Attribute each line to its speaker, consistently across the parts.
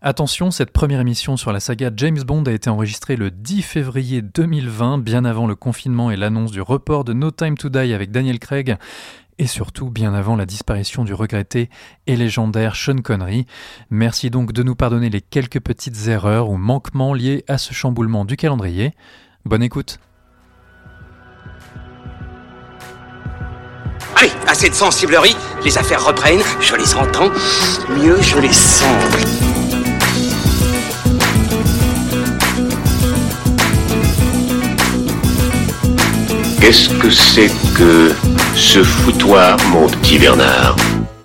Speaker 1: Attention, cette première émission sur la saga James Bond a été enregistrée le 10 février 2020, bien avant le confinement et l'annonce du report de No Time to Die avec Daniel Craig, et surtout bien avant la disparition du regretté et légendaire Sean Connery. Merci donc de nous pardonner les quelques petites erreurs ou manquements liés à ce chamboulement du calendrier. Bonne écoute.
Speaker 2: Allez, assez de sensiblerie, les affaires reprennent, je les entends, mieux je les sens.
Speaker 3: Qu'est-ce que c'est que ce foutoir, mon petit Bernard?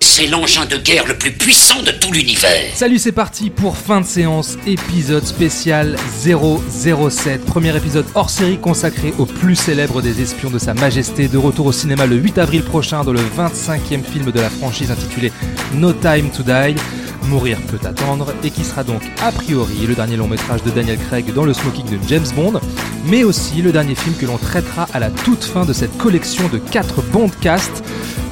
Speaker 2: C'est l'engin de guerre le plus puissant de tout l'univers.
Speaker 4: Salut, c'est parti pour fin de séance, épisode spécial 007. Premier épisode hors série consacré au plus célèbre des espions de Sa Majesté. De retour au cinéma le 8 avril prochain dans le 25e film de la franchise intitulé No Time to Die. Mourir peut attendre et qui sera donc a priori le dernier long métrage de Daniel Craig dans le smoking de James Bond, mais aussi le dernier film que l'on traitera à la toute fin de cette collection de 4 Bondcast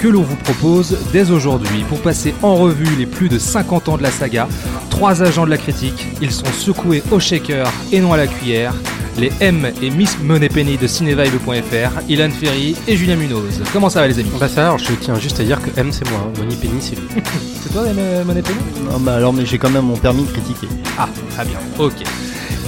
Speaker 4: que l'on vous propose dès aujourd'hui pour passer en revue les plus de 50 ans de la saga. Trois agents de la critique, ils sont secoués au shaker et non à la cuillère. Les M et Miss Moneypenny de cinevibe.fr, Ilan Ferry et Julien Munoz. Comment ça va les amis?
Speaker 5: Bah ça, alors je tiens juste à dire que M c'est moi, hein. Money Penny c'est lui.
Speaker 4: C'est toi M Moneypenny
Speaker 5: non bah alors mais j'ai quand même mon permis de critiquer.
Speaker 4: Ah, très bien, ok.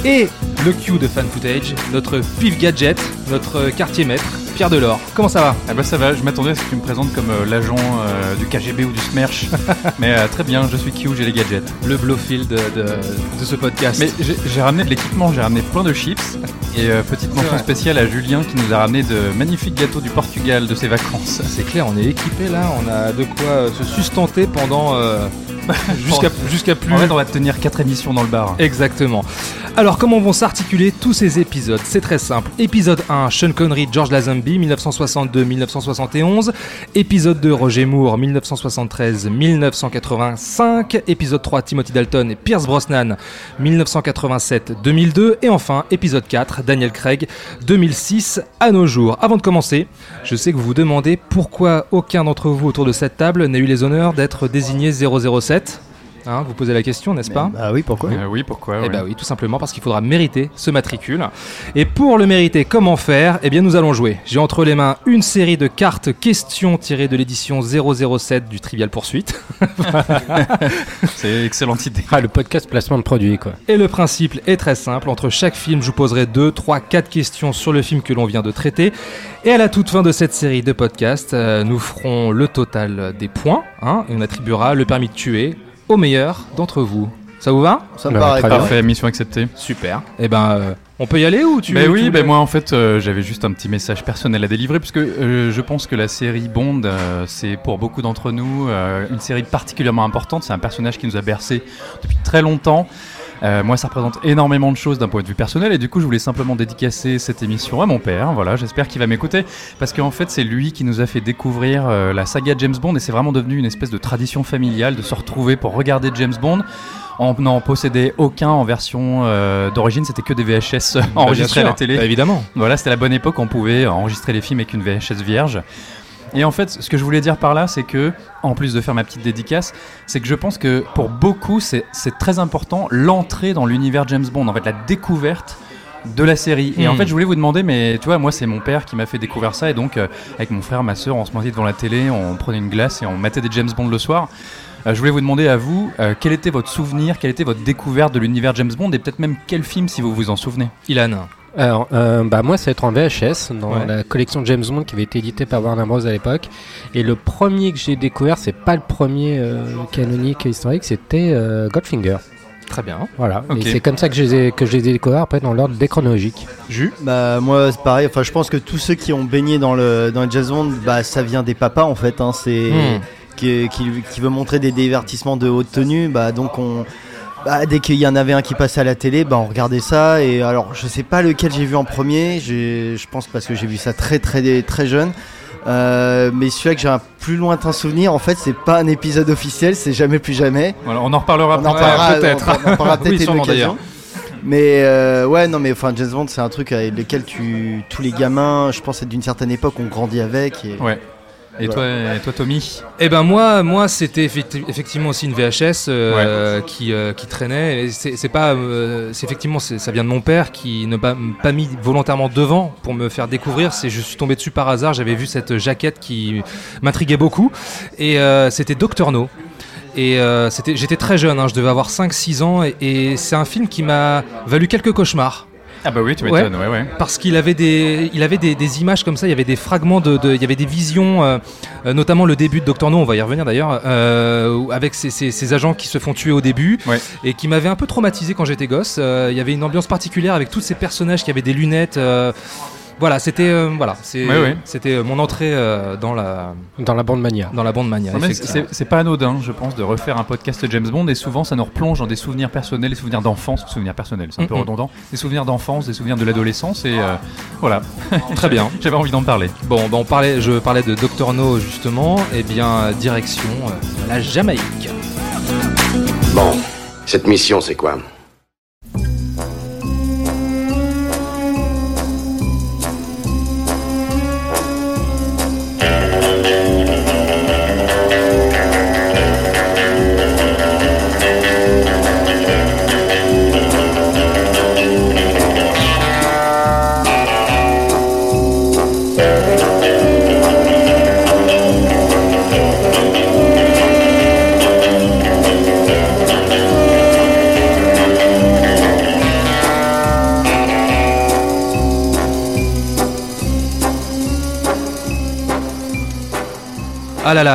Speaker 4: Et le Q de fan footage, notre pif gadget, notre quartier maître, Pierre Delors. Comment ça va?
Speaker 1: Ah bah ça va, je m'attendais à ce que tu me présentes comme euh, l'agent euh, du KGB ou du SMERSH. Mais euh, très bien, je suis Q, j'ai les gadgets.
Speaker 4: Le Blowfield de, de, de ce podcast.
Speaker 1: Mais j'ai- j'ai ramené de l'équipement, j'ai ramené plein de chips. Et euh, petite mention
Speaker 4: vrai.
Speaker 1: spéciale à Julien qui nous a ramené de magnifiques gâteaux du Portugal de ses vacances.
Speaker 4: c'est clair, on est équipé là, on a de quoi euh, se sustenter pendant euh, jusqu'à jusqu'à plus.
Speaker 1: En fait, on va tenir 4 émissions dans le bar.
Speaker 4: Exactement. Alors, comment vont s'articuler tous ces épisodes C'est très simple. Épisode 1, Sean Connery, George Lazenby, 1962-1971. Épisode 2, Roger Moore, 1973-1985. Épisode 3, Timothy Dalton et Pierce Brosnan, 1987-2002. Et enfin, épisode 4, Daniel Craig, 2006 à nos jours. Avant de commencer, je sais que vous vous demandez pourquoi aucun d'entre vous autour de cette table n'a eu les honneurs d'être désigné 007. Hein, vous posez la question, n'est-ce pas
Speaker 5: Bah oui, pourquoi
Speaker 1: Euh, oui, pourquoi
Speaker 4: eh
Speaker 1: ouais.
Speaker 4: ben oui, tout simplement parce qu'il faudra mériter ce matricule. Et pour le mériter, comment faire? Eh bien, nous allons jouer. J'ai entre les mains une série de cartes questions tirées de l'édition 007 du Trivial Poursuite.
Speaker 1: C'est excellente idée.
Speaker 5: Ah le podcast placement de produit quoi.
Speaker 4: Et le principe est très simple. Entre chaque film, je vous poserai 2, 3, 4 questions sur le film que l'on vient de traiter. Et à la toute fin de cette série de podcasts, euh, nous ferons le total des points. Hein, et on attribuera le permis de tuer au meilleur d'entre vous. Ça vous va
Speaker 5: Ça me paraît
Speaker 1: Parfait, mission acceptée.
Speaker 4: Super. Eh ben, euh, on peut y aller ou tu
Speaker 1: Ben oui, ben moi en fait euh, j'avais juste un petit message personnel à délivrer puisque euh, je pense que la série Bond euh, c'est pour beaucoup d'entre nous euh, une série particulièrement importante. C'est un personnage qui nous a bercé depuis très longtemps. Euh, moi ça représente énormément de choses d'un point de vue personnel et du coup je voulais simplement dédicacer cette émission à mon père. Voilà, j'espère qu'il va m'écouter parce qu'en fait c'est lui qui nous a fait découvrir euh, la saga James Bond et c'est vraiment devenu une espèce de tradition familiale de se retrouver pour regarder James Bond. On n'en possédait aucun en version euh, d'origine, c'était que des VHS
Speaker 4: Bah,
Speaker 1: enregistrés à la télé.
Speaker 4: Bah, évidemment.
Speaker 1: Voilà, c'était la bonne époque, on pouvait enregistrer les films avec une VHS vierge. Et en fait, ce que je voulais dire par là, c'est que, en plus de faire ma petite dédicace, c'est que je pense que pour beaucoup, c'est très important l'entrée dans l'univers James Bond, en fait, la découverte de la série. Et
Speaker 4: Hmm.
Speaker 1: en fait, je voulais vous demander, mais tu vois, moi, c'est mon père qui m'a fait découvrir ça, et donc, euh, avec mon frère, ma soeur, on se mettait devant la télé, on prenait une glace et on matait des James Bond le soir. Euh, je voulais vous demander à vous, euh, quel était votre souvenir, quelle était votre découverte de l'univers James Bond, et peut-être même quel film, si vous vous en souvenez?
Speaker 4: Ilan.
Speaker 5: Alors euh, bah moi ça va être en VHS dans
Speaker 1: Ouais.
Speaker 5: la collection James Bond qui avait été éditée par Warner Bros à l'époque. Et le premier que j'ai découvert, c'est pas le premier euh, canonique historique, c'était euh, Goldfinger.
Speaker 4: Très bien.
Speaker 5: Voilà. Et c'est comme ça que je les ai, que je les ai découverts après dans l'ordre déchronologique.
Speaker 4: Jus.
Speaker 6: Bah moi c'est pareil, enfin je pense que tous ceux qui ont baigné dans le dans le jazz band, bah ça vient des papas en fait, hein, c'est
Speaker 4: Hmm.
Speaker 6: qui, qui, qui veut montrer des divertissements de haute tenue, bah donc on bah, dès qu'il y en avait un qui passait à la télé, bah on regardait ça et alors je sais pas lequel j'ai vu en premier, je pense parce que j'ai vu ça très très très jeune. Euh, mais celui-là que j'ai un plus lointain souvenir, en fait, c'est pas un épisode officiel, c'est jamais plus jamais.
Speaker 1: Voilà, on en reparlera
Speaker 4: peut-être.
Speaker 6: on en- parlera peut-être
Speaker 4: Oui,
Speaker 6: l'occasion. Mais euh, ouais, non, mais enfin, James Bond, c'est un truc avec lequel tu, tous les gamins, je pense, d'une certaine époque, ont grandi avec. Et...
Speaker 1: Ouais. Et toi, et toi Tommy
Speaker 4: Eh ben moi, moi c'était effecti- effectivement aussi une VHS euh, qui, euh, qui traînait. C'est pas, euh, c'est effectivement, ça vient de mon père qui ne m'a pas mis volontairement devant pour me faire découvrir. C'est, je suis tombé dessus par hasard. J'avais vu cette jaquette qui m'intriguait beaucoup, et c'était Doctor No. Et c'était, j'étais très jeune, hein, je devais avoir 5-6 ans, et, et c'est un film qui m'a valu quelques cauchemars.
Speaker 1: Ah bah oui, tu m'étonnes, ouais, ouais.
Speaker 4: Parce qu'il avait des, il avait des, des images comme ça, il y avait des fragments de, de- il y avait des visions, euh, euh, notamment le début de Doctor No, on va y revenir d'ailleurs, euh, avec ces, ces- ces agents qui se font tuer au début
Speaker 1: Ouais.
Speaker 4: et qui m'avaient un peu traumatisé quand j'étais gosse. Il y avait une ambiance particulière avec tous ces personnages qui avaient des lunettes. Euh, voilà, c'était, euh, voilà, c'est,
Speaker 1: Ouais, ouais.
Speaker 4: c'était mon entrée euh, dans la,
Speaker 5: Dans la bande mania.
Speaker 4: dans la bande mania.
Speaker 1: C'est pas anodin, je pense, de refaire un podcast James Bond et souvent ça nous replonge dans des souvenirs personnels, des souvenirs d'enfance, souvenirs personnels, c'est un peu redondant, des souvenirs d'enfance, des souvenirs de l'adolescence et euh, voilà.
Speaker 4: Très bien.
Speaker 1: J'avais envie d'en parler.
Speaker 4: Bon, bah, on parlait, je parlais de Doctor No justement, et bien direction euh, la Jamaïque.
Speaker 3: Bon, cette mission, c'est quoi?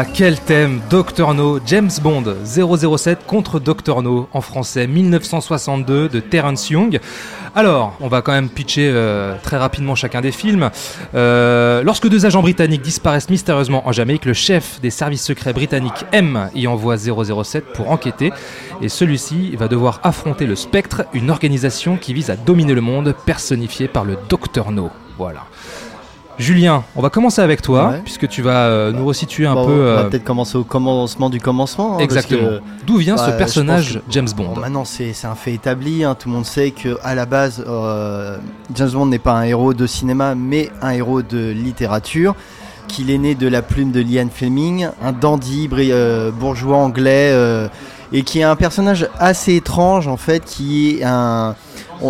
Speaker 4: Quel thème Doctor No, James Bond 007 contre Doctor No en français 1962 de Terence Young. Alors, on va quand même pitcher euh, très rapidement chacun des films. Euh, lorsque deux agents britanniques disparaissent mystérieusement en Jamaïque, le chef des services secrets britanniques M y envoie 007 pour enquêter et celui-ci va devoir affronter le Spectre, une organisation qui vise à dominer le monde, personnifiée par le Docteur No. Voilà. Julien, on va commencer avec toi,
Speaker 6: Ouais.
Speaker 4: puisque tu vas euh, nous resituer un
Speaker 6: Bon,
Speaker 4: peu
Speaker 6: on va
Speaker 4: euh,
Speaker 6: peut-être commencer au commencement du commencement. hein,
Speaker 4: exactement. D'où vient
Speaker 6: bah,
Speaker 4: ce personnage
Speaker 6: que-
Speaker 4: James Bond
Speaker 6: Bon, maintenant, c'est un fait établi. hein. Tout le monde sait que à la base, euh, James Bond n'est pas un héros de cinéma, mais un héros de littérature. Qu'il est né de la plume de Ian Fleming, un dandy bourgeois anglais, et qui est un personnage assez étrange en fait, qui est un.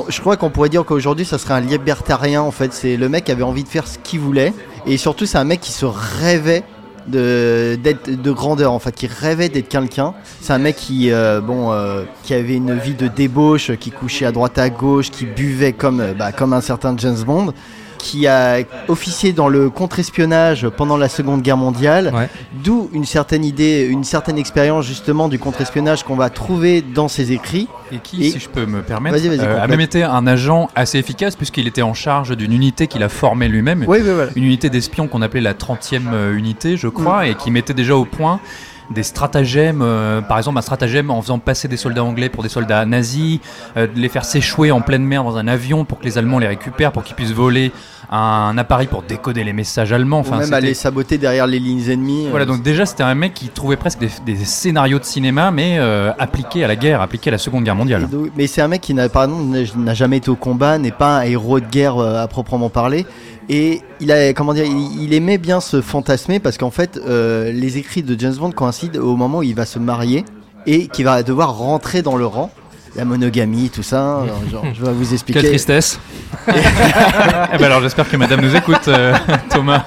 Speaker 6: Je crois qu'on pourrait dire qu'aujourd'hui, ça serait un libertarien en fait. C'est le mec qui avait envie de faire ce qu'il voulait, et surtout, c'est un mec qui se rêvait de d'être de grandeur en fait qui rêvait d'être quelqu'un. C'est un mec qui euh, bon euh, qui avait une vie de débauche qui couchait à droite à gauche qui buvait comme euh, bah, comme un certain James Bond qui a officié dans le contre-espionnage pendant la Seconde Guerre mondiale,
Speaker 4: Ouais.
Speaker 6: d'où une certaine idée, une certaine expérience justement du contre-espionnage qu'on va trouver dans ses écrits.
Speaker 1: Et qui,
Speaker 6: Et-
Speaker 1: si je peux me permettre, euh, a même été un agent assez efficace puisqu'il était en charge d'une unité qu'il a formée lui-même. Une unité d'espions qu'on appelait la 30e euh, unité, je crois, et qui mettait déjà au point des stratagèmes, euh, par exemple un stratagème en faisant passer des soldats anglais pour des soldats nazis, euh, de les faire s'échouer en pleine mer dans un avion pour que les Allemands les récupèrent, pour qu'ils puissent voler un appareil pour décoder les messages allemands.
Speaker 6: Ou
Speaker 1: Enfin,
Speaker 6: même
Speaker 1: c'était-
Speaker 6: aller saboter derrière les lignes ennemies. euh,
Speaker 1: voilà, donc déjà c'était un mec qui trouvait presque des, des scénarios de cinéma, mais euh, appliqués à la guerre, appliqués à la Seconde Guerre mondiale.
Speaker 6: donc- mais c'est un mec qui n'a jamais été au combat, n'est pas un héros de guerre à proprement parler. Et il a comment dire, il, il aimait bien se fantasmer parce qu'en fait, euh, les écrits de James Bond coïncident au moment où il va se marier et qu'il va devoir rentrer dans le rang. La monogamie, tout ça. hein, genre, je vais vous expliquer.
Speaker 4: Quelle tristesse
Speaker 1: Eh ben alors j'espère que Madame nous écoute, euh, Thomas.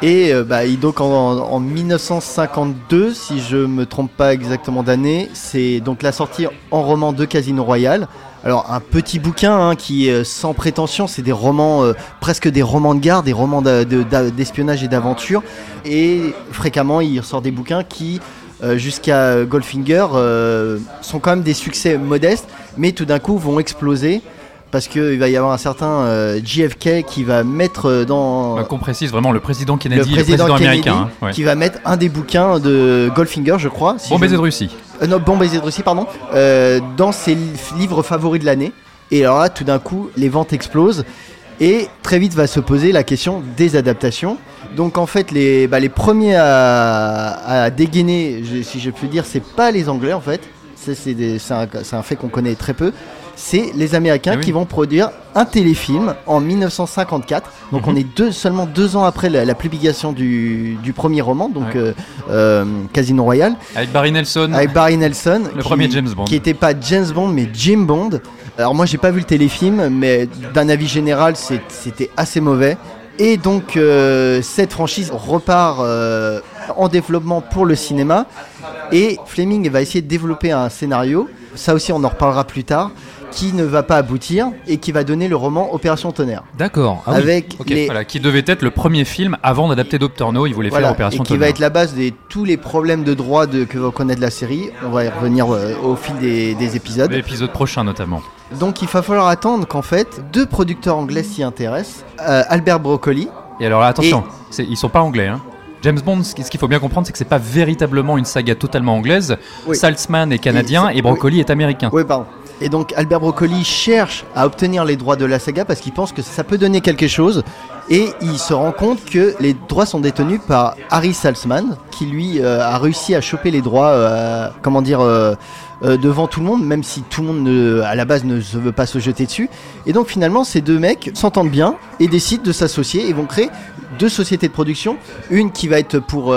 Speaker 6: Et euh, bah, donc en, en 1952, si je me trompe pas exactement d'année, c'est donc la sortie en roman de Casino Royale. Alors un petit bouquin hein, qui est euh, sans prétention, c'est des romans, euh, presque des romans de garde, des romans d'espionnage et d'aventure. Et fréquemment, il ressort des bouquins qui, euh, jusqu'à Goldfinger, sont quand même des succès modestes, mais tout d'un coup vont exploser. Parce qu'il va y avoir un certain euh, JFK qui va mettre euh, dans,
Speaker 1: Bah, Qu'on précise vraiment le président Kennedy,
Speaker 6: le
Speaker 1: le
Speaker 6: président,
Speaker 1: président,
Speaker 6: Kennedy,
Speaker 1: américain. hein, ouais.
Speaker 6: qui va mettre un des bouquins de Goldfinger, je crois. si
Speaker 1: Bon
Speaker 6: je-
Speaker 1: baiser de Russie.
Speaker 6: Euh, non, Bon baiser de Russie, pardon. euh, dans ses li- livres favoris de l'année. Et alors là, tout d'un coup, les ventes explosent. Et très vite va se poser la question des adaptations. Donc en fait, les, bah, les premiers à, à dégainer, je- si je puis dire, c'est pas les Anglais en fait. Un, c'est un fait qu'on connaît très peu. C'est les Américains
Speaker 1: Ah oui.
Speaker 6: qui vont produire un téléfilm en 1954. Donc
Speaker 1: Mhm.
Speaker 6: on est deux, seulement deux ans après la, la publication du, du premier roman, donc
Speaker 1: Ouais.
Speaker 6: euh, euh, Casino Royale,
Speaker 1: Avec Barry Nelson,
Speaker 6: avec Barry Nelson.
Speaker 1: le
Speaker 6: qui-
Speaker 1: premier James Bond.
Speaker 6: qui n'était pas James Bond mais Jim Bond. Alors moi j'ai pas vu le téléfilm mais d'un avis général c'était assez mauvais. Et donc euh, cette franchise repart euh, en développement pour le cinéma et Fleming va essayer de développer un scénario, ça aussi on en reparlera plus tard, qui ne va pas aboutir et qui va donner le roman Opération Tonnerre.
Speaker 4: D'accord. Ah oui.
Speaker 6: avec les,
Speaker 1: Voilà, qui devait être le premier film avant d'adapter Doctor No. Il voulait
Speaker 6: voilà,
Speaker 1: faire Opération
Speaker 6: et qui va être la base de tous les problèmes de droit de, que va connaître la série. On va y revenir euh, au fil des, des épisodes.
Speaker 1: L'épisode prochain notamment.
Speaker 6: Donc il va falloir attendre qu'en fait deux producteurs anglais s'y intéressent. Euh, Albert Broccoli,
Speaker 1: Et alors là, attention, c'est- ils sont pas anglais. Hein. James Bond, ce qui- ce qu'il faut bien comprendre, c'est que c'est pas véritablement une saga totalement anglaise.
Speaker 6: Oui.
Speaker 1: Saltzman est canadien
Speaker 6: Et-
Speaker 1: et, Broccoli est américain.
Speaker 6: oui pardon. Et donc Albert Broccoli cherche à obtenir les droits de la saga parce qu'il pense que ça peut donner quelque chose. Et il se rend compte que les droits sont détenus par Harry Saltzman, qui lui euh, a réussi à choper les droits, euh, comment dire, euh, devant tout le monde, même si tout le monde à la base ne veut pas se jeter dessus. Et donc finalement, ces deux mecs s'entendent bien et décident de s'associer et vont créer deux sociétés de production. Une qui va être pour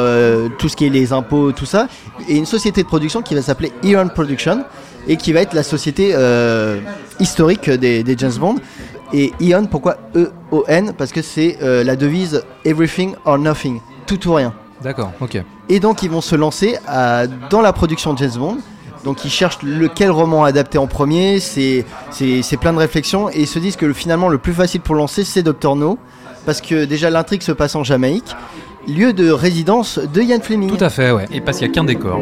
Speaker 6: tout ce qui est les impôts, tout ça, et une société de production qui va s'appeler Eon Production et qui va être la société euh, historique des, des James Bond. Et Eon, pourquoi E-O-N Parce que c'est euh, la devise Everything or Nothing, tout ou rien.
Speaker 4: D'accord. Ok.
Speaker 6: Et donc ils vont se lancer à- dans la production de James Bond. Donc ils cherchent lequel roman adapter en premier, c'est plein de réflexions et ils se disent que le- finalement le plus facile pour lancer c'est Doctor No parce que déjà l'intrigue se passe en Jamaïque, lieu de résidence de Ian Fleming.
Speaker 4: Tout à fait. Ouais.
Speaker 1: Et parce qu'il n'y a qu'un décor.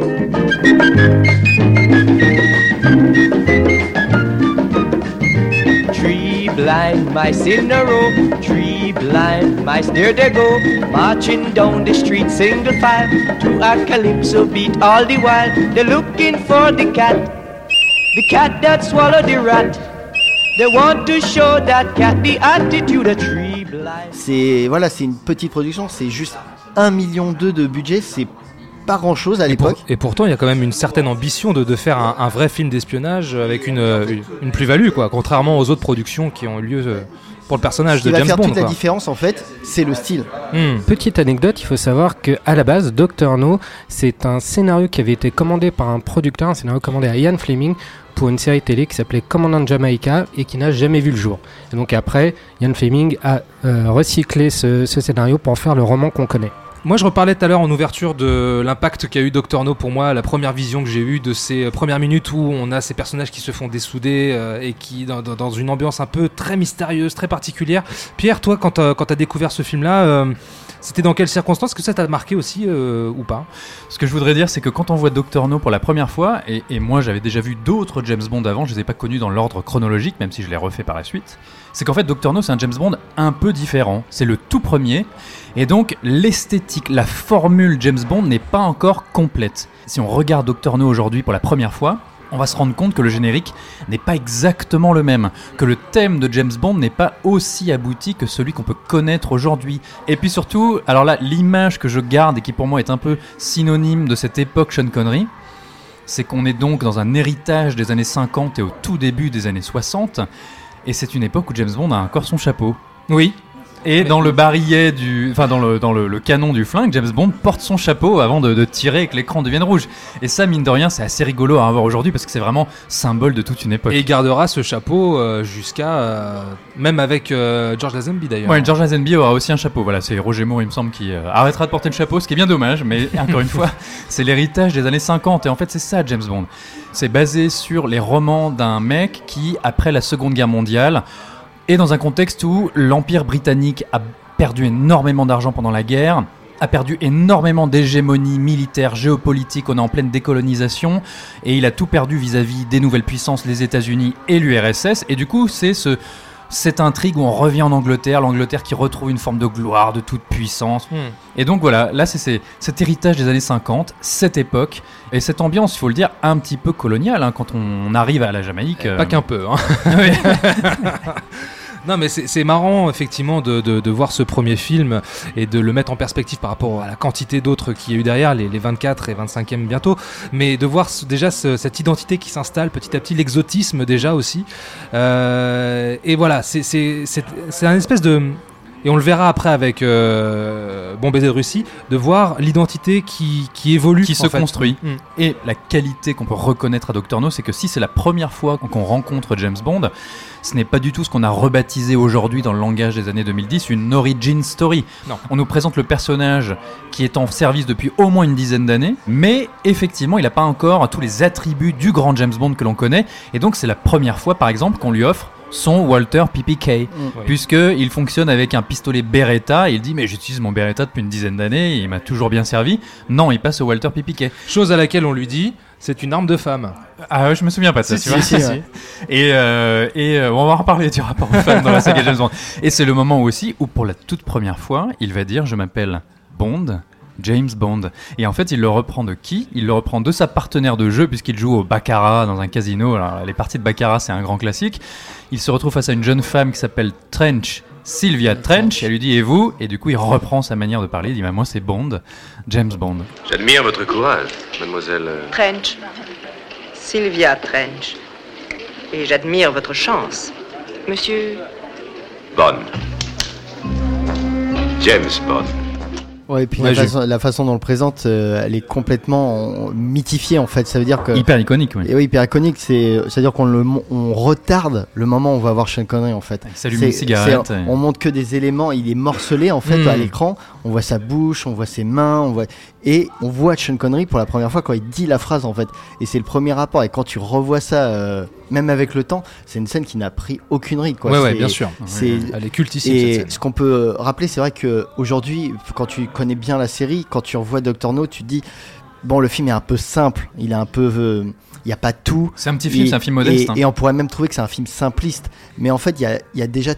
Speaker 7: Blind mice in a row, three blind mice, there they go, marching down the street single file to a calypso beat all the while. They're looking for the cat, the cat that swallowed the rat. They want to show that cat the attitude of three blind.
Speaker 6: C'est voilà, c'est une petite production, c'est juste 1 million de budget, c'est pas grand chose à
Speaker 4: Et, pour-
Speaker 6: l'époque.
Speaker 4: et pourtant, il y a quand même une certaine ambition de, de faire un, un vrai film d'espionnage avec une, une, une plus-value, quoi. Contrairement aux autres productions qui ont eu lieu euh, pour le personnage
Speaker 6: Ce qui
Speaker 4: de
Speaker 6: va
Speaker 4: James
Speaker 6: faire
Speaker 4: Bond.
Speaker 6: toute la différence en fait, c'est le style.
Speaker 4: Hmm.
Speaker 5: Petite anecdote, il faut savoir que à la base, Doctor No, c'est un scénario qui avait été commandé par un producteur, un scénario commandé à Ian Fleming pour une série télé qui s'appelait Commandant Jamaica et qui n'a jamais vu le jour. Et donc après, Ian Fleming a euh, recyclé ce, ce scénario pour en faire le roman qu'on connaît.
Speaker 4: Moi, je reparlais tout à l'heure en ouverture de l'impact qu'a eu Doctor No pour moi, la première vision que j'ai eue de ces euh, premières minutes où on a ces personnages qui se font dessouder euh, et qui, dans, une ambiance un peu très mystérieuse, très particulière. Pierre, toi, quand tu as découvert ce film-là, euh, c'était dans quelles circonstances? Que ça t'a marqué aussi euh, ou pas?
Speaker 1: Ce que je voudrais dire, c'est que quand on voit Doctor No pour la première fois, et, moi j'avais déjà vu d'autres James Bond avant, je les ai pas connus dans l'ordre chronologique, même si je les refais par la suite, c'est qu'en fait Doctor No c'est un James Bond un peu différent. C'est le tout premier, et donc l'esthétique, la formule James Bond n'est pas encore complète. Si on regarde Doctor No aujourd'hui pour la première fois, on va se rendre compte que le générique n'est pas exactement le même, que le thème de James Bond n'est pas aussi abouti que celui qu'on peut connaître aujourd'hui. Et puis surtout, alors là, l'image que je garde et qui pour moi est un peu synonyme de cette époque Sean Connery, c'est qu'on est donc dans un héritage des années 50 et au tout début des années 60, et c'est une époque où James Bond a encore son chapeau.
Speaker 4: Oui.
Speaker 1: Et dans le barillet du, enfin dans le dans le, le canon du flingue, James Bond porte son chapeau avant de, de tirer et que l'écran devienne rouge. Et ça, mine de rien, c'est assez rigolo à voir aujourd'hui parce que c'est vraiment symbole de toute une époque.
Speaker 4: Et il gardera ce chapeau euh, jusqu'à. euh, même avec euh, George Lazenby d'ailleurs.
Speaker 1: Ouais, George Lazenby aura aussi un chapeau. Voilà, c'est Roger Moore, il me semble, qui arrêtera de porter le chapeau, ce qui est bien dommage, mais encore une fois, c'est l'héritage des années 50. Et en fait, c'est ça, James Bond. C'est basé sur les romans d'un mec qui, après la Seconde Guerre mondiale, est dans un contexte où l'Empire britannique a perdu énormément d'argent pendant la guerre a perdu énormément d'hégémonie militaire, géopolitique, on est en pleine décolonisation, et il a tout perdu vis-à-vis des nouvelles puissances, les États-Unis et l'URSS, et du coup c'est ce, cette intrigue où on revient en Angleterre, l'Angleterre qui retrouve une forme de gloire, de toute puissance.
Speaker 4: Hmm.
Speaker 1: Et donc voilà, là c'est c'est- cet héritage des années 50, cette époque, et cette ambiance, il faut le dire, un petit peu coloniale, hein, quand on arrive à la Jamaïque. euh,
Speaker 4: Pas qu'un peu. Hein. Non, mais c'est marrant, effectivement, de, voir ce premier film et de le mettre en perspective par rapport à la quantité d'autres qu'il y a eu derrière, les, les 24 et 25e bientôt. Mais de voir déjà ce- cette identité qui s'installe petit à petit, l'exotisme déjà aussi. Euh, et voilà, c'est un espèce de. Et on le verra après avec euh, Bon baiser de Russie, de voir l'identité qui, qui évolue.
Speaker 1: qui se
Speaker 4: fait.
Speaker 1: construit.
Speaker 4: Mm.
Speaker 1: Et la qualité qu'on peut reconnaître à Dr No, c'est que si c'est la première fois qu'on rencontre James Bond, ce n'est pas du tout ce qu'on a rebaptisé aujourd'hui dans le langage des années 2010 une origin story.
Speaker 4: Non.
Speaker 1: On nous présente le personnage qui est en service depuis au moins une dizaine d'années, mais effectivement, il n'a pas encore tous les attributs du grand James Bond que l'on connaît, et donc c'est la première fois, par exemple, qu'on lui offre son Walter PPK, puisque il fonctionne avec un pistolet Beretta. Et il dit mais j'utilise mon Beretta depuis une dizaine d'années, il m'a toujours bien servi. Non, il passe au Walter PPK.
Speaker 4: Chose à laquelle on lui dit, c'est une arme de femme.
Speaker 1: Ah, ouais, je me souviens pas de ça,
Speaker 6: Si,
Speaker 1: tu vois.
Speaker 6: si, si, ouais.
Speaker 1: Et, euh, et euh, on va en reparler du rapport aux femmes dans la saga James Bond. Et c'est le moment aussi où, pour la toute première fois, il va dire Je m'appelle Bond. James Bond. Et en fait, il le reprend de qui? Il le reprend de sa partenaire de jeu, puisqu'il joue au Baccarat dans un casino. Alors, les parties de Baccarat, c'est un grand classique. Il se retrouve face à une jeune femme qui s'appelle Trench, Sylvia Trench. Elle lui dit Et vous? Et du coup, il reprend sa manière de parler. Il dit bah, Moi, c'est Bond, James Bond.
Speaker 3: J'admire votre courage, mademoiselle.
Speaker 8: Trench. Sylvia Trench. Et j'admire votre chance. Monsieur.
Speaker 3: Bond. James Bond.
Speaker 6: Ouais, et puis
Speaker 4: Ouais,
Speaker 6: la, façon, la façon dont on le présente, euh, elle est complètement mythifiée en fait. Ça veut dire que.
Speaker 1: Hyper iconique, oui.
Speaker 6: Et oui, hyper iconique, c'est, c'est-à-dire qu'on le, on retarde le moment où on va voir Sean Connery en fait.
Speaker 1: Il s'allume
Speaker 6: C'est-
Speaker 1: une cigarette.
Speaker 6: c'est-
Speaker 1: et-
Speaker 6: On montre que des éléments, il est morcelé en fait
Speaker 4: Mm.
Speaker 6: à l'écran. On voit sa bouche, on voit ses mains, on voit et on voit Sean Connery pour la première fois quand il dit la phrase en fait. Et c'est le premier rapport. Et quand tu revois ça, euh, même avec le temps, c'est une scène qui n'a pris aucune ride. Quoi.
Speaker 4: ouais, ouais, bien sûr.
Speaker 6: C'est
Speaker 4: Elle est cultissime cette
Speaker 6: et
Speaker 4: scène.
Speaker 6: ce qu'on peut euh, rappeler, c'est vrai que aujourd'hui, quand tu connais bien la série, quand tu revois Doctor No, tu te dis bon, le film est un peu simple, il est un peu, euh, il y a pas tout.
Speaker 1: C'est un petit film, c'est un film modeste.
Speaker 6: Et,
Speaker 1: hein.
Speaker 6: et on pourrait même trouver que c'est un film simpliste, mais en fait, il y a, y a déjà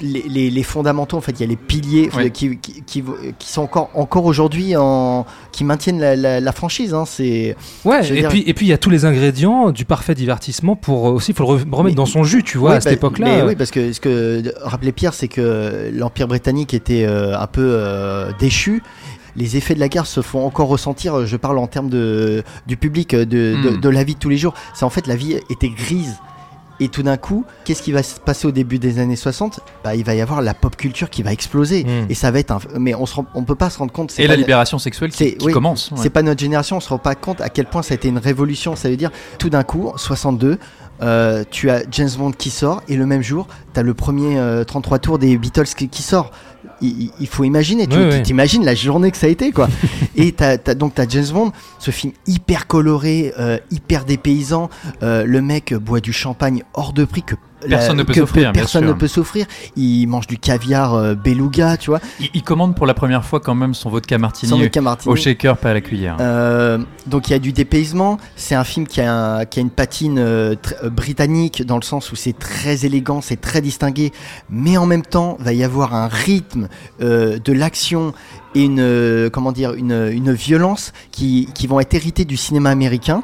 Speaker 6: les, les- les fondamentaux, en fait, il y a les piliers qui, qui, qui, qui sont encore, encore aujourd'hui en, qui maintiennent la, la- la franchise. Hein, c'est
Speaker 4: Ouais, et
Speaker 6: dire-
Speaker 4: puis et puis il y a tous les ingrédients du parfait divertissement pour euh, aussi faut le re- remettre
Speaker 6: Mais-
Speaker 4: dans son jus, tu vois,
Speaker 6: Oui,
Speaker 4: à cette
Speaker 6: bah,
Speaker 4: époque-là.
Speaker 6: mais oui, parce que ce que rappelait Pierre, c'est que l'Empire britannique était euh, un peu euh, déchu. Les effets de la guerre se font encore ressentir. Je parle en termes de, du public, de, de-
Speaker 1: Mm.
Speaker 6: de la vie de tous les jours. C'est en fait la vie était grise. Et tout d'un coup, qu'est-ce qui va se passer au début des années 60 bah, Il va y avoir la pop culture qui va exploser.
Speaker 4: Mm.
Speaker 6: Et ça va être un. Mais on on peut pas se rendre compte. c'est
Speaker 1: Et la
Speaker 6: la-
Speaker 1: libération sexuelle qui,
Speaker 6: c'est-
Speaker 1: qui
Speaker 6: oui,
Speaker 1: commence. ouais.
Speaker 6: c'est pas notre génération, on se rend pas compte à quel point ça a été une révolution. Ça veut dire, tout d'un coup, 62, euh, tu as James Bond qui sort, et le même jour, tu as le premier euh, 33 tours des Beatles qui, qui sort. Il, faut imaginer, tu t'imagines la journée que ça a été, quoi. et t'as, t'as- donc, tu as James Bond, ce film hyper coloré, euh, hyper dépaysant. Euh, le mec boit du champagne hors de prix que.
Speaker 1: Personne ne peut s'offrir, bien
Speaker 6: Personne
Speaker 1: sûr.
Speaker 6: ne peut s'offrir. Il mange du caviar euh, beluga, tu vois.
Speaker 1: Il, il commande pour la première fois quand même son vodka martini
Speaker 6: Sans vodka martini.
Speaker 1: au shaker, pas à la cuillère.
Speaker 6: Euh, donc il y a du dépaysement. C'est un film qui a, un- qui a une patine euh, euh, britannique dans le sens où c'est très élégant, c'est très distingué, mais en même temps va y avoir un rythme de l'action et une comment dire une, une violence qui, qui vont être héritées du cinéma américain.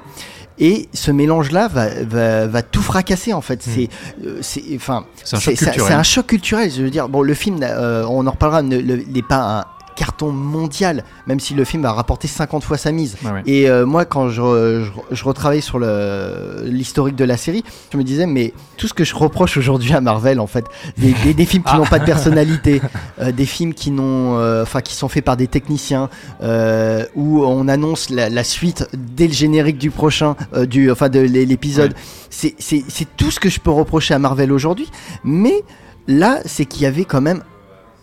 Speaker 6: Et ce mélange-là va, va, va tout fracasser en fait. C'est, euh, c'est, enfin,
Speaker 1: C'est un choc culturel.
Speaker 6: c'est un choc culturel. Je veux dire, bon, le film, euh, on en reparlera, ne- le- n'est pas un carton mondial, même si le film a rapporté 50 fois sa mise.
Speaker 1: Ouais, ouais.
Speaker 6: Et euh, moi, quand je, je, je retravaillais sur l'historique de la série, je me disais, mais tout ce que je reproche aujourd'hui à Marvel, en fait, des, des- des films qui n'ont pas de personnalité, euh, des films qui n'ont, euh, qui sont faits par des techniciens, où on annonce la, la suite dès le générique du prochain, du, enfin, de l'é- l'épisode. C'est tout ce que je peux reprocher à Marvel aujourd'hui, mais là, c'est qu'il y avait quand même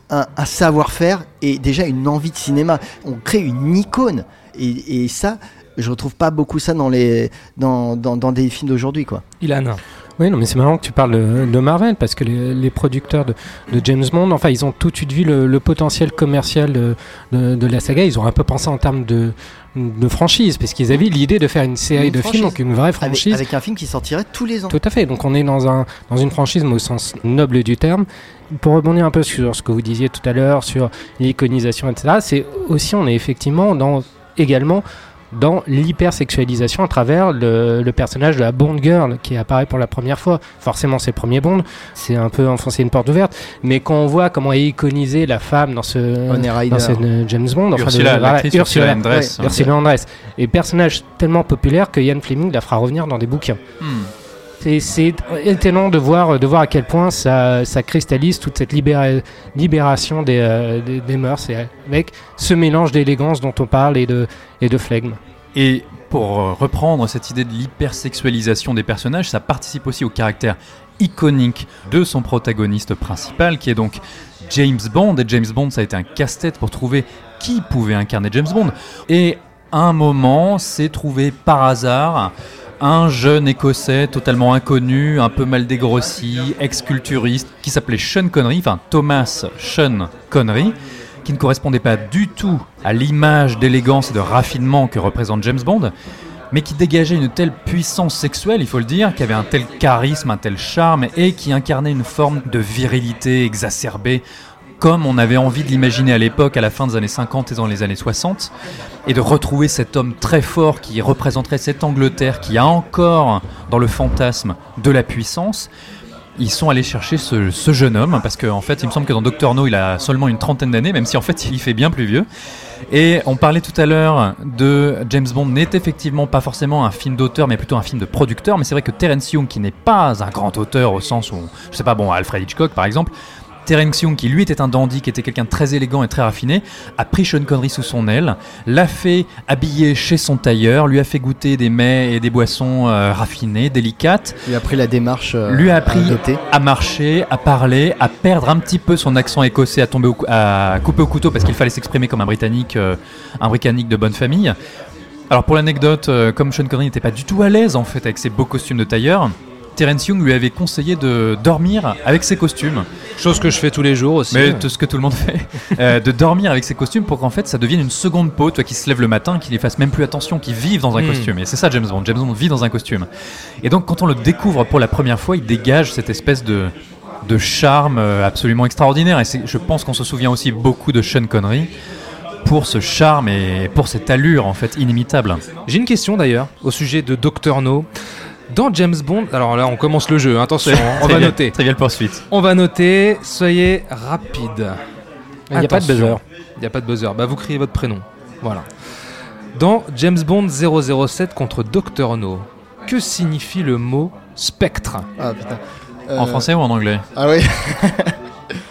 Speaker 6: un, un savoir-faire et déjà une envie de cinéma. On crée une icône. Et, et ça, je retrouve pas beaucoup ça dans, les, dans, dans, dans des films d'aujourd'hui. quoi.
Speaker 4: Ilan.
Speaker 5: Oui, non, mais c'est marrant que tu parles de, de Marvel parce que les, les producteurs de, de James Bond, enfin, ils ont tout de suite vu le, le potentiel commercial de, la saga. Ils ont un peu pensé en termes de, franchise parce qu'ils avaient l'idée de faire une série
Speaker 6: Une
Speaker 5: de
Speaker 6: franchise.
Speaker 5: films, donc une vraie
Speaker 6: Avec,
Speaker 5: franchise.
Speaker 6: avec un film qui sortirait tous les ans.
Speaker 5: Tout à fait. Donc on est dans, un, dans une franchise, mais au sens noble du terme. Pour rebondir un peu sur ce que vous disiez tout à l'heure, sur l'iconisation, etc., c'est aussi, on est effectivement dans également dans l'hypersexualisation à travers le, le personnage de la Bond Girl qui apparaît pour la première fois. Forcément, c'est le premier Bond, c'est un peu enfoncer une porte ouverte, mais quand on voit comment est iconisée la femme dans ce, dans ce euh, James Bond, enfin,
Speaker 1: Ursula,
Speaker 5: de- voilà,
Speaker 1: l'actrice Ursula Andress.
Speaker 5: ouais, Ursula Andress, et personnage tellement populaire que Ian Fleming la fera revenir dans des bouquins.
Speaker 1: Hmm.
Speaker 5: C'est- étonnant de voir, à quel point ça, cristallise toute cette libéra- libération des, euh, des mœurs et avec ce mélange d'élégance dont on parle et de, et de flegme.
Speaker 1: Et pour euh, reprendre cette idée de l'hypersexualisation des personnages, ça participe aussi au caractère iconique de son protagoniste principal, qui est donc James Bond. Et James Bond, ça a été un casse-tête pour trouver qui pouvait incarner James Bond. Et à un moment, c'est trouvé par hasard un jeune écossais totalement inconnu, un peu mal dégrossi, ex-culturiste, qui s'appelait Sean Connery, enfin Thomas Sean Connery, qui ne correspondait pas du tout à l'image d'élégance et de raffinement que représente James Bond, mais qui dégageait une telle puissance sexuelle, il faut le dire, qui avait un tel charisme, un tel charme, et qui incarnait une forme de virilité exacerbée, comme on avait envie de l'imaginer à l'époque, à la fin des années 50 et dans les années 60, et de retrouver cet homme très fort qui représenterait cette Angleterre qui a encore dans le fantasme de la puissance. Ils sont allés chercher ce, jeune homme, parce qu'en fait, il me semble que dans Doctor No, il a seulement une trentaine d'années, même si en fait, il fait bien plus vieux. Et on parlait tout à l'heure de James Bond n'est effectivement pas forcément un film d'auteur, mais plutôt un film de producteur. Mais c'est vrai que Terence Young, qui n'est pas un grand auteur au sens où, je sais pas, bon, Alfred Hitchcock par exemple, Terence Young, qui lui était un dandy, qui était quelqu'un de très élégant et très raffiné, a pris Sean Connery sous son aile, l'a fait habiller chez son tailleur, lui a fait goûter des mets et des boissons euh, raffinées, délicates,
Speaker 6: Il a pris la démarche. euh,
Speaker 1: lui a appris à marcher, à parler, à perdre un petit peu son accent écossais, à tomber au à couper au couteau parce qu'il fallait s'exprimer comme un britannique, euh, un britannique de bonne famille. Alors pour l'anecdote, comme Sean Connery n'était pas du tout à l'aise en fait avec ses beaux costumes de tailleur, Terence Young lui avait conseillé de dormir avec ses costumes.
Speaker 4: Chose que je fais tous les jours aussi.
Speaker 1: Mais tout ce que tout le monde fait, euh, de dormir avec ses costumes pour qu'en fait ça devienne une seconde peau, toi qui se lève le matin, qui ne fasse même plus attention, qui vive dans un
Speaker 4: Hmm.
Speaker 1: costume. Et c'est ça James Bond. James Bond vit dans un costume. Et donc quand on le découvre pour la première fois, il dégage cette espèce de de charme euh, absolument extraordinaire. Et je pense qu'on se souvient aussi beaucoup de Sean Connery pour ce charme et pour cette allure en fait inimitable.
Speaker 4: J'ai une question d'ailleurs au sujet de Dr No. Dans James Bond, alors là on commence le jeu, hein, attention, on va noter.
Speaker 1: Trivial poursuite.
Speaker 4: On va noter, soyez rapide.
Speaker 5: Il n'y a pas de buzzer.
Speaker 4: Il n'y a pas de buzzer. Bah vous criez votre prénom. Voilà. Dans James Bond 007 contre Dr No, que signifie le mot spectre?
Speaker 6: Ah putain.
Speaker 1: En
Speaker 6: Euh,
Speaker 1: français ou en anglais?
Speaker 6: Ah oui.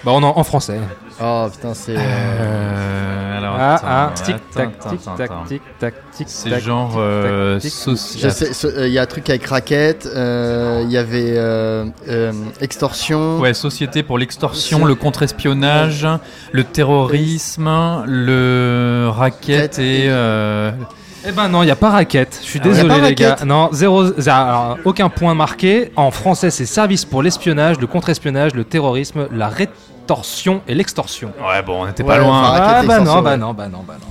Speaker 4: Bah on en, en français.
Speaker 6: Oh putain, c'est. euh,
Speaker 1: Euh, alors,
Speaker 4: Ah
Speaker 1: attends,
Speaker 4: ah, tic tac, tic tac,
Speaker 1: attends.
Speaker 4: tic tac, tic
Speaker 1: C'est
Speaker 4: tac,
Speaker 1: genre euh,
Speaker 6: euh, il y a un truc avec raquette, euh, il y avait euh, euh, extorsion.
Speaker 1: Ouais, société pour l'extorsion, le contre-espionnage, le terrorisme, le racket et. euh,
Speaker 4: Eh ben non, il n'y a pas raquette. Je suis
Speaker 6: Ah
Speaker 4: désolé les gars.
Speaker 6: raquette
Speaker 4: Non, zéro, alors, aucun point marqué. En français, c'est service pour l'espionnage, le contre-espionnage, le terrorisme, la rétorsion et l'extorsion.
Speaker 1: Ouais, bon, on n'était
Speaker 6: Ouais,
Speaker 1: pas loin.
Speaker 6: enfin,
Speaker 4: Ah bah non, bah
Speaker 6: ouais.
Speaker 4: non, bah non, bah non. bah non.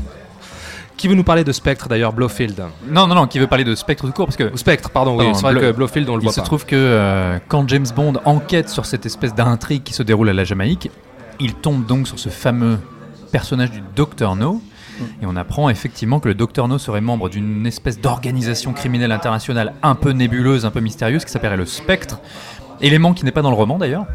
Speaker 4: Qui veut nous parler de Spectre d'ailleurs, Blofeld?
Speaker 1: Non, non, non, qui veut parler de Spectre tout court parce que.
Speaker 4: Ou Spectre, pardon, oui, c'est vrai
Speaker 1: Blo-
Speaker 4: que Blofeld on le
Speaker 1: Il
Speaker 4: voit
Speaker 1: se
Speaker 4: pas.
Speaker 1: trouve que euh, quand James Bond enquête sur cette espèce d'intrigue qui se déroule à la Jamaïque, il tombe donc sur ce fameux personnage du Dr No. Et on apprend effectivement que le Dr No serait membre d'une espèce d'organisation criminelle internationale un peu nébuleuse, un peu mystérieuse, qui s'appellerait le Spectre. Élément qui n'est pas dans le roman d'ailleurs,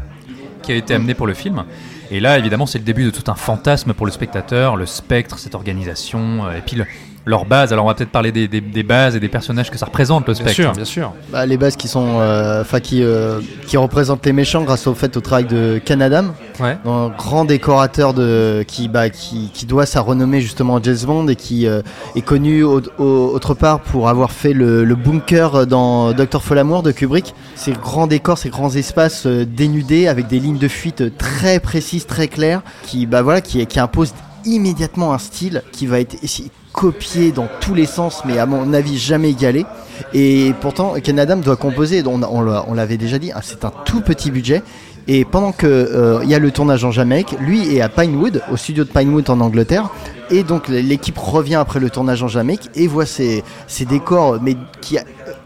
Speaker 1: qui a été amené pour le film. Et là, évidemment, c'est le début de tout un fantasme pour le spectateur, le spectre, cette organisation, euh, et puis le- leur base. Alors, on va peut-être parler des, des- des bases et des personnages que ça représente, le
Speaker 4: Bien
Speaker 1: spectre.
Speaker 4: sûr, bien sûr.
Speaker 6: Bah, les bases qui sont, euh, enfin qui, euh, qui représentent les méchants grâce au fait au travail de Canadam,
Speaker 4: Ouais.
Speaker 6: un grand décorateur de qui, bah, qui, qui doit sa renommée justement à James Bond et qui euh, est connu au- au- autre part pour avoir fait le, le bunker dans Docteur Folamour de Kubrick. Ces grands décors, ces grands espaces euh, dénudés avec des lignes de fuite très précises, très claires, qui, bah, voilà, qui, qui imposent immédiatement un style qui va être copié dans tous les sens, mais à mon avis jamais égalé. Et pourtant, Ken Adam doit composer, on, on l'a- on l'avait déjà dit, hein, c'est un tout petit budget. Et pendant que euh, y a le tournage en Jamaïque, lui est à Pinewood, au studio de Pinewood en Angleterre. Et donc l'équipe revient après le tournage en Jamaïque et voit ces, ces décors, mais qui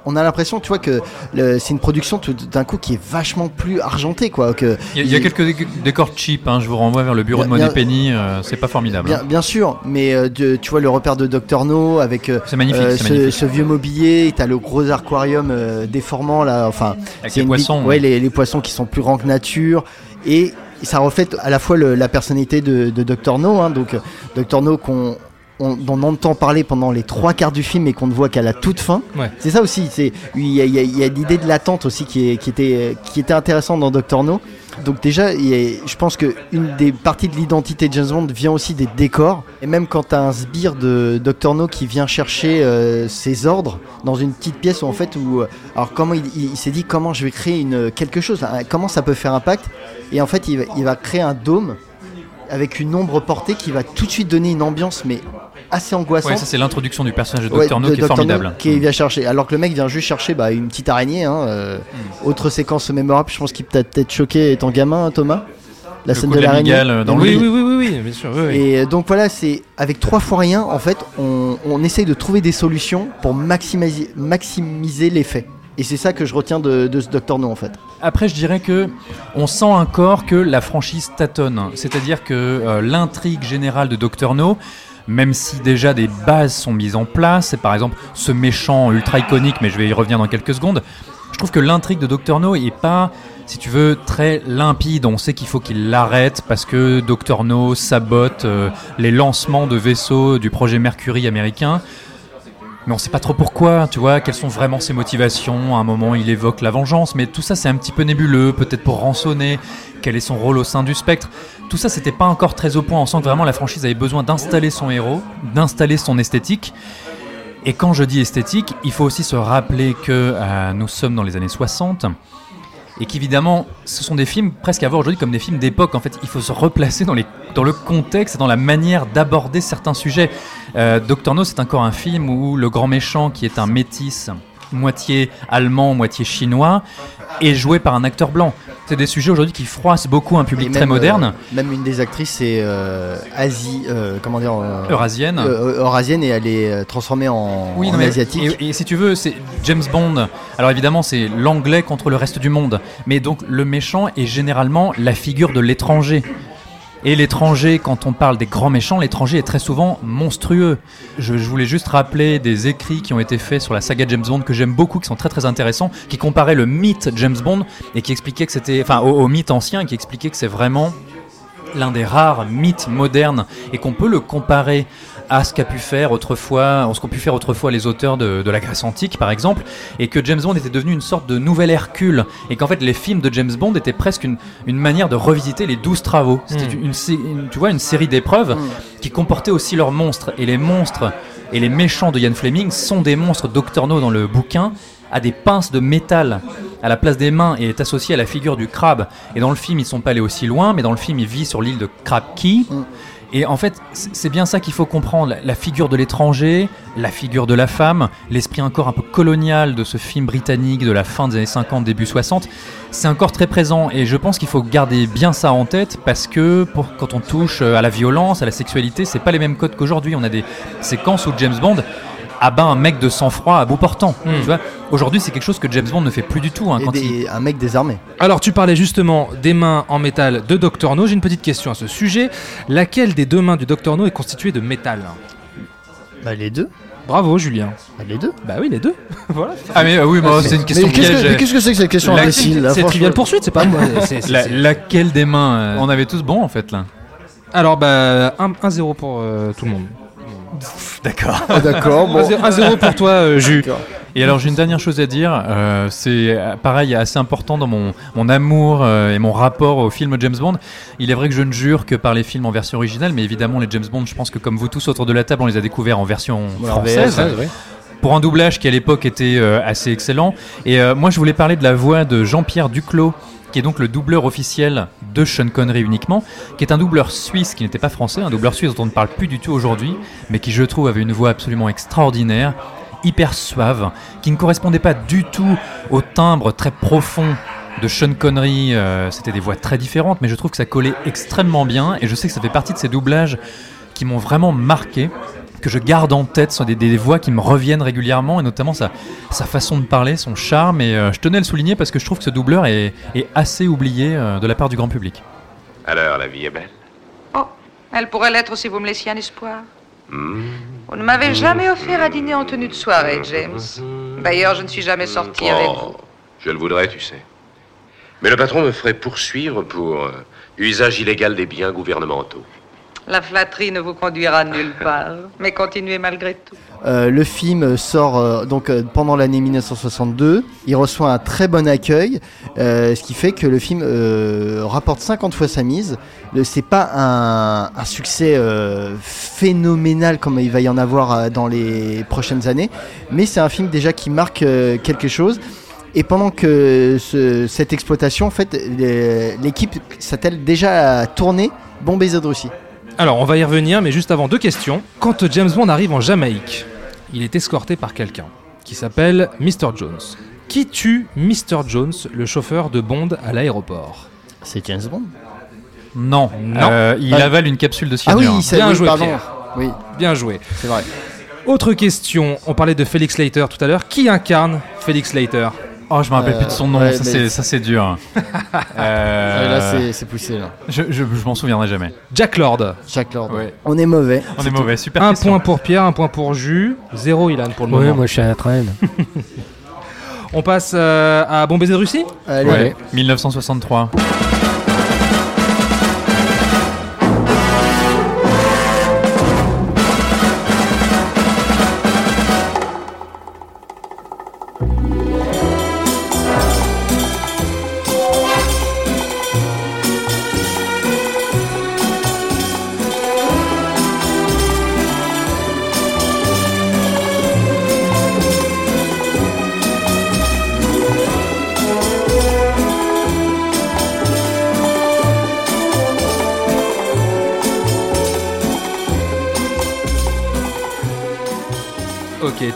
Speaker 6: on a l'impression, tu vois, que c'est une production d'un coup qui est vachement plus argentée, quoi. Que
Speaker 1: Il y a, il y a quelques dé- décors cheap, hein, je vous renvoie vers le bureau de
Speaker 6: bien-
Speaker 1: Moneypenny, euh, c'est pas formidable.
Speaker 6: Bien,
Speaker 1: hein.
Speaker 6: bien sûr, mais euh, tu vois le repère de Dr No avec euh,
Speaker 1: magnifique,
Speaker 6: ce,
Speaker 1: magnifique.
Speaker 6: ce vieux mobilier, t'as le gros aquarium déformant là, enfin
Speaker 1: Avec
Speaker 6: c'est
Speaker 1: les poissons.
Speaker 6: ouais, les, les poissons qui sont plus grands que nature et ça reflète à la fois la personnalité de, de Dr No, hein, donc euh, Dr No qu'on on, dont on entend parler pendant les trois quarts du film et qu'on ne voit qu'à la toute fin.
Speaker 4: Ouais.
Speaker 6: C'est ça aussi, c'est il y a, il y a- il y a l'idée de l'attente aussi qui, est, qui était qui était intéressante dans Dr No. Donc déjà, il y a- je pense que une des parties de l'identité de James Bond vient aussi des décors. Et même quand tu as un sbire de Dr No qui vient chercher euh, ses ordres dans une petite pièce où en fait où euh, alors comment il, il- il s'est dit comment je vais créer une quelque chose, hein, comment ça peut faire impact. Et en fait, il va, il va créer un dôme avec une ombre portée qui va tout de suite donner une ambiance mais assez angoissante.
Speaker 1: Ouais, ça c'est l'introduction du personnage de
Speaker 6: Ouais,
Speaker 1: Dr. No
Speaker 6: de
Speaker 1: qui est.
Speaker 6: No
Speaker 1: formidable.
Speaker 6: qui vient chercher. Alors que le mec vient juste chercher bah, une petite araignée. hein, euh,
Speaker 1: Mm.
Speaker 6: Autre séquence mémorable, je pense qu'il t'a peut-être choqué étant gamin, hein, Thomas. La
Speaker 1: Le
Speaker 6: scène de
Speaker 1: de la
Speaker 6: l'araignée.
Speaker 1: euh, dans
Speaker 4: Oui, oui, oui, oui, oui, bien sûr. oui, oui.
Speaker 6: Et donc voilà, c'est avec trois fois rien, en fait, on, on essaye de trouver des solutions pour maximiser, maximiser l'effet. Et c'est ça que je retiens de, de ce Doctor No en fait.
Speaker 1: Après, je dirais que on sent encore que la franchise tâtonne. C'est-à-dire que euh, l'intrigue générale de Dr. No, même si déjà des bases sont mises en place, c'est par exemple ce méchant ultra iconique, mais je vais y revenir dans quelques secondes, je trouve que l'intrigue de Dr. No est pas, si tu veux, très limpide. On sait qu'il faut qu'il l'arrête parce que Dr. No sabote euh, les lancements de vaisseaux du projet Mercury américain. Mais on sait pas trop pourquoi, tu vois, quelles sont vraiment ses motivations. À un moment, il évoque la vengeance, mais tout ça, c'est un petit peu nébuleux, peut-être pour rançonner. Quel est son rôle au sein du spectre? Tout ça, c'était pas encore très au point. On sent que vraiment la franchise avait besoin d'installer son héros, d'installer son esthétique. Et quand je dis esthétique, il faut aussi se rappeler que euh, nous sommes dans les années 60 et qu'évidemment, ce sont des films presque à voir aujourd'hui comme des films d'époque. En fait, il faut se replacer dans, le contexte et dans la manière d'aborder certains sujets. Euh, Doctor No, c'est encore un film où le grand méchant, qui est un métis, moitié allemand, moitié chinois, est joué par un acteur blanc. C'est des sujets aujourd'hui qui froissent beaucoup un public
Speaker 6: Et
Speaker 1: très
Speaker 6: même,
Speaker 1: moderne,
Speaker 6: euh, même une des actrices, c'est euh, Asie, euh, comment dire, euh,
Speaker 1: eurasienne.
Speaker 6: euh, eurasienne et elle est euh, transformée en,
Speaker 1: Oui,
Speaker 6: en
Speaker 1: non, mais-
Speaker 6: asiatique.
Speaker 1: Et, et si tu veux, c'est James Bond. Alors évidemment, c'est l'anglais contre le reste du monde. Mais donc le méchant est généralement la figure de l'étranger. Et l'étranger, quand on parle des grands méchants, l'étranger est très souvent monstrueux. Je, voulais juste rappeler des écrits qui ont été faits sur la saga James Bond que j'aime beaucoup, qui sont très très intéressants, qui comparaient le mythe James Bond et qui expliquaient que c'était, enfin, au, mythe ancien, qui expliquaient que c'est vraiment l'un des rares mythes modernes et qu'on peut le comparer à ce qu'a pu faire autrefois, ce qu'ont pu faire autrefois les auteurs de, de la Grèce antique par exemple, et que James Bond était devenu une sorte de nouvel Hercule, et qu'en fait les films de James Bond étaient presque une, une manière de revisiter les douze travaux. C'était
Speaker 4: Mm.
Speaker 1: une, tu vois, une série d'épreuves qui comportaient aussi leurs monstres, et les monstres et les méchants de Ian Fleming sont des monstres Doctor No dans le bouquin a des pinces de métal à la place des mains et est associé à la figure du crabe. Et dans le film, ils sont pas allés aussi loin, mais dans le film, il vit sur l'île de Crab Key.
Speaker 6: Mm.
Speaker 1: Et en fait, c'est bien ça qu'il faut comprendre. La- figure de l'étranger, la figure de la femme, l'esprit encore un peu colonial de ce film britannique de la fin des années 50, début 60, c'est encore très présent. Et je pense qu'il faut garder bien ça en tête parce que quand on touche euh, à la violence, à la sexualité, c'est pas les mêmes codes qu'aujourd'hui. On a des séquences où James Bond abat un mec de sang-froid à bout portant.
Speaker 4: Mm.
Speaker 1: Tu vois, aujourd'hui, c'est quelque chose que James Bond ne fait plus du tout. hein,
Speaker 6: Et
Speaker 1: quand
Speaker 6: des-
Speaker 1: il-
Speaker 6: un mec désarmé.
Speaker 4: Alors, tu parlais justement des mains en métal de Dr. No. J'ai une petite question à ce sujet. Laquelle des deux mains du Dr. No est constituée de métal?
Speaker 6: Bah les deux.
Speaker 4: Bravo, Julien.
Speaker 6: Bah, les deux.
Speaker 4: Bah oui, les deux. voilà.
Speaker 1: Ah mais euh, oui, moi, c'est une question
Speaker 6: mais qu'est-ce
Speaker 1: piège.
Speaker 6: que, mais qu'est-ce que c'est que cette question
Speaker 1: La-
Speaker 6: imbécile
Speaker 4: C'est Trivial Poursuite, c'est pas moi.
Speaker 1: laquelle des mains euh, On avait tous bon en fait là.
Speaker 4: Alors, bah, 1-0 pour euh, tout le monde.
Speaker 1: D'accord.
Speaker 6: Ah, D'accord, bon.
Speaker 4: 1-0 pour toi, euh, Jus.
Speaker 1: Et alors j'ai une dernière chose à dire, euh, c'est euh, pareil assez important dans mon, mon amour euh, et mon rapport au film James Bond. Il est vrai que je ne jure que par les films en version originale, mais évidemment les James Bond, je pense que comme vous tous autour de la table, on les a découverts en version française. Pour un doublage qui à l'époque était euh, assez excellent. Et euh, moi je voulais parler de la voix de Jean-Pierre Duclos, qui est donc le doubleur officiel de Sean Connery uniquement, qui est un doubleur suisse qui n'était pas français, un doubleur suisse dont on ne parle plus du tout aujourd'hui, mais qui je trouve avait une voix absolument extraordinaire, hyper suave, qui ne correspondait pas du tout au timbre très profond de Sean Connery. euh, C'était des voix très différentes, mais je trouve que ça collait extrêmement bien, et je sais que ça fait partie de ces doublages qui m'ont vraiment marqué. Que je garde en tête, ce sont des, des voix qui me reviennent régulièrement, et notamment sa, sa façon de parler, son charme. Et euh, je tenais à le souligner parce que je trouve que ce doubleur est, est assez oublié euh, de la part du grand public.
Speaker 3: Alors, la vie est belle
Speaker 8: Oh, elle pourrait l'être si vous me laissiez un espoir.
Speaker 3: Hmm.
Speaker 8: Vous ne m'avez jamais offert à dîner en tenue de soirée, James. D'ailleurs, je ne suis jamais sorti avec vous.
Speaker 3: Oh, je le voudrais, tu sais. Mais le patron me ferait poursuivre pour euh, usage illégal des biens gouvernementaux.
Speaker 8: La flatterie ne vous conduira nulle part. Mais continuez malgré tout.
Speaker 6: Euh, le film sort euh, donc euh, pendant l'année 1962. Il reçoit un très bon accueil, ce qui fait que le film rapporte 50 fois sa mise. C'est pas un, succès phénoménal comme il va y en avoir dans les prochaines années, mais c'est un film déjà qui marque quelque chose. Et pendant que ce- cette exploitation, en fait, l'équipe s'attelle déjà à tourner Bon baiser.
Speaker 4: Alors, on va y revenir, mais juste avant, deux questions. Quand James Bond arrive en Jamaïque, il est escorté par quelqu'un qui s'appelle Mr. Jones. Qui tue Mr. Jones, le chauffeur de Bond à l'aéroport?
Speaker 6: C'est James Bond?
Speaker 1: Non,
Speaker 4: Non.
Speaker 1: Euh, il
Speaker 6: Ah.
Speaker 1: avale une capsule de
Speaker 6: Ah
Speaker 1: cyanure.
Speaker 6: oui, c'est
Speaker 4: Bien
Speaker 6: oui,
Speaker 4: joué,
Speaker 6: pardon.
Speaker 4: Pierre.
Speaker 6: Oui,
Speaker 4: Bien joué.
Speaker 6: c'est vrai.
Speaker 4: Autre question, on parlait de Felix Leiter tout à l'heure. Qui incarne Felix Leiter?
Speaker 1: Oh, je me rappelle
Speaker 6: Euh,
Speaker 1: plus de son nom,
Speaker 6: ouais,
Speaker 1: ça c'est- ça c'est dur. Euh,
Speaker 6: Ouais, là, c'est- c'est poussé. Là.
Speaker 1: je, je, je m'en souviendrai jamais.
Speaker 4: Jack Lord.
Speaker 6: Jack Lord.
Speaker 1: Ouais.
Speaker 6: On est mauvais.
Speaker 1: On est mauvais, super
Speaker 4: Un
Speaker 1: question.
Speaker 4: point pour Pierre, un point pour Jus, zéro Ilan pour le
Speaker 5: Ouais,
Speaker 4: moment.
Speaker 5: moi je suis à la traîne.
Speaker 4: On passe euh, à Bon baiser de Russie?
Speaker 6: Allez,
Speaker 1: Ouais, 1963.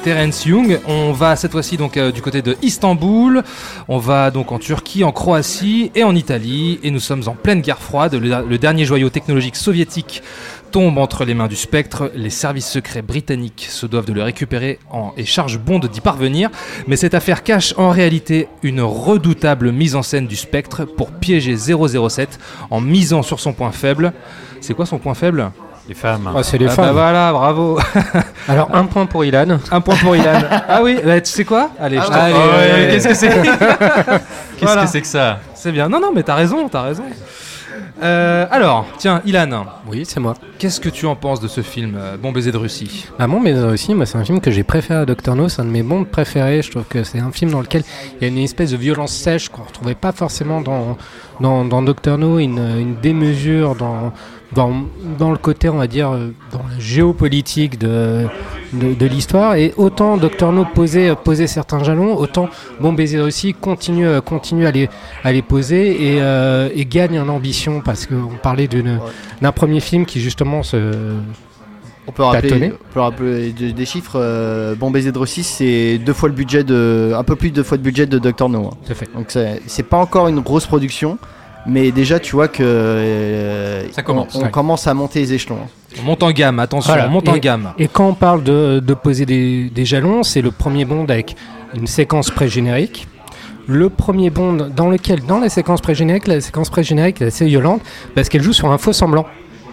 Speaker 4: Terence Young. On va cette fois-ci donc euh, du côté de Istanbul. On va donc en Turquie, en Croatie et en Italie. Et nous sommes en pleine guerre froide. Le, dernier joyau technologique soviétique tombe entre les mains du spectre. Les services secrets britanniques se doivent de le récupérer et charge Bond d'y parvenir. Mais cette affaire cache en réalité une redoutable mise en scène du spectre pour piéger 007 en misant sur son point faible. C'est quoi son point faible?
Speaker 1: Les femmes.
Speaker 5: Ah, c'est les
Speaker 4: Ah bah
Speaker 5: femmes.
Speaker 4: voilà, bravo.
Speaker 5: Alors un point pour Ilan.
Speaker 4: Un point pour Ilan. ah oui, bah, tu sais quoi? Allez, je t'en-
Speaker 1: Ah
Speaker 4: Allez, allez,
Speaker 1: qu'est-ce que c'est? Qu'est-ce
Speaker 4: Voilà.
Speaker 1: que c'est que ça?
Speaker 4: C'est bien. Non, non, mais t'as raison, t'as raison. Euh, alors, tiens, Ilan,
Speaker 5: Oui, c'est moi.
Speaker 4: qu'est-ce que tu en penses de ce film euh, Bon baiser de Russie?
Speaker 5: Bah, Bon mais aussi, moi c'est un film que j'ai préféré à Doctor No, c'est un de mes bons préférés. Je trouve que c'est un film dans lequel il y a une espèce de violence sèche qu'on retrouvait pas forcément dans dans, dans Doctor No, une, une démesure dans, dans dans le côté, on va dire, euh, dans la géopolitique de de, de l'histoire. Et autant Doctor No posait posait certains jalons, autant Bon baiser de Russie continue euh, continue à les à les poser et, euh, et gagne en ambition parce qu'on parlait d'un premier film qui justement se
Speaker 6: On peut rappeler, on peut rappeler des, des chiffres. euh, bon baiser de Russie, c'est deux fois le budget de, un peu plus de deux fois le budget de Doctor No. hein.
Speaker 5: Fait.
Speaker 6: Donc c'est pas encore une grosse production, mais déjà tu vois que euh,
Speaker 1: Ça commence,
Speaker 6: On, on
Speaker 5: ouais.
Speaker 6: commence à monter les échelons.
Speaker 4: On monte en gamme, attention,
Speaker 5: Voilà.
Speaker 4: on monte en
Speaker 5: Et-
Speaker 4: gamme.
Speaker 5: Et quand on parle de, de poser des, des jalons, c'est le premier Bond avec une séquence pré-générique. Le premier Bond dans lequel, dans la séquence pré-générique, la séquence pré-générique est assez violente parce qu'elle joue sur un faux semblant.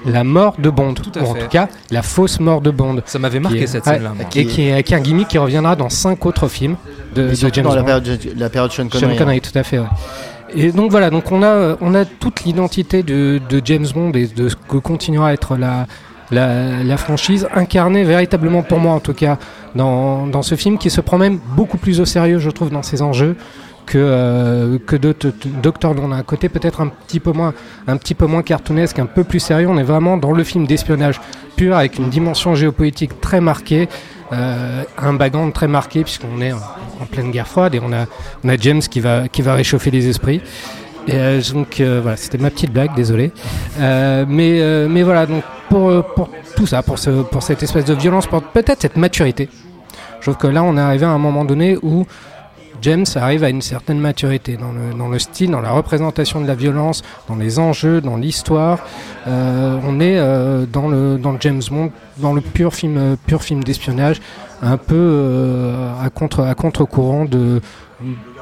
Speaker 5: La mort de Bond, ou en tout cas la fausse mort de Bond.
Speaker 4: Ça m'avait marqué
Speaker 5: est-
Speaker 4: cette scène-là.
Speaker 5: Et qui est, qui est un gimmick qui reviendra dans cinq autres films de, de James
Speaker 6: dans la
Speaker 5: Bond.
Speaker 6: période, la période Sean
Speaker 5: Sean
Speaker 6: Connery. hein.
Speaker 5: Connery, tout à fait. ouais. Et donc voilà, donc on a, on a toute l'identité de, James Bond et de ce que continuera à être la, la, franchise, incarnée véritablement pour moi en tout cas dans, dans ce film qui se prend même beaucoup plus au sérieux, je trouve, dans ses enjeux que, euh, que d'autres- Doctor No. On a un côté peut-être un petit peu moins un petit peu moins cartoonesque, un peu plus sérieux. On est vraiment dans le film d'espionnage pur avec une dimension géopolitique très marquée, euh, un background très marqué puisqu'on est en, pleine guerre froide et on a on a James qui va qui va réchauffer les esprits. Et euh, donc euh, voilà, c'était ma petite blague, désolé. Euh, mais euh, mais voilà, donc pour euh, pour tout ça, pour ce pour cette espèce de violence, pour peut-être cette maturité. Je trouve que là, on est arrivé à un moment donné où James arrive à une certaine maturité dans le, style, dans la représentation de la violence, dans les enjeux, dans l'histoire. Euh, on est euh, dans, le, dans le James Bond, dans le pur film, euh, pur film d'espionnage, un peu à contre-courant de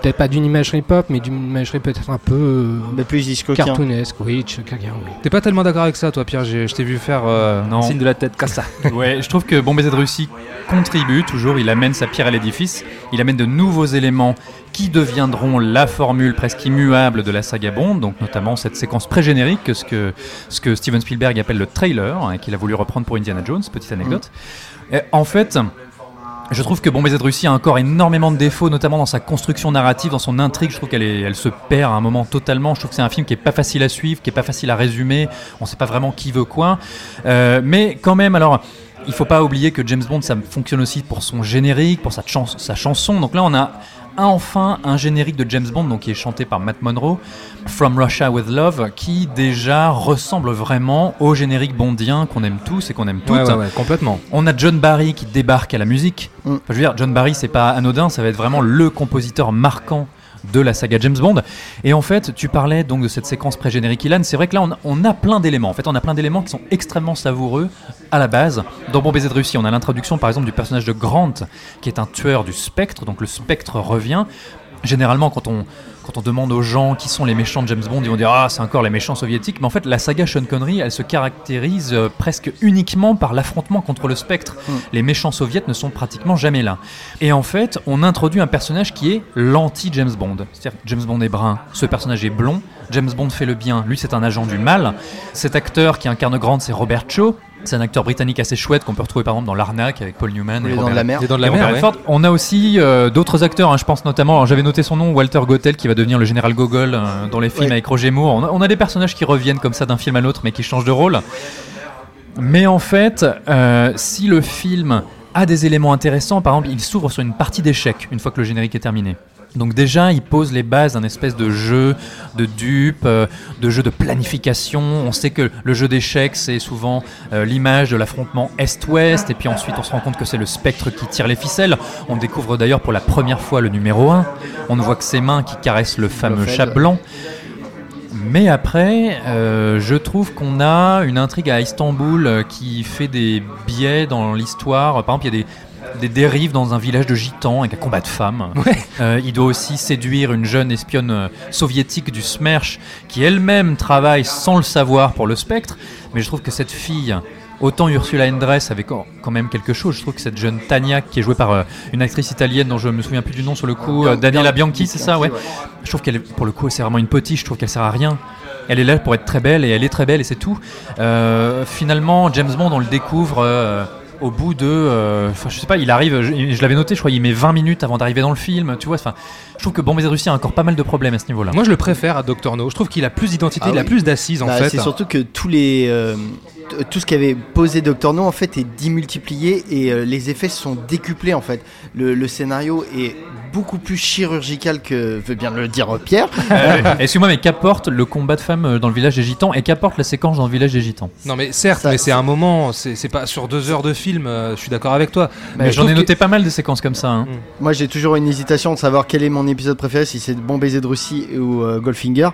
Speaker 5: peut-être pas d'une imagerie pop, mais d'une imagerie peut-être un peu euh,
Speaker 6: Mais plus
Speaker 5: cartoonesque. Oui, Hitchcockien, oui.
Speaker 4: T'es pas tellement d'accord avec ça, toi, Pierre j'ai- Je t'ai vu faire euh,
Speaker 1: Non.
Speaker 4: signe de la tête comme ça.
Speaker 1: Ouais, je trouve que Bon Baiser de Russie contribue toujours, il amène sa pierre à l'édifice, il amène de nouveaux éléments qui deviendront la formule presque immuable de la saga Bond, donc notamment cette séquence pré-générique, ce que, ce que Steven Spielberg appelle le trailer, hein, qu'il a voulu reprendre pour Indiana Jones, petite anecdote. Et en fait, je trouve que Bon Baiser de Russie a encore énormément de défauts, notamment dans sa construction narrative, dans son intrigue. Je trouve qu'elle elle se perd à un moment totalement. Je trouve que c'est un film qui est pas facile à suivre, qui est pas facile à résumer. On sait pas vraiment qui veut quoi. Euh, mais quand même, alors. Il faut pas oublier que James Bond, ça fonctionne aussi pour son générique, pour sa, sa chanson. Donc là, on a enfin un générique de James Bond, donc qui est chanté par Matt Monro, From Russia with Love, qui déjà ressemble vraiment au générique bondien qu'on aime tous et qu'on aime toutes.
Speaker 4: Ouais, ouais, ouais, complètement.
Speaker 1: On a John Barry qui débarque à la musique.
Speaker 6: Mm.
Speaker 1: Enfin, je veux dire, John Barry, c'est pas anodin, ça va être vraiment le compositeur marquant de la saga James Bond. Et en fait, tu parlais donc de cette séquence pré-générique Ilan. C'est vrai que là, on a, plein d'éléments. En fait, on a plein d'éléments qui sont extrêmement savoureux à la base. Dans Bon Baiser de Russie, on a l'introduction par exemple du personnage de Grant, qui est un tueur du spectre. Donc le spectre revient. Généralement, quand on, quand on demande aux gens qui sont les méchants de James Bond, ils vont dire Ah, c'est encore les méchants soviétiques. Mais en fait, la saga Sean Connery, elle se caractérise euh, presque uniquement par l'affrontement contre le spectre. Les méchants soviets ne sont pratiquement jamais là. Et en fait, on introduit un personnage qui est l'anti-James Bond. C'est-à-dire James Bond est brun, ce personnage est blond. James Bond fait le bien, lui c'est un agent du mal. Cet acteur qui incarne Grant, c'est Robert Shaw. C'est un acteur britannique assez chouette qu'on peut retrouver par exemple dans L'Arnaque avec Paul Newman et
Speaker 6: Les dents
Speaker 1: Robert
Speaker 6: de la mer.
Speaker 4: Les dents de la
Speaker 1: et Robert
Speaker 4: mer, ouais.
Speaker 1: Redford. On a aussi euh, d'autres acteurs, hein, je pense notamment, j'avais noté son nom, Walter Gottel, qui va devenir le général Gogol euh, dans les films
Speaker 6: Ouais.
Speaker 1: avec Roger Moore. On a, on a des personnages qui reviennent comme ça d'un film à l'autre, mais qui changent de rôle. Mais en fait, euh, si le film a des éléments intéressants, par exemple, il s'ouvre sur une partie d'échecs une fois que le générique est terminé. Donc déjà, il pose les bases d'un espèce de jeu de dupe, euh, de jeu de planification. On sait que le jeu d'échecs, c'est souvent euh, l'image de l'affrontement Est-Ouest, et puis ensuite on se rend compte que c'est le spectre qui tire les ficelles. On découvre d'ailleurs pour la première fois le numéro 1. On ne voit que ses mains qui caressent le fameux
Speaker 6: Blofeld.
Speaker 1: chat blanc. Mais après, euh, je trouve qu'on a une intrigue à Istanbul qui fait des biais dans l'histoire. Par exemple, il y a des, des dérives dans un village de gitans avec un combat de femmes. Euh, il doit aussi séduire une jeune espionne euh, soviétique du SMERSH qui elle-même travaille sans le savoir pour le spectre. Mais je trouve que cette fille, autant Ursula Andress avait quand même quelque chose. Je trouve que cette jeune Tania, qui est jouée par euh, une actrice italienne dont je me souviens plus du nom sur le coup, Daniela Bianchi, c'est ça, ouais. Je trouve qu'elle, pour le coup, c'est vraiment une potiche. Je trouve qu'elle sert à rien. Elle est là pour être très belle et elle est très belle et c'est tout. Euh, finalement, James Bond, on le découvre euh, au bout de. euh, Enfin, je sais pas, il arrive, je, je l'avais noté, je crois, il met 20 minutes avant d'arriver dans le film. Tu vois, enfin, je trouve que Bon Baiser de Russie a encore pas mal de problèmes à ce niveau-là.
Speaker 4: Moi, je le préfère à Dr. No. Je trouve qu'il a plus d'identité,
Speaker 6: Ah
Speaker 4: il a plus d'assises en
Speaker 6: Bah,
Speaker 4: fait.
Speaker 6: C'est surtout que tous les, euh, tout ce qu'avait posé Dr No en fait est démultiplié et euh, les effets sont décuplés en fait. Le, le scénario est beaucoup plus chirurgical que veut bien le dire Pierre.
Speaker 1: Euh, Excuse-moi, mais qu'apporte le combat de femmes euh, dans le village des Gitans et qu'apporte la séquence dans le village des Gitans
Speaker 4: Non, mais certes,
Speaker 6: Ça-
Speaker 4: mais c'est un moment, c'est pas sur deux heures de film, euh, je suis d'accord avec toi.
Speaker 1: Mais
Speaker 4: je
Speaker 1: J'en ai noté pas mal de séquences comme ça. hein.
Speaker 6: Moi j'ai toujours une hésitation de savoir quel est mon épisode préféré, si c'est Bon baiser de Russie ou euh, Goldfinger.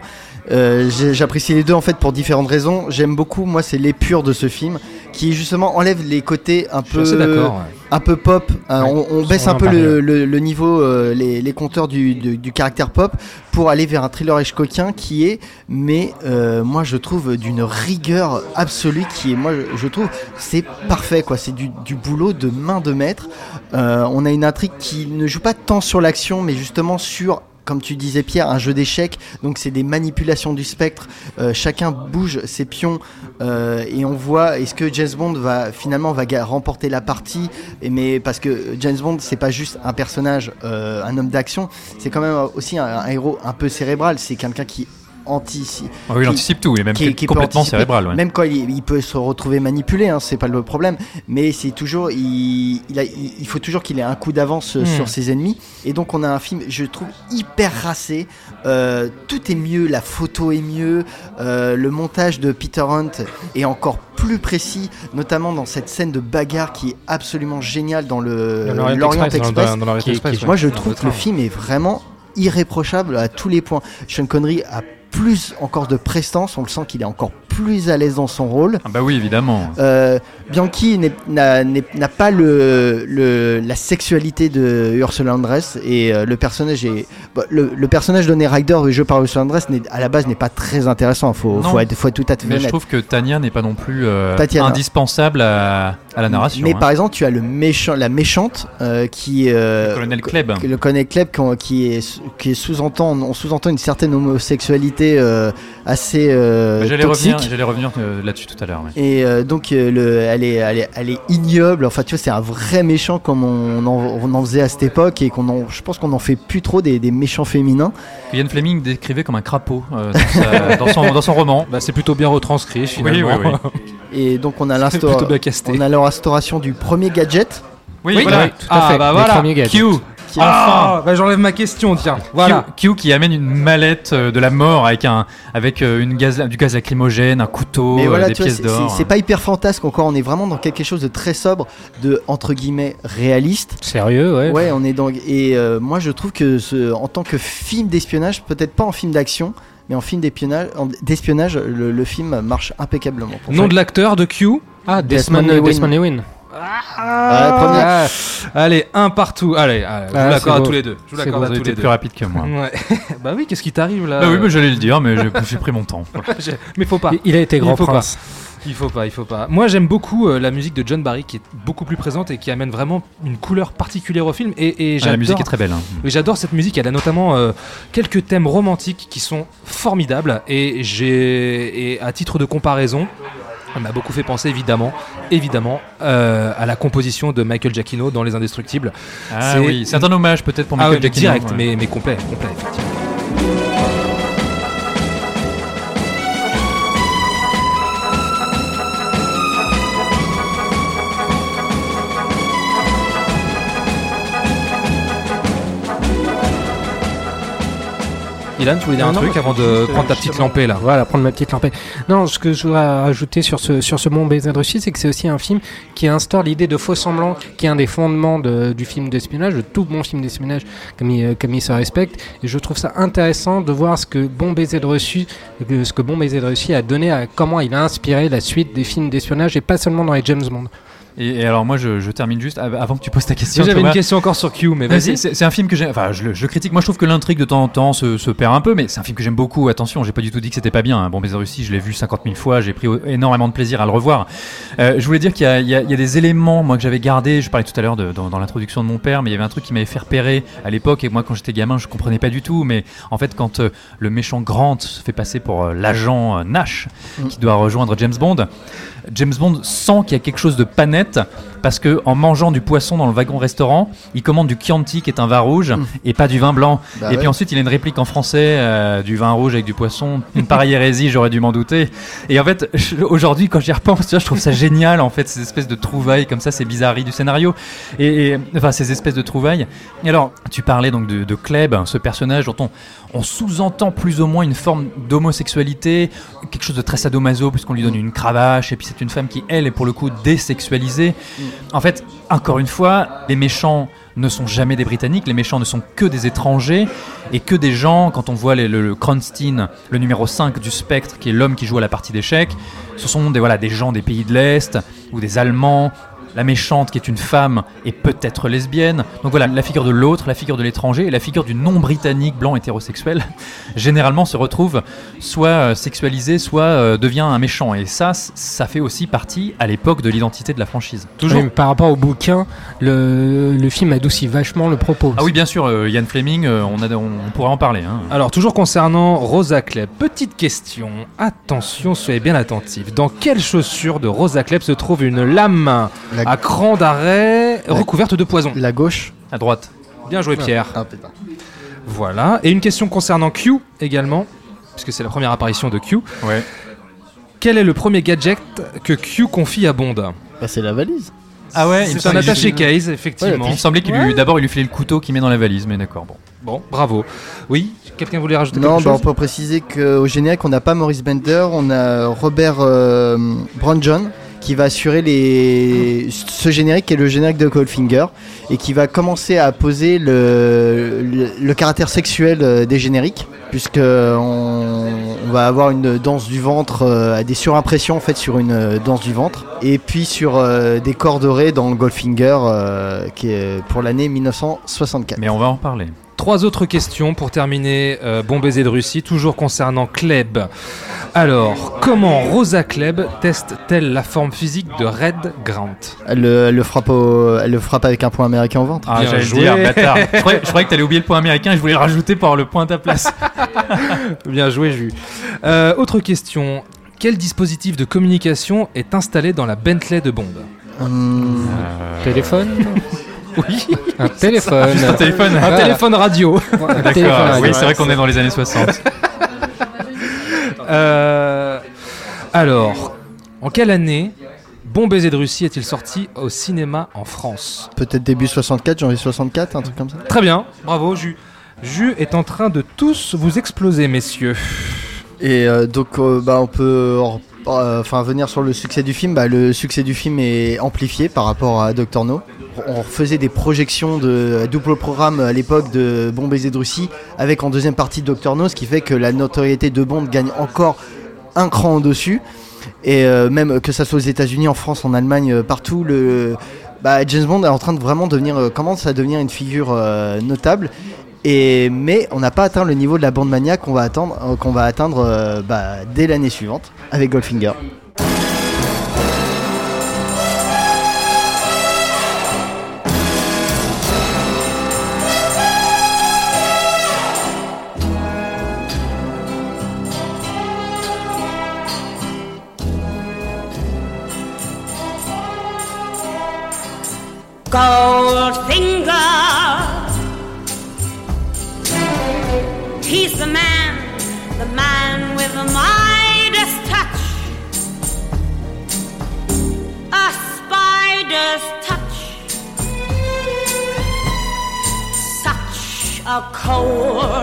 Speaker 6: Euh, J'apprécie les deux en fait pour différentes raisons. J'aime beaucoup, moi c'est l'épure de ce film qui justement enlève les côtés un
Speaker 4: Je suis
Speaker 6: peu
Speaker 4: d'accord. ouais.
Speaker 6: Un peu pop.
Speaker 5: Ouais,
Speaker 6: on, baisse un peu le, le- le niveau, euh, les, les compteurs du, du, du caractère pop pour aller vers un thriller Hitchcockien qui est, mais euh, moi je trouve d'une rigueur absolue qui est, moi je, je trouve, c'est parfait quoi. C'est du, du boulot de main de maître. Euh, on a une intrigue qui ne joue pas tant sur l'action, mais justement sur comme tu disais Pierre, un jeu d'échecs, donc c'est des manipulations du spectre, Euh, chacun bouge ses pions euh, et on voit est-ce que James Bond va finalement va remporter la partie, mais parce que James Bond c'est pas juste un personnage, euh, un homme d'action, c'est quand même aussi un héros un peu cérébral, c'est quelqu'un qui anti.
Speaker 1: Ah il anticipe tout, il est même
Speaker 6: qui- qui
Speaker 1: complètement cérébral. ouais.
Speaker 6: Même quand il, il peut se retrouver manipulé, hein, c'est pas le problème. Mais c'est toujours, il, il, a- il- il faut toujours qu'il ait un coup d'avance euh,
Speaker 4: Hmm.
Speaker 6: sur ses ennemis. Et donc on a un film, je trouve hyper racé. Euh, tout est mieux, la photo est mieux, euh, le montage de Peter Hunt est encore plus précis, notamment dans cette scène de bagarre qui est absolument géniale dans le
Speaker 5: Dans l'Orient Express,
Speaker 6: Express.
Speaker 4: dans, dans l'Orient
Speaker 5: qui-
Speaker 4: Express,
Speaker 5: qui-
Speaker 4: ouais.
Speaker 6: Moi, je trouve que le film est vraiment irréprochable à tous les points. Sean Connery a plus encore de prestance, on le sent qu'il est encore plus à l'aise dans son rôle.
Speaker 1: Ah bah oui, évidemment.
Speaker 6: Euh, Bianchi n'a pas le, le- la sexualité de Ursula Andress et euh, le personnage est bah, le, le personnage d'Honey Rider joué par Ursula Andress à la base n'est pas très intéressant. Faut,
Speaker 1: Non.
Speaker 6: faut être, faut être tout à fait
Speaker 1: Mais je trouve que Tania n'est pas non plus euh, indispensable à, à la narration.
Speaker 6: Mais
Speaker 1: hein.
Speaker 6: par exemple, tu as le méchant, la méchante qui euh,
Speaker 1: Colonel Kleb.
Speaker 6: le Coney Kleb qui, qui est qui est sous-entend on sous-entend une certaine homosexualité euh, assez euh,
Speaker 1: Bah, J'allais
Speaker 6: toxique.
Speaker 1: revenir, j'allais revenir euh, là-dessus tout à l'heure.
Speaker 6: Et euh, donc euh, le, elle, est, elle, est, elle est ignoble. Enfin, tu vois, c'est un vrai méchant comme on en, on en faisait à cette époque et qu'on en, je pense qu'on en fait plus trop des, des méchants féminins.
Speaker 1: Que Ian Fleming décrivait comme un crapaud euh, dans, sa- dans son, dans son roman.
Speaker 4: Bah, c'est plutôt bien retranscrit finalement.
Speaker 1: oui, oui.
Speaker 6: Et donc on a
Speaker 4: casté.
Speaker 6: on a l'instauration du premier gadget.
Speaker 1: Oui,
Speaker 4: Oui,
Speaker 1: voilà.
Speaker 4: oui, tout à
Speaker 5: fait.
Speaker 4: Ah bah
Speaker 5: Les
Speaker 4: voilà.
Speaker 1: Q,
Speaker 6: Qui
Speaker 4: Ah, bah j'enlève ma question, tiens. Voilà.
Speaker 1: Q, Q qui amène une mallette euh, de la mort avec un avec euh, une gaz, du gaz lacrymogène, un couteau,
Speaker 6: Mais
Speaker 1: euh,
Speaker 6: voilà,
Speaker 1: des
Speaker 6: tu vois,
Speaker 1: pièces d'or.
Speaker 6: c'est c'est pas hyper fantasque encore. On est vraiment dans quelque chose de très sobre, de entre guillemets réaliste.
Speaker 5: Sérieux, ouais.
Speaker 6: Ouais, on est dans et euh, moi je trouve que ce, en tant que film d'espionnage, peut-être pas en film d'action, mais en film d'espionnage, le, le film marche impeccablement.
Speaker 4: Nom
Speaker 6: ça.
Speaker 4: de l'acteur de Q
Speaker 5: Ah,
Speaker 6: Desmond
Speaker 5: Desmond,
Speaker 6: Lewin.
Speaker 5: Desmond Lewin.
Speaker 6: Ah, première-
Speaker 5: Ah,
Speaker 4: Allez, un partout. Allez, allez, je
Speaker 5: Ah,
Speaker 4: vous l'accorde
Speaker 5: c'est
Speaker 4: à
Speaker 5: beau.
Speaker 4: tous les deux. Je vous l'accorde à tous les
Speaker 1: été
Speaker 4: deux.
Speaker 1: plus rapide que moi.
Speaker 4: Ouais. bah oui, qu'est-ce qui t'arrive là
Speaker 1: Bah oui, mais j'allais le dire, mais j'ai pris mon temps.
Speaker 4: J'ai- Mais faut pas.
Speaker 5: il- Il a été
Speaker 4: Il
Speaker 5: grand
Speaker 4: faut pas. Il faut pas, il faut pas. Moi, j'aime beaucoup euh, la musique de John Barry qui est beaucoup plus présente et qui amène vraiment une couleur particulière au film. Et, et
Speaker 1: Ah,
Speaker 4: j'adore.
Speaker 1: la musique est très belle. hein.
Speaker 4: J'adore cette musique. Elle a notamment euh, quelques thèmes romantiques qui sont formidables. Et j'ai, et à titre de comparaison, m'a beaucoup fait penser évidemment, évidemment, euh, à la composition de Michael Giacchino dans Les Indestructibles.
Speaker 1: Ah
Speaker 4: C'est-
Speaker 1: oui, c'est un hommage peut-être pour
Speaker 4: ah
Speaker 1: Michael Giacchino,
Speaker 4: direct,
Speaker 1: ouais.
Speaker 4: mais, mais complet, complet, effectivement. Ilan, tu voulais dire
Speaker 5: Non,
Speaker 4: un
Speaker 5: non,
Speaker 4: truc avant de prendre ta petite lampée là
Speaker 5: Voilà, prendre ma petite lampée. Non, ce que je voudrais rajouter sur ce, sur ce Bon baiser de Russie, c'est que c'est aussi un film qui instaure l'idée de faux semblant, qui est un des fondements de- du film d'espionnage, de tout bon film d'espionnage, comme il, comme il se respecte. Et je trouve ça intéressant de voir ce que Bon baiser de Russie, ce que Bon baiser de Russie a donné à comment il a inspiré la suite des films d'espionnage et pas seulement dans les James Bond.
Speaker 1: Et, et alors moi je, je termine juste av- avant que tu poses ta question.
Speaker 4: J'avais une question encore sur Q, mais vas-y.
Speaker 1: C'est un film que j'aime. Enfin, je, le- je le critique. Moi, je trouve que l'intrigue de temps en temps se, se perd un peu, mais c'est un film que j'aime beaucoup. Attention, j'ai pas du tout dit que c'était pas bien. hein. Bon, Baiser Russie, je l'ai vu 50 000 fois. J'ai pris énormément de plaisir à le revoir. Euh, je voulais dire qu'il y, a- y y des éléments, moi, que j'avais gardés. Je parlais tout à l'heure dans, dans l'introduction de mon père, mais il y avait un truc qui m'avait fait repérer à l'époque. Et moi, quand j'étais gamin, je comprenais pas du tout. Mais en fait, quand euh, le méchant Grant se fait passer pour euh, l'agent euh, Nash,
Speaker 6: Mm.
Speaker 1: qui doit rejoindre James Bond, James Bond sent qu'il y a quelque chose de pas net parce que en mangeant du poisson dans le wagon restaurant, il commande du Chianti qui est un vin rouge
Speaker 6: Mm.
Speaker 1: et pas du vin blanc.
Speaker 6: Bah
Speaker 1: et
Speaker 6: ouais.
Speaker 1: puis ensuite, il a une réplique en français euh, du vin rouge avec du poisson. Une pareille hérésie, j'aurais dû m'en douter. Et en fait, aujourd'hui, quand j'y repense, tu vois, je trouve ça génial en fait, ces espèces de trouvailles comme ça, ces bizarreries du scénario. Et, et- enfin, ces espèces de trouvailles. Et alors, tu parlais donc de, de Kleb, ce personnage dont on, on sous-entend plus ou moins une forme d'homosexualité, quelque chose de très sadomaso, puisqu'on lui donne une cravache, et puis c'est une femme qui, elle, est pour le coup désexualisée. En fait, encore une fois, les méchants ne sont jamais des Britanniques, les méchants ne sont que des étrangers, et que des gens, quand on voit les- le, le Kronstein, le numéro 5 du spectre, qui est l'homme qui joue à la partie d'échecs, ce sont des, voilà, des gens des pays de l'Est, ou des Allemands, la méchante qui est une femme est peut-être lesbienne. Donc voilà, la figure de l'autre, la figure de l'étranger et la figure du non-britannique blanc hétérosexuel, généralement se retrouve soit euh, sexualisé, soit euh, devient un méchant. Et ça, ça fait aussi partie à l'époque de l'identité de la franchise.
Speaker 4: Toujours.
Speaker 5: Oui, par rapport au bouquin, le, le film adoucit vachement le propos.
Speaker 1: Ah oui, bien sûr, euh, Ian Fleming, euh, on, a, on, on pourrait en parler. hein.
Speaker 4: Alors, toujours concernant Rosa Klebb, petite question. Attention, soyez bien attentifs. Dans quelles chaussures de Rosa Klebb se trouve une lame?
Speaker 6: La,
Speaker 4: à cran d'arrêt
Speaker 6: La-
Speaker 4: recouverte de poison
Speaker 6: la gauche.
Speaker 1: À droite.
Speaker 4: Bien joué, Pierre.
Speaker 6: Ah.
Speaker 4: Voilà. Et une question concernant Q également. puisque c'est la première apparition de Q.
Speaker 1: Ouais.
Speaker 4: Quel est le premier gadget que Q confie à Bond
Speaker 6: Bah, c'est la valise.
Speaker 1: Ah ouais, il me
Speaker 4: C'est un
Speaker 1: semble-
Speaker 4: attaché case, effectivement.
Speaker 1: Il me semblait qu'il lui, d'abord il lui filait le couteau qu'il met dans la valise, mais d'accord. Bon.
Speaker 4: Bon, bravo. Oui, quelqu'un voulait rajouter
Speaker 6: Non,
Speaker 4: quelque
Speaker 6: bah, on
Speaker 4: chose?
Speaker 6: peut préciser qu'au générique, on n'a pas Maurice Bender, on a Robert euh, John qui va assurer les... ce générique qui est le générique de Goldfinger et qui va commencer à poser le, le, caractère sexuel euh, des génériques puisque on, va avoir une danse du ventre, euh, des surimpressions en fait sur une euh, danse du ventre et puis sur des corps dorés dans Goldfinger qui est pour l'année 1964.
Speaker 1: Mais on va en parler.
Speaker 4: Trois autres questions pour terminer euh, Bon baiser de Russie, toujours concernant Kleb. Alors, comment Rosa Kleb teste-t-elle la forme physique de Red Grant?
Speaker 6: Elle, le- elle le frappe au- elle le frappe avec un point américain au ventre.
Speaker 1: Ah,
Speaker 4: Bien
Speaker 1: j'allais dire, bâtard. Je croyais, je croyais que t'allais oublier le point américain et je voulais le rajouter pour avoir le point à ta place.
Speaker 4: Bien joué, Jus. Euh, autre question. Quel dispositif de communication est installé dans la Bentley de Bond?
Speaker 6: Hum,
Speaker 5: Téléphone?
Speaker 4: Oui,
Speaker 5: Un téléphone.
Speaker 1: Un téléphone.
Speaker 4: un
Speaker 5: Voilà.
Speaker 4: téléphone radio.
Speaker 5: Un téléphone.
Speaker 1: D'accord. Oui, c'est vrai qu'on est dans les années 60.
Speaker 4: Euh, alors, en quelle année Bon baiser de Russie est-il sorti au cinéma en France
Speaker 6: Peut-être début 64, janvier 64, un truc comme ça.
Speaker 4: Très bien, bravo Jus. Jus est en train de tous vous exploser, messieurs.
Speaker 6: Et euh, donc, euh, bah, on peut enfin venir sur le succès du film. Bah, le succès du film est amplifié par rapport à Dr No. On faisait des projections de double programme à l'époque de Bon baiser de Russie avec en deuxième partie Dr No, ce qui fait que la notoriété de Bond gagne encore un cran au-dessus. Et euh, même que ça soit aux États-Unis, en France, en Allemagne, euh, partout, le bah, James Bond est en train de vraiment devenir, euh, commence à devenir une figure euh, notable. Et mais on n'a pas atteint le niveau de la bande mania qu'on va attendre, euh, qu'on va atteindre euh, bah, dès l'année suivante avec Goldfinger.
Speaker 9: Goldfinger.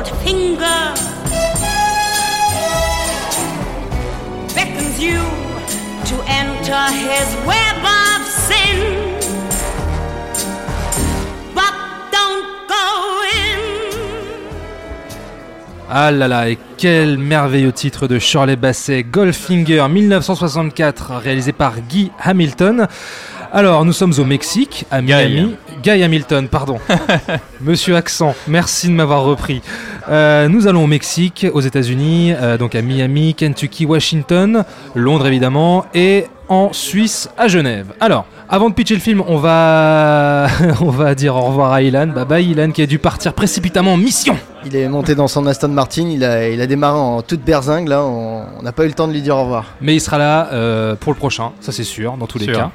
Speaker 9: Finger beckons you to enter his web of sin. But don't go in.
Speaker 4: Ah là là, et quel merveilleux titre de Shirley Bassey, Goldfinger 1964, réalisé par Guy Hamilton. Alors, nous sommes au Mexique, à Miami. Guy Hamilton, pardon. Monsieur Accent, merci de m'avoir repris. Euh, nous allons au Mexique, aux États-Unis, euh, donc à Miami, Kentucky, Washington, Londres évidemment, et en Suisse, à Genève. Alors, avant de pitcher le film, on va, on va dire au revoir à Ilan. Bye bye Ilan qui a dû partir précipitamment en mission.
Speaker 6: Il est monté dans son Aston Martin, il a, il a démarré en toute berzingue, là, on n'a pas eu le temps de lui dire au revoir.
Speaker 4: Mais il sera là euh, pour le prochain, ça c'est sûr, dans tous les
Speaker 1: Sûr.
Speaker 4: cas.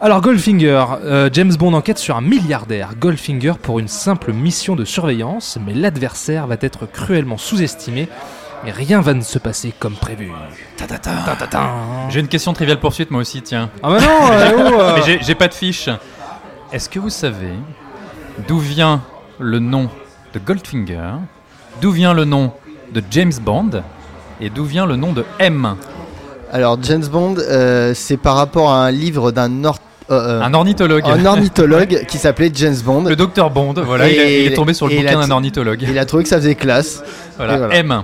Speaker 4: Alors Goldfinger, euh, James Bond enquête sur un milliardaire, Goldfinger, pour une simple mission de surveillance, mais l'adversaire va être cruellement sous-estimé et rien va ne se passer comme prévu.
Speaker 1: J'ai une question triviale poursuite moi aussi, tiens.
Speaker 4: Ah bah non, euh, oh, euh.
Speaker 1: Mais j'ai- pas de fiche. Est-ce que vous savez d'où vient le nom de Goldfinger D'où vient le nom de James Bond Et d'où vient le nom de M?
Speaker 6: Alors, James Bond, euh, c'est par rapport à un livre d'un or- euh,
Speaker 1: Un ornithologue.
Speaker 6: un ornithologue qui s'appelait James Bond.
Speaker 1: Le docteur Bond, voilà, il, a-
Speaker 6: Et-
Speaker 1: il est tombé sur le bouquin d'un ornithologue.
Speaker 6: Il a trouvé que ça faisait classe.
Speaker 1: Voilà. M.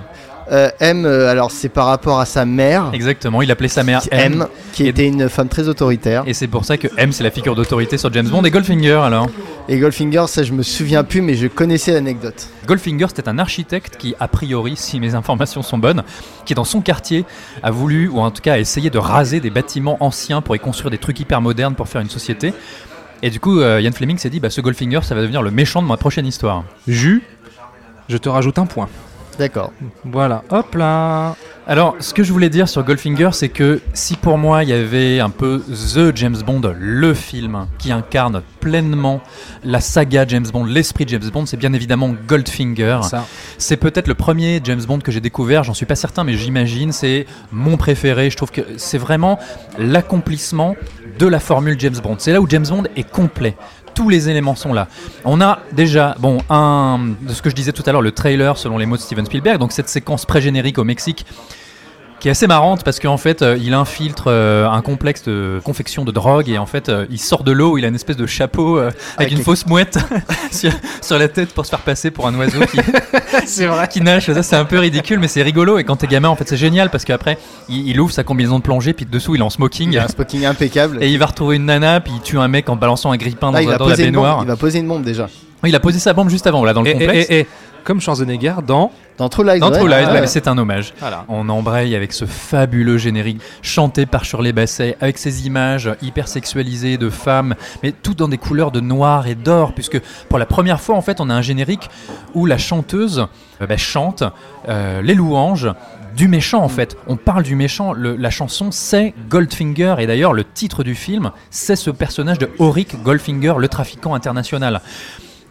Speaker 6: Euh, M, euh, alors c'est par rapport à sa mère,
Speaker 1: Exactement, il appelait sa mère M.
Speaker 6: M, qui
Speaker 1: Et-
Speaker 6: était une femme très autoritaire.
Speaker 1: Et c'est pour ça que M, c'est la figure d'autorité sur James Bond. Et Goldfinger, alors
Speaker 6: Et Goldfinger, ça je me souviens plus, mais je connaissais l'anecdote.
Speaker 1: Goldfinger, c'était un architecte qui, a priori, si mes informations sont bonnes, qui dans son quartier a voulu, ou en tout cas a essayé de raser des bâtiments anciens pour y construire des trucs hyper modernes pour faire une société. Et du coup, euh, Ian Fleming s'est dit, bah, ce Goldfinger, ça va devenir le méchant de ma prochaine histoire.
Speaker 4: Jus, je te rajoute un point.
Speaker 6: D'accord.
Speaker 4: Voilà, hop là.
Speaker 1: Alors, ce que je voulais dire sur Goldfinger, c'est que si pour moi il y avait un peu The James Bond, le film qui incarne pleinement la saga James Bond, l'esprit James Bond, c'est bien évidemment Goldfinger.
Speaker 4: Ça.
Speaker 1: C'est peut-être le premier James Bond que j'ai découvert, j'en suis pas certain, mais j'imagine, c'est mon préféré. Je trouve que c'est vraiment l'accomplissement de la formule James Bond. C'est là où James Bond est complet. Tous les éléments sont là. On a déjà, bon, un de ce que je disais tout à l'heure, le trailer selon les mots de Steven Spielberg, donc cette séquence pré-générique au Mexique qui est assez marrante parce qu'en fait euh, il infiltre euh, un complexe de confection de drogue et en fait euh, il sort de l'eau, il a une espèce de chapeau avec
Speaker 6: Avec
Speaker 1: une
Speaker 6: les-
Speaker 1: fausse mouette sur, sur la tête pour se faire passer pour un oiseau qui,
Speaker 4: C'est vrai.
Speaker 1: qui nage. Ça c'est un peu ridicule mais c'est rigolo et quand t'es gamin en fait c'est génial parce qu'après il, il ouvre sa combinaison de plongée puis dessous il est en smoking
Speaker 6: Il a un smoking impeccable.
Speaker 1: et il va retrouver une nana puis il tue un mec en balançant un dans,
Speaker 6: Ah, il,
Speaker 1: la-
Speaker 6: va
Speaker 1: dans la
Speaker 6: bombe,
Speaker 1: baignoire.
Speaker 6: il va poser une bombe déjà.
Speaker 1: Il a posé sa bombe juste avant là dans le
Speaker 4: Et,
Speaker 1: complexe.
Speaker 4: et- et- et comme Schwarzenegger dans.
Speaker 6: Dans True Lies.
Speaker 1: Dans True Lies,
Speaker 6: ouais.
Speaker 1: bah, c'est un hommage.
Speaker 4: Voilà.
Speaker 1: On embraye avec ce fabuleux générique chanté par Shirley Basset, avec ces images hyper sexualisées de femmes, mais tout dans des couleurs de noir et d'or, puisque pour la première fois, en fait, on a un générique où la chanteuse euh, bah, chante euh, les louanges du méchant en fait. On parle du méchant. Le- la chanson c'est Goldfinger et d'ailleurs le titre du film c'est ce personnage de Auric Goldfinger, le trafiquant international.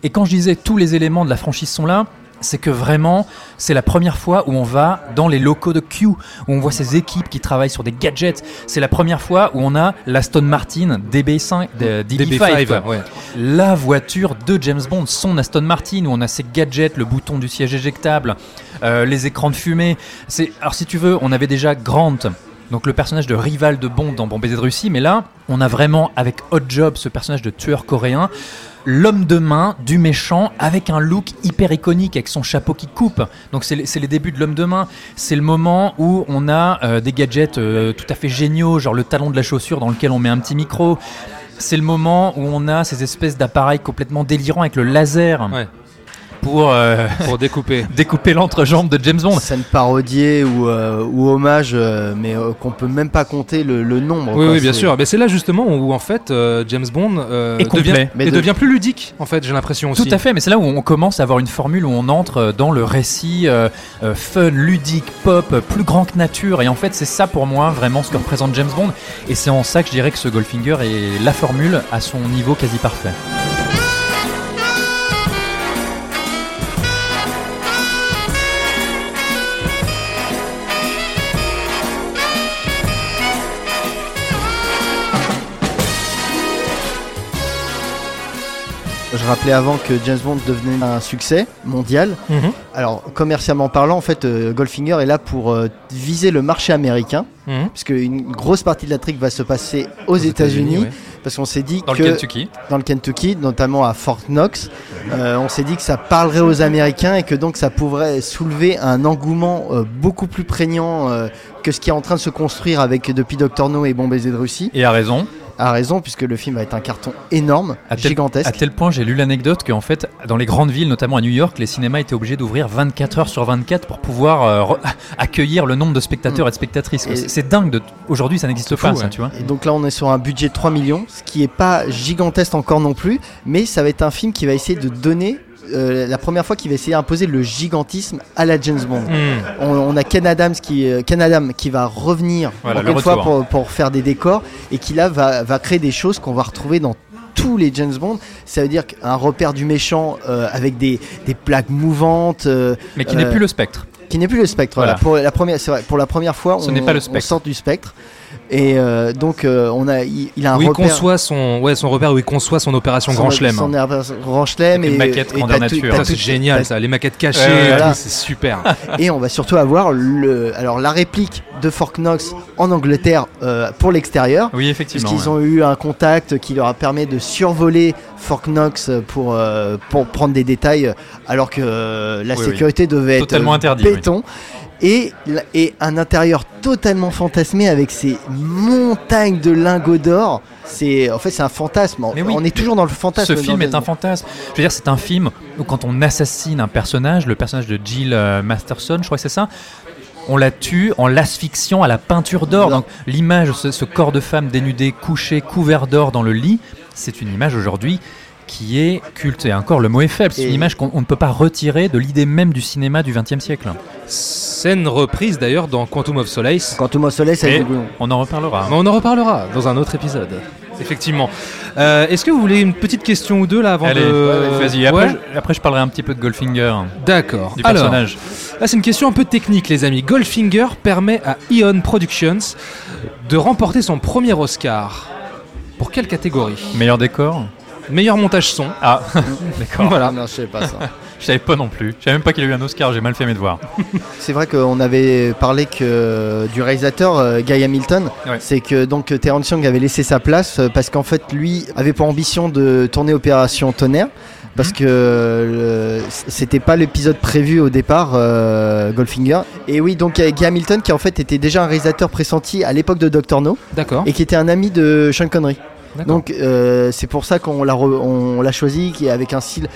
Speaker 1: Et quand je disais tous les éléments de la franchise sont là, c'est que vraiment, c'est la première fois où on va dans les locaux de Q, où on voit ces équipes qui travaillent sur des gadgets. C'est la première fois où on a l'Aston Martin DB5, de- DB5,
Speaker 4: DB5,
Speaker 1: quoi.
Speaker 4: ouais.
Speaker 1: la voiture de James Bond, son Aston Martin, où on a ces gadgets, le bouton du siège éjectable, euh, les écrans de fumée. Alors si tu veux, on avait déjà Grant. Donc le personnage de rival de Bond dans baiser de Russie, mais là, on a vraiment avec Hot Job ce personnage de tueur coréen, l'homme de main du méchant avec un look hyper iconique avec son chapeau qui coupe. Donc c'est les, débuts de l'homme de main. C'est le moment où on a euh, des gadgets euh, tout à fait géniaux, genre le talon de la chaussure dans lequel on met un petit micro. C'est le moment où on a ces espèces d'appareils complètement délirants avec le laser. Pour euh,
Speaker 4: Pour découper.
Speaker 1: découper l'entrejambe de James Bond.
Speaker 6: Scène parodiée ou, euh, ou hommage, euh, mais euh, qu'on peut même pas compter le, le nombre.
Speaker 4: Oui,
Speaker 6: quoi.
Speaker 4: oui, bien sûr. Mais c'est là justement où en fait euh, James Bond euh,
Speaker 1: Est complet.
Speaker 4: devient,
Speaker 6: Mais
Speaker 4: et
Speaker 6: de-
Speaker 4: devient plus ludique. En fait, j'ai l'impression aussi.
Speaker 1: Tout à fait, mais c'est là où on commence à avoir une formule où on entre dans le récit fun, ludique, pop, plus grand que nature. Et en fait, c'est ça pour moi vraiment ce que représente James Bond. Et c'est en ça que je dirais que ce Goldfinger est la formule à son niveau quasi parfait.
Speaker 6: Rappelais avant que James Bond devenait un succès mondial.
Speaker 4: Mhm.
Speaker 6: Alors, commercialement parlant, en fait, euh, Goldfinger est là pour euh, viser le marché américain,
Speaker 4: Mhm.
Speaker 6: puisque une grosse partie de la trick va se passer aux, États-Unis,
Speaker 4: ouais.
Speaker 6: parce qu'on s'est dit
Speaker 1: Dans
Speaker 6: que
Speaker 1: le Kentucky.
Speaker 6: dans le Kentucky, notamment à Fort Knox, euh, on s'est dit que ça parlerait aux Américains et que donc ça pourrait soulever un engouement beaucoup plus prégnant que ce qui est en train de se construire avec depuis Doctor No et Bon baiser de Russie.
Speaker 1: Et a raison.
Speaker 6: A raison, puisque le film va être un carton énorme,
Speaker 1: À tel,
Speaker 6: gigantesque.
Speaker 1: à tel point, j'ai lu l'anecdote qu'en fait, dans les grandes villes, notamment à New York, les cinémas étaient obligés d'ouvrir 24 heures sur 24 pour pouvoir euh, accueillir le nombre de spectateurs et de spectatrices. C'est dingue. De... Aujourd'hui, ça n'existe pas,
Speaker 4: fou,
Speaker 1: ça,
Speaker 4: ouais.
Speaker 1: tu vois.
Speaker 6: Et donc là, on est sur un budget de 3 millions, ce qui est pas gigantesque encore non plus, mais ça va être un film qui va essayer de donner euh, la première fois qu'il va essayer d'imposer le gigantisme à la James Bond.
Speaker 4: Mhm.
Speaker 6: On, on a Ken Adams qui, euh, Ken Adam qui va revenir
Speaker 1: Voilà,
Speaker 6: encore une fois pour, pour faire des décors et qui là va, va créer des choses qu'on va retrouver dans tous les James Bond. Ça veut dire qu'un repère du méchant euh, avec des, des plaques mouvantes, euh,
Speaker 1: Mais qui n'est
Speaker 6: Euh,
Speaker 1: plus le spectre.
Speaker 6: qui n'est plus le spectre. Voilà.
Speaker 1: Voilà.
Speaker 6: Pour la première, vrai, pour la première fois,
Speaker 1: Ce
Speaker 6: on,
Speaker 1: n'est pas le
Speaker 6: on
Speaker 1: spectre.
Speaker 6: sort du spectre. Et euh, donc euh, on a, il, il a un
Speaker 4: Où il
Speaker 6: repère.
Speaker 4: conçoit son, ouais, son repère, où il conçoit son opération Grand Chelem.
Speaker 6: son Grand Chelem et
Speaker 1: une maquette
Speaker 6: et
Speaker 1: grandeur nature.
Speaker 4: Ça, c'est génial, ça. Les maquettes cachées,
Speaker 1: Ouais,
Speaker 6: voilà.
Speaker 4: c'est super.
Speaker 6: Et on va surtout avoir le, alors la réplique de Fort Knox en Angleterre euh, pour l'extérieur.
Speaker 1: Oui, effectivement.
Speaker 6: Puisqu'ils
Speaker 1: ouais.
Speaker 6: ont eu un contact qui leur a permis de survoler Fort Knox pour, pour prendre des détails, alors que la
Speaker 1: Oui,
Speaker 6: sécurité devait être
Speaker 1: Totalement interdit, oui.
Speaker 6: Et, un intérieur totalement fantasmé avec ces montagnes de lingots d'or. C'est en fait c'est un fantasme.
Speaker 1: Mais oui,
Speaker 6: on est toujours dans le fantasme.
Speaker 1: Ce film est un fantasme. Je veux dire, c'est un film où quand on assassine un personnage, le personnage de Jill euh, Masterson, je crois que c'est ça, on la tue en l'asphyxiant à la peinture d'or. Donc l'image, ce, ce corps de femme dénudé, couché, couvert d'or dans le lit, c'est une image aujourd'hui qui est culte. Et encore, le mot est faible. C'est une image qu'on on ne peut pas retirer de l'idée même du cinéma du XXe siècle.
Speaker 4: Scène reprise d'ailleurs dans Quantum of Solace.
Speaker 6: Quantum of Solace,
Speaker 1: Et on en reparlera.
Speaker 4: Mais on en reparlera dans un autre épisode. Effectivement. Euh, Est-ce que vous voulez une petite question ou deux là avant
Speaker 1: Allez,
Speaker 4: de.
Speaker 1: vas-y. Après,
Speaker 4: Ouais
Speaker 1: je, après, je parlerai un petit peu de Goldfinger,
Speaker 4: D'accord.
Speaker 1: du
Speaker 4: Alors,
Speaker 1: personnage.
Speaker 4: Là, c'est une question un peu technique, les amis. Goldfinger permet à Eon Productions de remporter son premier Oscar. Pour quelle catégorie?
Speaker 1: Meilleur décor?
Speaker 4: Meilleur montage son.
Speaker 1: Ah, d'accord.
Speaker 4: Voilà.
Speaker 6: Non, je sais pas ça.
Speaker 1: Je savais pas non plus. Je savais même pas qu'il a eu un Oscar, j'ai mal fait mes devoirs.
Speaker 6: C'est vrai qu'on avait parlé que du réalisateur euh, Guy Hamilton,
Speaker 1: Ouais.
Speaker 6: c'est que donc Terence Young avait laissé sa place euh, parce qu'en fait lui avait pour ambition de tourner Opération Tonnerre parce que euh, c'était pas l'épisode prévu au départ euh, Goldfinger et oui donc il y a Guy Hamilton qui en fait était déjà un réalisateur pressenti à l'époque de Doctor No
Speaker 4: D'accord.
Speaker 6: et qui était un ami de Sean Connery. Donc euh, c'est pour ça qu'on l'a re- on l'a choisi qui est avec un style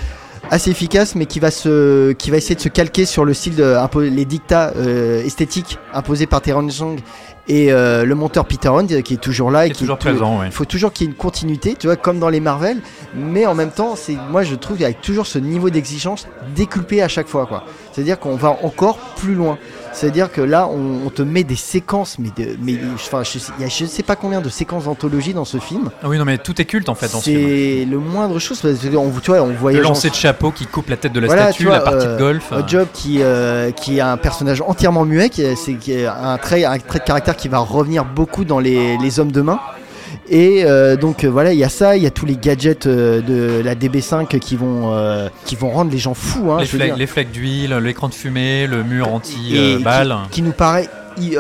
Speaker 6: assez efficace mais qui va se qui va essayer de se calquer sur le style de les dictats euh, esthétiques imposés par Terence Young et euh, le monteur Peter Hunt qui est toujours là et qui
Speaker 1: toujours
Speaker 6: tou-
Speaker 1: présent, ouais.
Speaker 6: il faut toujours qu'il y ait une continuité tu vois comme dans les Marvel mais en même temps c'est moi je trouve avec toujours ce niveau d'exigence décuplé à chaque fois quoi. C'est à dire qu'on va encore plus loin c'est-à-dire que là, on, on te met des séquences, mais, de, mais enfin, je, sais- il y a je sais pas combien de séquences d'anthologie dans ce film.
Speaker 1: Ah oui, non, mais tout est culte en fait dans ce film.
Speaker 6: C'est le moindre chose. Parce que on, tu vois, on voyait
Speaker 1: Le lancer de chapeau qui coupe la tête de la
Speaker 6: Voilà,
Speaker 1: statue,
Speaker 6: vois,
Speaker 1: la partie
Speaker 6: euh,
Speaker 1: de golf.
Speaker 6: un Job qui, euh, qui est un personnage entièrement muet, qui est, qui est un, trait, un trait de caractère qui va revenir beaucoup dans les, les hommes de main. Et euh, donc euh, voilà, il y a ça, il y a tous les gadgets euh, de la DB5 qui vont, qui vont rendre les gens fous. Hein,
Speaker 1: les, flecs, les flecs d'huile, l'écran de fumée, le mur anti-balle.
Speaker 6: qui, qui nous paraît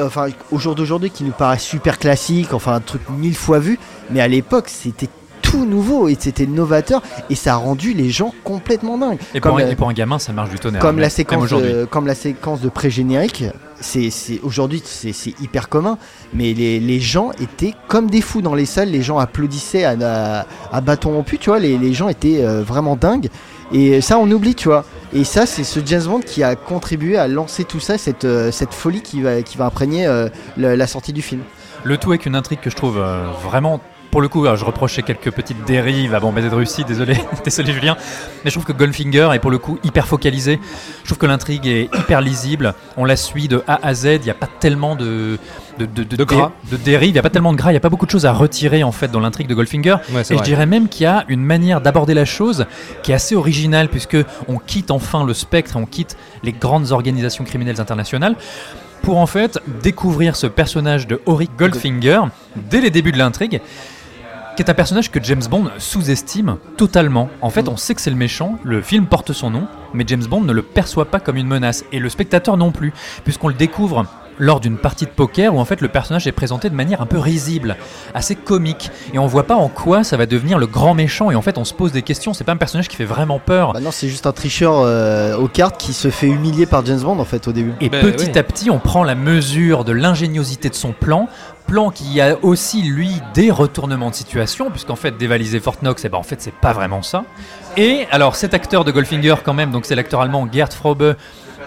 Speaker 6: enfin au jour d'aujourd'hui qui nous paraît super classique enfin un truc mille fois vu mais à l'époque c'était tout nouveau et c'était novateur et ça a rendu les gens complètement dingues
Speaker 1: Et,
Speaker 6: comme
Speaker 1: pour, un,
Speaker 6: la-
Speaker 1: et pour un gamin, ça marche du tonnerre.
Speaker 6: comme la séquence de, comme la séquence de pré-générique c'est c'est- aujourd'hui c'est hyper commun mais les, les gens étaient comme des fous dans les salles les gens applaudissaient à, à, à bâton rompu tu vois les, les gens étaient euh, vraiment dingues et ça on oublie tu vois et ça c'est ce James Bond qui a contribué à lancer tout ça cette, euh, cette folie qui va, qui va imprégner euh, la, la sortie du film
Speaker 1: Le tout avec une intrigue que je trouve euh, vraiment. Pour le coup, alors, je reprochais quelques petites dérives à Bombay de Russie, désolé, désolé Julien, mais je trouve que Goldfinger est pour le coup hyper focalisé. Je trouve que l'intrigue est hyper lisible. On la suit de A à Z. Il n'y a pas tellement de de, de,
Speaker 4: De gras.
Speaker 1: de dérives. Il n'y a pas tellement de gras. Il n'y a pas beaucoup de choses à retirer en fait dans l'intrigue de Goldfinger.
Speaker 4: Ouais,
Speaker 1: Et je dirais même qu'il y a une manière d'aborder la chose qui est assez originale puisque on quitte enfin le spectre, on quitte les grandes organisations criminelles internationales pour en fait découvrir ce personnage de Auric Goldfinger dès les débuts de l'intrigue qui est un personnage que James Bond sous-estime totalement. En fait, on sait que c'est le méchant, le film porte son nom, mais James Bond ne le perçoit pas comme une menace, et le spectateur non plus, puisqu'on le découvre lors d'une partie de poker où en fait le personnage est présenté de manière un peu risible, assez comique, et on voit pas en quoi ça va devenir le grand méchant, et en fait on se pose des questions, c'est pas un personnage qui fait vraiment peur.
Speaker 6: bah non c'est juste un tricheur euh, aux cartes qui se fait humilier par James Bond en fait au début
Speaker 1: Et
Speaker 4: Ben,
Speaker 1: petit
Speaker 4: ouais.
Speaker 1: à petit, on prend la mesure de l'ingéniosité de son plan. Plan qui a aussi, lui, des retournements de situation, puisqu'en fait, dévaliser Fort Knox, eh ben, en fait, c'est pas vraiment ça. Et alors, cet acteur de Goldfinger, quand même, donc c'est l'acteur allemand Gerd Frobe,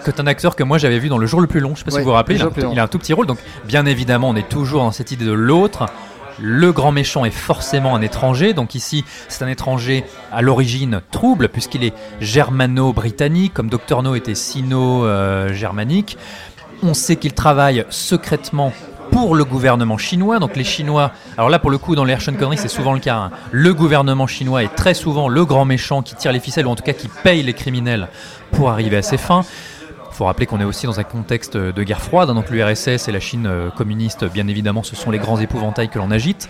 Speaker 1: que est un acteur que moi j'avais vu dans Le Jour le plus long, je sais pas si vous vous rappelez,
Speaker 6: Le
Speaker 1: il a, il a un tout petit rôle, donc bien évidemment, on est toujours dans cette idée de l'autre. Le grand méchant est forcément un étranger, donc ici c'est un étranger à l'origine trouble, puisqu'il est germano-britannique, comme Dr No était sino-germanique. On sait qu'il travaille secrètement pour le gouvernement chinois. Donc les Chinois, alors là pour le coup dans les Sean Connery c'est souvent le cas. hein. Le gouvernement chinois est très souvent le grand méchant qui tire les ficelles ou en tout cas qui paye les criminels pour arriver à ses fins. Il faut rappeler qu'on est aussi dans un contexte de guerre froide. hein. Donc l'URSS et la Chine euh, communiste, bien évidemment, ce sont les grands épouvantails que l'on agite.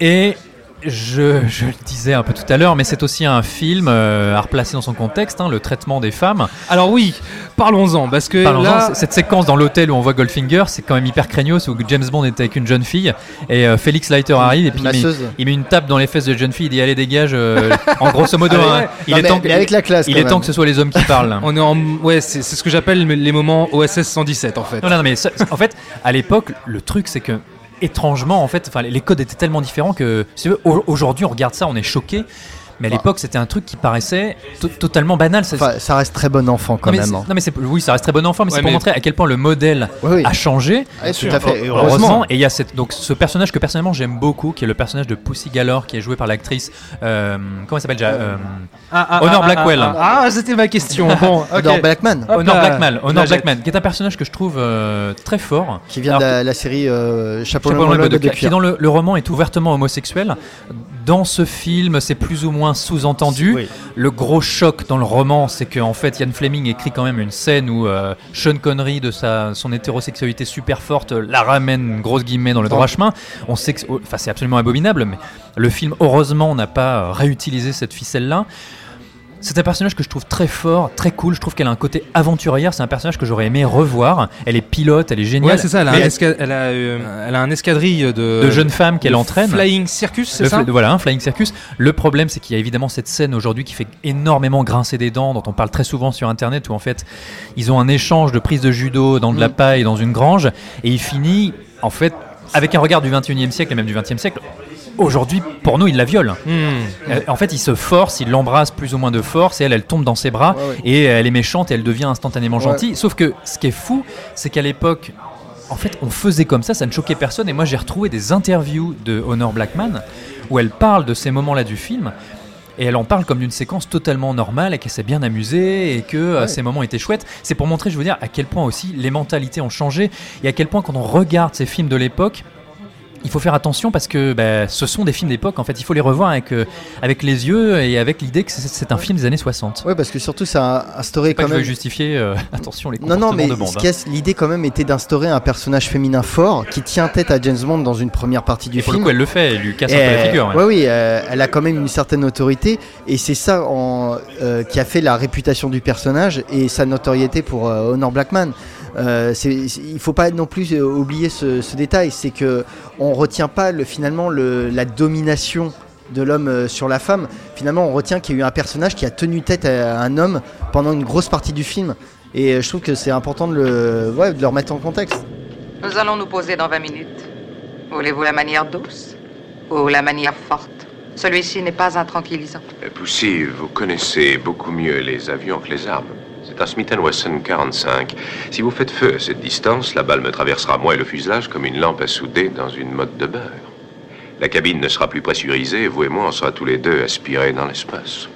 Speaker 1: Et je, je le disais un peu tout à l'heure, mais c'est aussi un film euh, à replacer dans son contexte, hein, le traitement des femmes.
Speaker 4: Alors oui, parlons-en, parce que là,
Speaker 1: cette séquence dans l'hôtel où on voit Goldfinger, c'est quand même hyper craignos où James Bond est avec une jeune fille et euh, Félix Leiter arrive et puis il met,
Speaker 6: masseuse.
Speaker 1: il met une tape dans les fesses de la jeune fille, il dit allez dégage, euh, en grosso modo,
Speaker 6: Ah ouais.
Speaker 1: hein, il
Speaker 6: Non,
Speaker 1: est
Speaker 6: mais-
Speaker 1: temps que,
Speaker 6: mais avec la classe,
Speaker 1: il
Speaker 6: quand
Speaker 1: est temps
Speaker 6: même.
Speaker 1: que ce soit les hommes qui parlent.
Speaker 4: on est en, ouais, c'est c'est ce que j'appelle les moments OSS 117 en fait.
Speaker 1: Non, non, non, mais ça- en fait, à l'époque, le truc, c'est que étrangement, en fait, les codes étaient tellement différents que aujourd'hui, on regarde ça, on est choqué. Mais à l'époque, c'était un truc qui paraissait to- totalement banal.
Speaker 6: Ça reste très bon enfant quand
Speaker 1: non, mais
Speaker 6: même. hein.
Speaker 1: non, mais c'est oui, ça reste très bon enfant, mais
Speaker 4: Ouais,
Speaker 1: c'est pour
Speaker 4: mais-
Speaker 1: montrer à quel point le modèle
Speaker 6: Oui, oui.
Speaker 1: a changé.
Speaker 6: Ouais, tout à fait.
Speaker 1: Heureusement.
Speaker 6: heureusement.
Speaker 1: Et il y a cette, donc ce personnage que personnellement j'aime beaucoup, qui est le personnage de Pussy Galore, qui est joué par l'actrice. euh, comment elle s'appelle déjà euh,
Speaker 4: Ah, ah,
Speaker 1: Honor
Speaker 4: ah,
Speaker 1: Blackwell.
Speaker 4: Ah, ah, c'était ma question. Bon.
Speaker 6: Honor Blackman,
Speaker 4: Hop
Speaker 1: Honor. Blackman. Honor Blackman, qui est un personnage que je trouve euh, très fort.
Speaker 6: qui vient de la, la série euh, Chapeau
Speaker 1: Chapeau
Speaker 6: de
Speaker 1: de qui dans le, le roman est ouvertement homosexuel. Dans ce film, c'est plus ou moins sous-entendu.
Speaker 6: Oui.
Speaker 1: Le gros choc dans le roman, c'est qu'en fait, Ian Fleming écrit quand même une scène où euh, Sean Connery, de sa, son hétérosexualité super forte, la ramène, grosse guillemets, dans le droit chemin. On sait que, enfin, c'est absolument abominable, mais le film, heureusement, n'a pas réutilisé cette ficelle-là. C'est un personnage que je trouve très fort, très cool. Je trouve qu'elle a un côté aventurière. C'est un personnage que j'aurais aimé revoir. Elle est pilote, elle est géniale.
Speaker 4: Ouais, c'est ça. Elle a, un, esca- elle, a, euh, elle a un escadrille de,
Speaker 1: de jeunes femmes qu'elle entraîne.
Speaker 4: Flying Circus, c'est
Speaker 1: Le
Speaker 4: ça
Speaker 1: fl- Voilà, un Flying Circus. Le problème, c'est qu'il y a évidemment cette scène aujourd'hui qui fait énormément grincer des dents, dont on parle très souvent sur Internet, où en fait, ils ont un échange de prise de judo dans de la
Speaker 6: Mm.
Speaker 1: paille dans une grange, et il finit, en fait, avec un regard du 21e siècle et même du 20e siècle. Aujourd'hui, pour nous, il la viole.
Speaker 4: Hmm.
Speaker 1: Euh, En fait, il se force, il l'embrasse plus ou moins de force, et elle, elle tombe dans ses bras,
Speaker 6: Ouais, ouais.
Speaker 1: et elle est méchante, et elle devient instantanément
Speaker 6: Ouais.
Speaker 1: gentille. Sauf que ce qui est fou, c'est qu'à l'époque, en fait, on faisait comme ça, ça ne choquait personne. Et moi, j'ai retrouvé des interviews de Honor Blackman où elle parle de ces moments-là du film. Et elle en parle comme d'une séquence totalement normale et qu'elle s'est bien amusée et que euh,
Speaker 6: Ouais.
Speaker 1: ces moments étaient chouettes. C'est pour montrer, je veux dire, à quel point aussi les mentalités ont changé et à quel point quand on regarde ces films de l'époque, il faut faire attention parce que bah, ce sont des films d'époque. En fait, il faut les revoir avec, euh, avec les yeux et avec l'idée que c'est- un film des années 60.
Speaker 6: Ouais, parce que surtout ça a instauré
Speaker 1: Pas
Speaker 6: quand
Speaker 1: que je veux
Speaker 6: même.
Speaker 1: justifier, euh, attention, les
Speaker 6: Non, non, mais
Speaker 1: hein.
Speaker 6: l'idée quand même était d'instaurer un personnage féminin fort qui tient tête à James Bond dans une première partie du
Speaker 1: Et pour
Speaker 6: film.
Speaker 1: coup, elle le fait, elle lui casse un peu la figure. ouais.
Speaker 6: oui, euh, elle a quand même une certaine autorité et c'est ça en, euh, qui a fait la réputation du personnage et sa notoriété pour Honor Blackman. Il faut pas non plus oublier ce, ce détail, c'est que on retient pas le, finalement le, la domination de l'homme euh, sur la femme. Finalement, on retient qu'il y a eu un personnage qui a tenu tête à un homme pendant une grosse partie du film. Et euh, je trouve que c'est important de le, ouais, de le remettre en contexte.
Speaker 8: Nous allons nous poser dans 20 minutes. Voulez-vous la manière douce ou la manière forte? Celui-ci n'est pas un tranquillisant.
Speaker 3: Euh, Poussy, vous connaissez beaucoup mieux les avions que les armes. Un Smith Wesson 45. Si vous faites feu à cette distance, la balle me traversera moi et le fuselage comme une lampe à souder dans une motte de beurre. La cabine ne sera plus pressurisée et vous et moi, on sera tous les deux aspirés dans l'espace.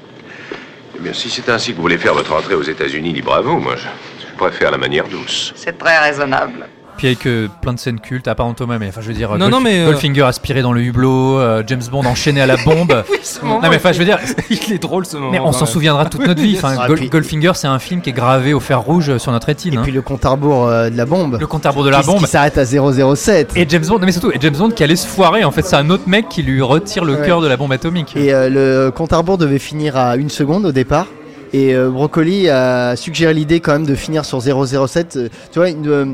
Speaker 3: Eh bien, si c'est ainsi que vous voulez faire votre entrée aux États-Unis, libre à vous. Moi, je préfère la manière douce.
Speaker 8: C'est très raisonnable.
Speaker 1: Puis avec euh, plein de scènes cultes, à part en Thomas, mais enfin je veux dire,
Speaker 4: Non,
Speaker 1: Golf-
Speaker 4: non, mais, euh,
Speaker 1: Goldfinger aspiré dans le hublot, euh, James Bond enchaîné à la bombe. non mais enfin je veux dire,
Speaker 4: il est drôle ce moment.
Speaker 1: mais on s'en
Speaker 4: même.
Speaker 1: souviendra toute notre vie. Enfin,
Speaker 6: Ah, puis-
Speaker 1: Goldfinger c'est un film qui est gravé au fer rouge sur notre rétine.
Speaker 6: Et
Speaker 1: hein.
Speaker 6: puis le compte à rebours euh, de la bombe.
Speaker 1: Le compte à rebours de la
Speaker 6: qui,
Speaker 1: bombe.
Speaker 6: qui s'arrête à 007.
Speaker 1: Et James Bond, non, mais surtout, et James Bond qui allait se foirer, en fait, c'est un autre mec qui lui retire le
Speaker 6: Ouais.
Speaker 1: cœur de la bombe atomique.
Speaker 6: Et euh, le compte à rebours devait finir à une seconde au départ. Et euh, Brocoli a suggéré l'idée quand même de finir sur 007. euh, tu vois, euh,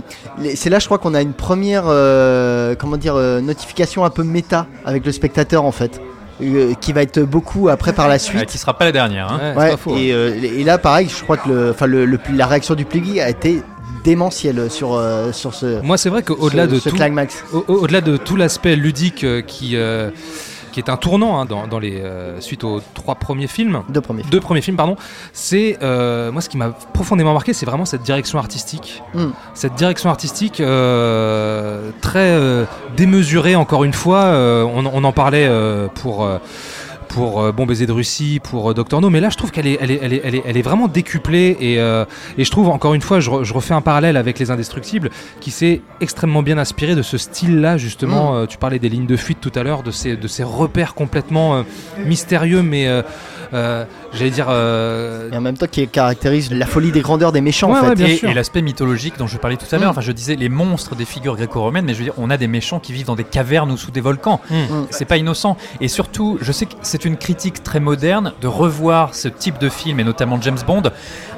Speaker 6: c'est là je crois qu'on a une première euh, comment dire euh, notification un peu méta avec le spectateur en fait, euh, qui va être beaucoup après par la
Speaker 1: Euh,
Speaker 6: suite.
Speaker 1: qui sera pas la dernière. hein.
Speaker 4: Ouais,
Speaker 6: Ouais,
Speaker 4: pas faux.
Speaker 6: et, euh, et là pareil, je crois que le, enfin le, le- la réaction du public a été démentielle sur euh, sur ce.
Speaker 4: Moi, c'est vrai qu'au-delà de
Speaker 6: ce
Speaker 4: tout,
Speaker 6: climax.
Speaker 4: au- au- au-delà de tout l'aspect ludique euh, qui euh, qui est un tournant hein, dans, dans les euh, suite aux trois premiers films.
Speaker 6: Deux premiers. films.
Speaker 4: Deux premiers films, pardon. C'est euh, moi ce qui m'a profondément marqué, c'est vraiment cette direction artistique.
Speaker 6: Mm.
Speaker 4: Cette direction artistique euh, très démesurée. Encore une fois, on, on en parlait pour. Pour euh, Bon baiser de Russie, pour euh, Doctor No, mais là je trouve qu'elle est, elle est, elle est, elle est, elle est vraiment décuplée et, euh, et je trouve encore une fois, je, re- je refais un parallèle avec Les Indestructibles qui s'est extrêmement bien inspiré de ce style-là justement. Euh, tu parlais des lignes de fuite tout à l'heure, de ces, de ces repères complètement euh, mystérieux, mais euh, euh, j'allais dire. euh,
Speaker 6: Et en même temps qui caractérise la folie des grandeurs des méchants
Speaker 4: Ouais,
Speaker 6: en fait.
Speaker 4: ouais, bien
Speaker 1: et l'aspect mythologique dont je parlais tout à l'heure,
Speaker 6: Mm.
Speaker 1: enfin je disais les monstres des figures gréco-romaines, mais je veux dire on a des méchants qui vivent dans des cavernes ou sous des volcans.
Speaker 4: Mm.
Speaker 1: C'est pas innocent. Et surtout, je sais que c'est une critique très moderne de revoir ce type de film et notamment James Bond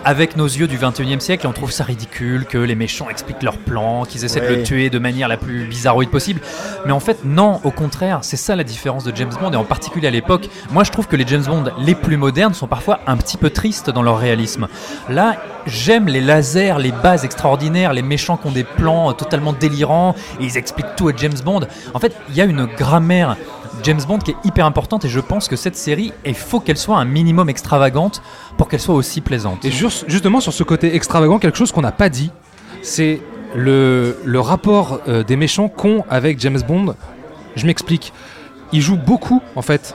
Speaker 1: avec nos yeux du 21e siècle. Et on trouve ça ridicule que les méchants expliquent leur plan, qu'ils essaient de le tuer de manière la plus bizarroïde possible. Mais en fait, non, au contraire, c'est ça la différence de James Bond et en particulier à l'époque. Moi, je trouve que les James Bond les plus modernes sont parfois un petit peu tristes dans leur réalisme. Là, j'aime les lasers, les bases extraordinaires, les méchants qui ont des plans euh, totalement délirants et ils expliquent tout à James Bond. En fait, il y a une grammaire James Bond qui est hyper importante et je pense que cette série, il faut qu'elle soit un minimum extravagante pour qu'elle soit aussi plaisante.
Speaker 4: Et juste- justement, sur ce côté extravagant, quelque chose qu'on n'a pas dit, c'est le, le rapport euh, des méchants qu'ont avec James Bond. Je m'explique. Il joue beaucoup, en fait.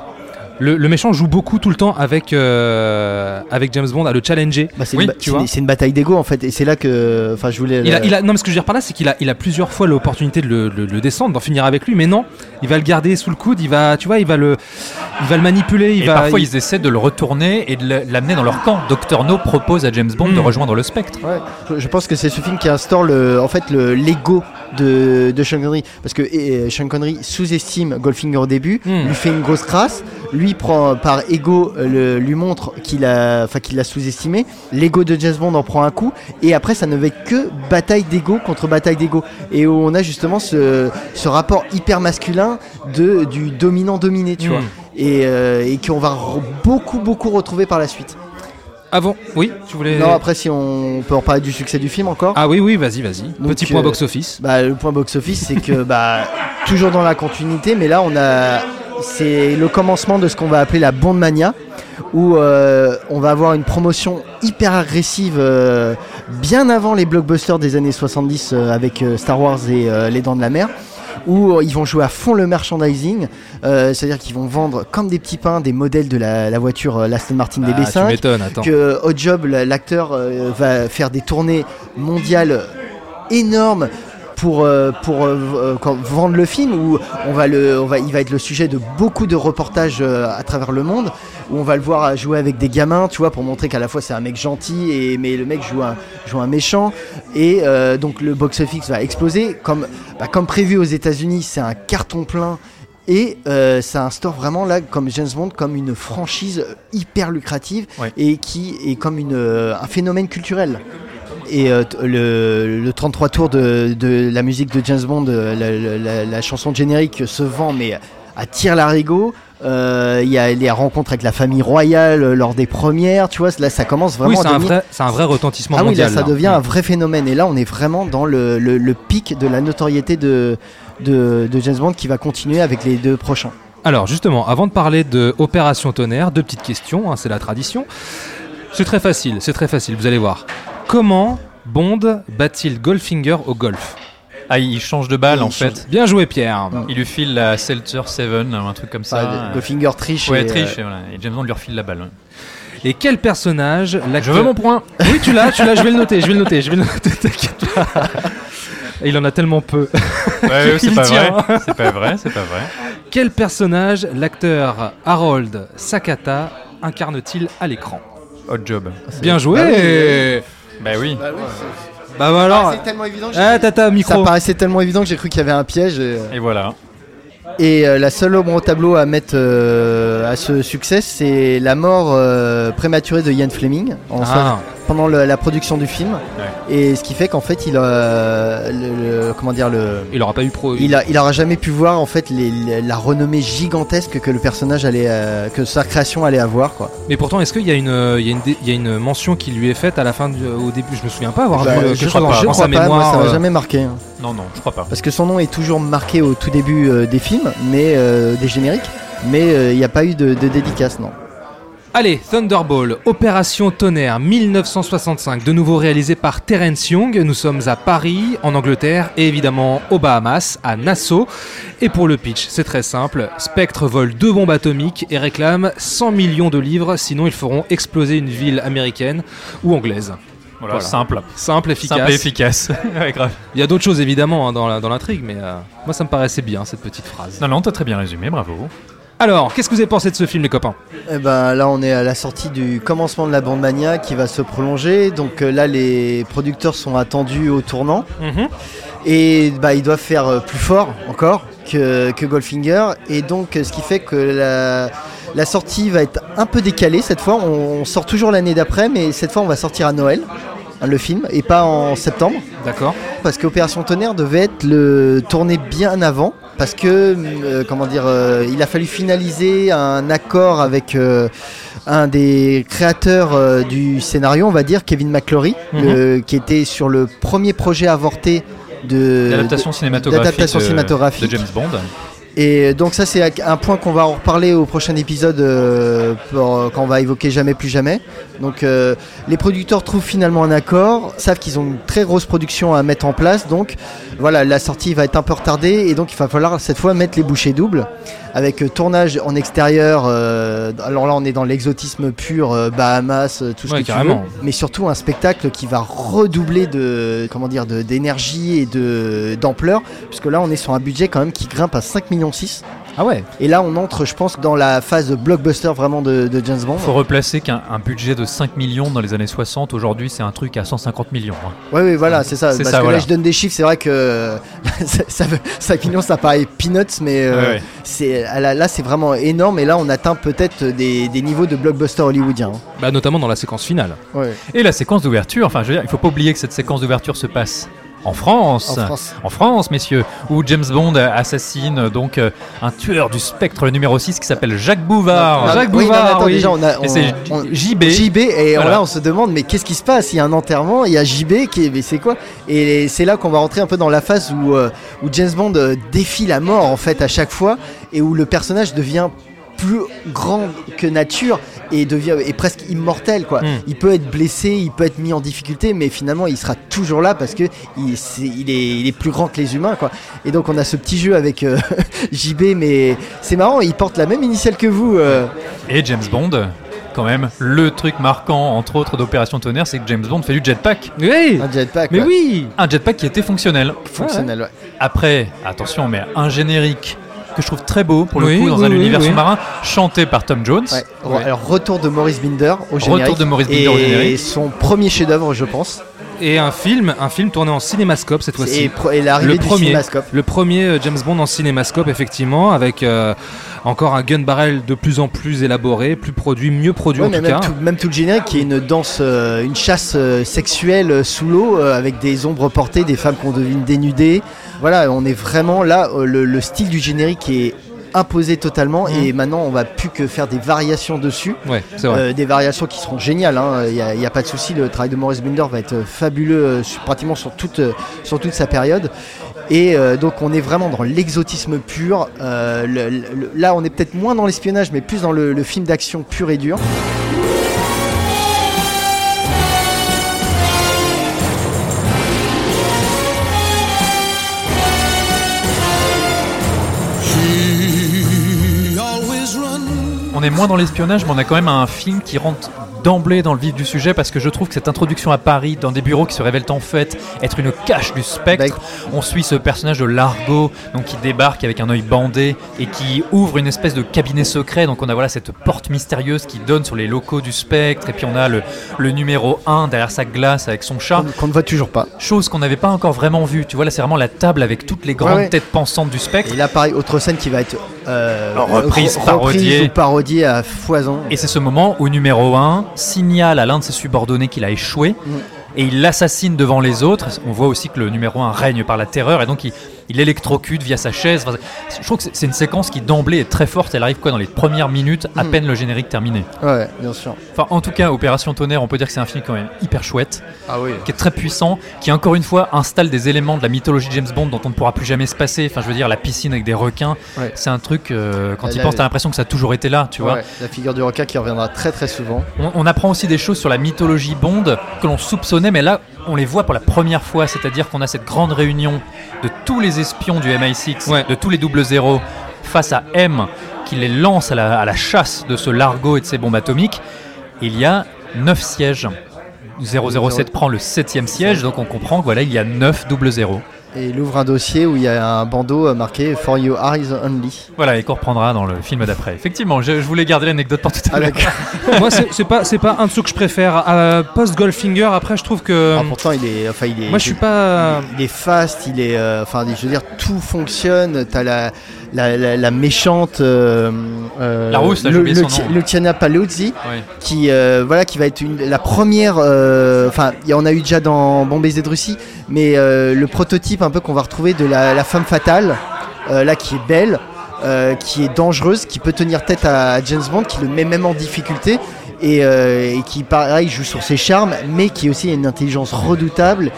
Speaker 4: Le, le méchant joue beaucoup tout le temps avec, euh, avec James Bond à le challenger.
Speaker 6: Bah, c'est
Speaker 4: Oui,
Speaker 6: une, ba-
Speaker 4: tu
Speaker 6: c'est
Speaker 4: vois.
Speaker 6: une- c'est une bataille d'ego en fait, et c'est là que, enfin, je voulais.
Speaker 4: Il a, il a- non, mais ce que je veux dire par là, c'est qu'il a, il a plusieurs fois l'opportunité de le, le- le descendre, d'en finir avec lui, mais non, il va le garder sous le coude, il va, tu vois, il va le, il va le manipuler, il
Speaker 1: et
Speaker 4: va.
Speaker 1: parfois,
Speaker 4: il-
Speaker 1: ils essaient de le retourner et de l'amener dans leur camp. Dr. No propose à James Bond de rejoindre le spectre.
Speaker 6: Ouais, je- je pense que c'est ce film qui instaure le, en fait, le l'ego de, de Sean Connery, parce que eh, Sean Connery sous-estime Goldfinger au début,
Speaker 4: Hmm.
Speaker 6: lui fait une grosse crasse, lui prend par ego, euh, le- lui montre qu'il a, enfin qu'il l'a sous-estimé, l'ego de James Bond en prend un coup, et après ça ne va être que bataille d'ego contre bataille d'ego, et où on a justement ce, ce rapport hyper masculin de du dominant dominé, tu
Speaker 4: Hmm.
Speaker 6: vois, et, euh, et qu'on va beaucoup beaucoup retrouver par la suite.
Speaker 4: Avant, oui, tu voulais.
Speaker 6: Non, après si on peut en parler du succès du film encore.
Speaker 4: Ah oui, oui, vas-y, vas-y. Petit point
Speaker 6: euh,
Speaker 4: box-office.
Speaker 6: Bah, le point box-office, c'est que bah, toujours dans la continuité, mais là, on a, c'est le commencement de ce qu'on va appeler la Bond Mania, où euh, on va avoir une promotion hyper agressive, euh, bien avant les blockbusters des années 70 euh, avec Star Wars et Les Dents de la Mer. Où ils vont jouer à fond le merchandising, euh, c'est-à-dire qu'ils vont vendre comme des petits pains des modèles de la, la voiture euh, l'Aston Martin
Speaker 4: Ah, tu
Speaker 6: DB5
Speaker 4: m'étonnes, attends.
Speaker 6: que Hot Job, la- l'acteur, euh, va faire des tournées mondiales énormes pour, euh, pour euh, euh, quand- vendre le film où on va le, on va, il va être le sujet de beaucoup de reportages à travers le monde où on va le voir jouer avec des gamins tu vois pour montrer qu'à la fois c'est un mec gentil et mais le mec joue un, joue un méchant et euh, donc le box office va exploser comme, bah, comme prévu aux États-Unis c'est un carton plein et euh, ça instaure vraiment là, comme James Bond, comme une franchise hyper lucrative
Speaker 1: Ouais.
Speaker 6: et qui est comme une, un phénomène culturel. Et euh, le, le 33 tours de, de la musique de James Bond, euh, la, la- la chanson de générique se vend, mais à tire larigot. Euh, Il y a les rencontres avec la famille royale lors des premières, tu vois, là ça commence vraiment
Speaker 4: Oui, c'est un
Speaker 6: devenir-
Speaker 4: vrai, c'est un vrai retentissement
Speaker 6: ah oui,
Speaker 4: mondial.
Speaker 6: là, ça
Speaker 4: là.
Speaker 6: devient un vrai phénomène. Et là, on est vraiment dans le, le- le pic de la notoriété de, de, de James Bond qui va continuer avec les deux prochains.
Speaker 4: Alors justement, avant de parler de Opération Tonnerre, deux petites questions, hein, c'est la tradition. C'est très facile, c'est très facile, vous allez voir. Comment Bond bat-il Goldfinger au golf
Speaker 1: Ah, il change de balle
Speaker 6: Il
Speaker 1: en
Speaker 6: change-
Speaker 1: fait.
Speaker 4: Bien joué Pierre.
Speaker 1: Il lui file la Seltzer 7, un truc comme ça.
Speaker 6: Enfin, Goldfinger triche.
Speaker 1: Ouais,
Speaker 6: et,
Speaker 1: triche,
Speaker 6: euh,
Speaker 1: et, voilà. et James Bond lui refile la balle. ouais.
Speaker 4: Et quel personnage
Speaker 1: Je veux mon point
Speaker 4: Oui, tu l'as, tu l'as, je vais le noter, je vais le noter, je vais le noter, t'inquiète pas. Et il en a tellement peu.
Speaker 1: Ouais, c'est pas
Speaker 4: tient.
Speaker 1: vrai. C'est pas vrai, c'est pas vrai.
Speaker 4: Quel personnage l'acteur Harold Sakata incarne-t-il à l'écran?
Speaker 1: Hot job.
Speaker 4: Bien joué
Speaker 1: Bah oui.
Speaker 4: Bah bah alors
Speaker 6: c'est tellement évident. que
Speaker 4: Ah
Speaker 6: j'ai-
Speaker 4: tata
Speaker 6: Ça
Speaker 4: micro
Speaker 6: paraissait tellement évident que j'ai cru qu'il y avait un piège. Et,
Speaker 1: Et voilà.
Speaker 6: et, euh, la seule ombre au tableau à mettre euh, à ce succès, c'est la mort euh, prématurée de Ian Fleming en
Speaker 4: Ah.
Speaker 6: Pendant le- la production du film. Et ce qui fait qu'en fait, il a le, le- comment dire le
Speaker 4: Il aura pas eu pro.
Speaker 6: il, a, il aura jamais pu voir en fait les- les- la renommée gigantesque que le personnage allait, euh, que sa création allait avoir quoi.
Speaker 4: Mais pourtant, est-ce qu'il y a une, euh, il y a une, dé- il y a une mention qui lui est faite à la fin du- au début? Je me souviens pas avoir
Speaker 6: Bah,
Speaker 4: vu euh,
Speaker 6: je crois pas,
Speaker 4: dans,
Speaker 6: je
Speaker 4: dans
Speaker 6: crois
Speaker 4: sa
Speaker 6: pas, moi,
Speaker 4: mémoire.
Speaker 6: ça m'a
Speaker 4: euh,
Speaker 6: jamais marqué. hein.
Speaker 1: Non, non, je crois pas.
Speaker 6: Parce que son nom est toujours marqué au tout début euh, des films, mais euh, des génériques, mais euh, il n'y a pas eu de, de dédicace non.
Speaker 4: Allez, Thunderball, Opération Tonnerre 1965, de nouveau réalisé par Terence Young. Nous sommes à Paris, en Angleterre, et évidemment aux Bahamas, à Nassau. Et pour le pitch, c'est très simple. Spectre vole deux bombes atomiques et réclame 100 millions de livres, sinon ils feront exploser une ville américaine ou anglaise.
Speaker 1: Voilà,
Speaker 4: Voilà.
Speaker 1: simple.
Speaker 4: Simple, efficace.
Speaker 1: Simple et efficace. ouais, grave.
Speaker 4: Il y a d'autres choses évidemment hein, dans l'intrigue, mais euh, moi ça me paraissait bien cette petite phrase.
Speaker 1: Non, non, t'as très bien résumé, bravo.
Speaker 4: Alors, qu'est-ce que vous avez pensé de ce film, les copains?
Speaker 6: Eh ben là on est à la sortie du commencement de la bande mania qui va se prolonger, donc euh, là les producteurs sont attendus au tournant. Et bah ils doivent faire euh, plus fort encore que, que Goldfinger. Et donc euh, ce qui fait que la, la sortie va être un peu décalée cette fois, on, on sort toujours l'année d'après mais cette fois on va sortir à Noël hein, le film et pas en septembre.
Speaker 4: D'accord.
Speaker 6: Parce qu'Opération Tonnerre devait être le tourné bien avant, parce que euh, comment dire, euh, il a fallu finaliser un accord avec euh, un des créateurs du scénario, on va dire Kevin McClory,
Speaker 1: Mhm.
Speaker 6: qui était sur le premier projet avorté de
Speaker 1: L'adaptation
Speaker 6: de-
Speaker 1: cinématographique,
Speaker 6: d'adaptation
Speaker 1: de-
Speaker 6: cinématographique.
Speaker 1: de James Bond.
Speaker 6: Et donc ça c'est un point qu'on va en reparler au prochain épisode euh, pour- euh, quand on va évoquer jamais plus jamais. Donc euh, les producteurs trouvent finalement un accord, savent qu'ils ont une très grosse production à mettre en place, donc voilà la sortie va être un peu retardée et donc il va falloir cette fois mettre les bouchées doubles avec euh, tournage en extérieur. euh, alors là on est dans l'exotisme pur, euh, Bahamas, tout ce
Speaker 4: Ouais,
Speaker 6: que tu veux, mais surtout un spectacle qui va redoubler de comment dire d'énergie et de d'ampleur, puisque là on est sur un budget quand même qui grimpe à 5 millions 6.
Speaker 4: Ah ouais
Speaker 6: Et là, on entre, je pense, dans la phase blockbuster vraiment de, de James Bond.
Speaker 1: Faut replacer qu'un un budget de 5 millions dans les années 60, aujourd'hui c'est un truc à 150 millions. hein.
Speaker 6: Oui, oui, voilà, c'est ça. Parce
Speaker 1: ça,
Speaker 6: que
Speaker 1: voilà.
Speaker 6: là, je donne des chiffres, c'est vrai que ça, ça veut- 5 millions, ça paraît peanuts, mais euh,
Speaker 1: Ouais, ouais.
Speaker 6: c'est là, là, c'est vraiment énorme. Et là, on atteint peut-être des, des niveaux de blockbuster hollywoodien. hein.
Speaker 4: Bah notamment dans la séquence finale.
Speaker 6: Ouais.
Speaker 1: Et la séquence d'ouverture, enfin je veux dire, il faut pas oublier que cette séquence d'ouverture se passe en France.
Speaker 6: En France.
Speaker 1: En France, messieurs, où James Bond assassine donc euh, un tueur du spectre numéro 6 qui s'appelle Jacques Bouvard.
Speaker 6: Non,
Speaker 1: Jacques
Speaker 6: oui, non, mais
Speaker 1: Bouvard,
Speaker 6: attends,
Speaker 1: oui.
Speaker 6: déjà, on a-
Speaker 1: Et c'est
Speaker 6: on-
Speaker 1: JB.
Speaker 6: JB et
Speaker 1: Voilà.
Speaker 6: là on se demande mais qu'est-ce qui se passe? Il y a un enterrement, il y a JB qui est mais c'est quoi? Et c'est là qu'on va rentrer un peu dans la phase où, euh, où James Bond euh, défie la mort en fait à chaque fois et où le personnage devient plus grand que nature et devient est presque immortel quoi.
Speaker 4: Mm.
Speaker 6: Il peut être blessé, il peut être mis en difficulté mais finalement il sera toujours là parce que il, est, il est plus grand que les humains quoi. Et donc on a ce petit jeu avec euh, JB mais c'est marrant, il porte la même initiale que vous. euh.
Speaker 1: Et James Bond, quand même, le truc marquant, entre autres, d'Opération Tonnerre, c'est que James Bond fait du jetpack.
Speaker 4: Oui
Speaker 6: Un jetpack.
Speaker 4: Mais
Speaker 6: ouais.
Speaker 4: oui
Speaker 1: Un jetpack qui était fonctionnel.
Speaker 6: Fonctionnel, ouais.
Speaker 1: Après, attention, mais un générique que je trouve très beau, pour le
Speaker 4: Oui,
Speaker 1: coup, dans
Speaker 4: oui,
Speaker 1: un
Speaker 4: oui,
Speaker 1: univers
Speaker 4: oui.
Speaker 1: sous-marin, chanté par Tom Jones.
Speaker 6: Ouais. Alors retour de Maurice Binder au
Speaker 1: Retour
Speaker 6: générique.
Speaker 1: de Maurice Binder
Speaker 6: et
Speaker 1: au générique.
Speaker 6: son premier chef-d'œuvre, je pense.
Speaker 4: Et un film, un film tourné en cinémascope cette
Speaker 6: Et,
Speaker 4: fois-ci.
Speaker 6: pro- et l'arrivée
Speaker 4: Le
Speaker 6: du
Speaker 4: premier,
Speaker 6: cinémascope.
Speaker 4: le premier euh, James Bond en cinémascope effectivement, avec euh, encore un gun barrel de plus en plus élaboré, plus produit, mieux produit
Speaker 6: Ouais,
Speaker 4: en tout
Speaker 6: même,
Speaker 4: cas.
Speaker 6: tout, même tout le générique qui est une danse, euh, une chasse euh, sexuelle sous l'eau avec des ombres portées, des femmes qu'on devine dénudées. Voilà, on est vraiment là, le, le style du générique est imposé totalement et maintenant on va plus que faire des variations dessus.
Speaker 4: Ouais, c'est vrai.
Speaker 6: Euh, des variations qui seront géniales, il n'y a, y a pas de souci, le travail de Maurice Binder va être fabuleux euh, sur- pratiquement sur toute, euh, sur toute sa période. Et euh, donc on est vraiment dans l'exotisme pur. Euh, le- le- là on est peut-être moins dans l'espionnage mais plus dans le, le film d'action pur et dur.
Speaker 1: On est moins dans l'espionnage, mais on a quand même un film qui rentre d'emblée dans le vif du sujet parce que je trouve que cette introduction à Paris dans des bureaux qui se révèlent en fait être une cache du spectre. On suit ce personnage de Largo donc qui débarque avec un œil bandé et qui ouvre une espèce de cabinet secret. Donc on a voilà cette porte mystérieuse qui donne sur les locaux du spectre et puis on a le, le numéro 1 derrière sa glace avec son chat.
Speaker 6: Qu'on ne voit toujours pas.
Speaker 1: Chose qu'on n'avait pas encore vraiment vue. Tu vois là c'est vraiment la table avec toutes les grandes
Speaker 6: Ouais, ouais.
Speaker 1: têtes pensantes du spectre.
Speaker 6: Et là pareil, autre scène qui va être euh,
Speaker 1: Reprise,
Speaker 6: re-
Speaker 1: parodiée.
Speaker 6: ou parodiée à foison.
Speaker 1: Et c'est ce moment où numéro 1 signale à l'un de ses subordonnés qu'il a échoué
Speaker 6: Mm.
Speaker 1: et il l'assassine devant les autres. On voit aussi que le numéro 1 règne par la terreur et donc il, il électrocute via sa chaise. Enfin, je trouve que c'est- une séquence qui d'emblée est très forte. Elle arrive quoi dans les premières minutes, à
Speaker 6: Mm.
Speaker 1: peine le générique terminé.
Speaker 6: Ouais, bien sûr.
Speaker 1: Enfin, en tout cas, Opération Tonnerre, on peut dire que c'est un film quand même hyper chouette,
Speaker 6: Ah oui.
Speaker 1: qui est très puissant, qui encore une fois installe des éléments de la mythologie de James Bond dont on ne pourra plus jamais se passer. Enfin, je veux dire, la piscine avec des requins,
Speaker 6: Ouais.
Speaker 1: c'est un truc, euh, quand il pense, t'as l'impression que ça a toujours été là, tu vois.
Speaker 6: La figure du requin qui reviendra très très souvent.
Speaker 1: On, on apprend aussi des choses sur la mythologie Bond que l'on soupçonnait, mais là, on les voit pour la première fois. C'est-à-dire qu'on a cette grande réunion de tous les espions du MI6,
Speaker 4: Ouais.
Speaker 1: de tous les double zéros, face à M, qui les lance à la, à la chasse de ce Largo et de ses bombes atomiques. Il y a 9 sièges. 007 prend le 7 siège, donc on comprend que voilà, il y a 9 double zéros.
Speaker 6: Et il ouvre un dossier où il y a un bandeau euh, marqué For Your Eyes Only.
Speaker 1: Voilà, et qu'on reprendra dans le film d'après. Effectivement, je, je voulais garder l'anecdote pour tout à
Speaker 6: Ah
Speaker 1: l'heure.
Speaker 4: Moi, c'est pas, c'est pas un de ceux que je préfère. Euh, Post Goldfinger, après, je trouve que.
Speaker 6: Ah, pourtant il est, enfin il est.
Speaker 4: moi, je suis pas.
Speaker 6: Il est fast, il est, euh, enfin, je veux dire, tout fonctionne. T'as la, la, la, la méchante, euh, euh,
Speaker 1: La là, son nom.
Speaker 6: Luciana Paluzzi, qui, euh, voilà, qui va être une, la première. Enfin, il y en a eu déjà dans baiser de Russie, mais le prototype un peu qu'on va retrouver de la, la femme fatale, là, qui est belle, qui est dangereuse, qui peut tenir tête à James Bond, qui le met même en difficulté. Et, euh, et qui pareil joue sur ses charmes, mais qui aussi a une intelligence redoutable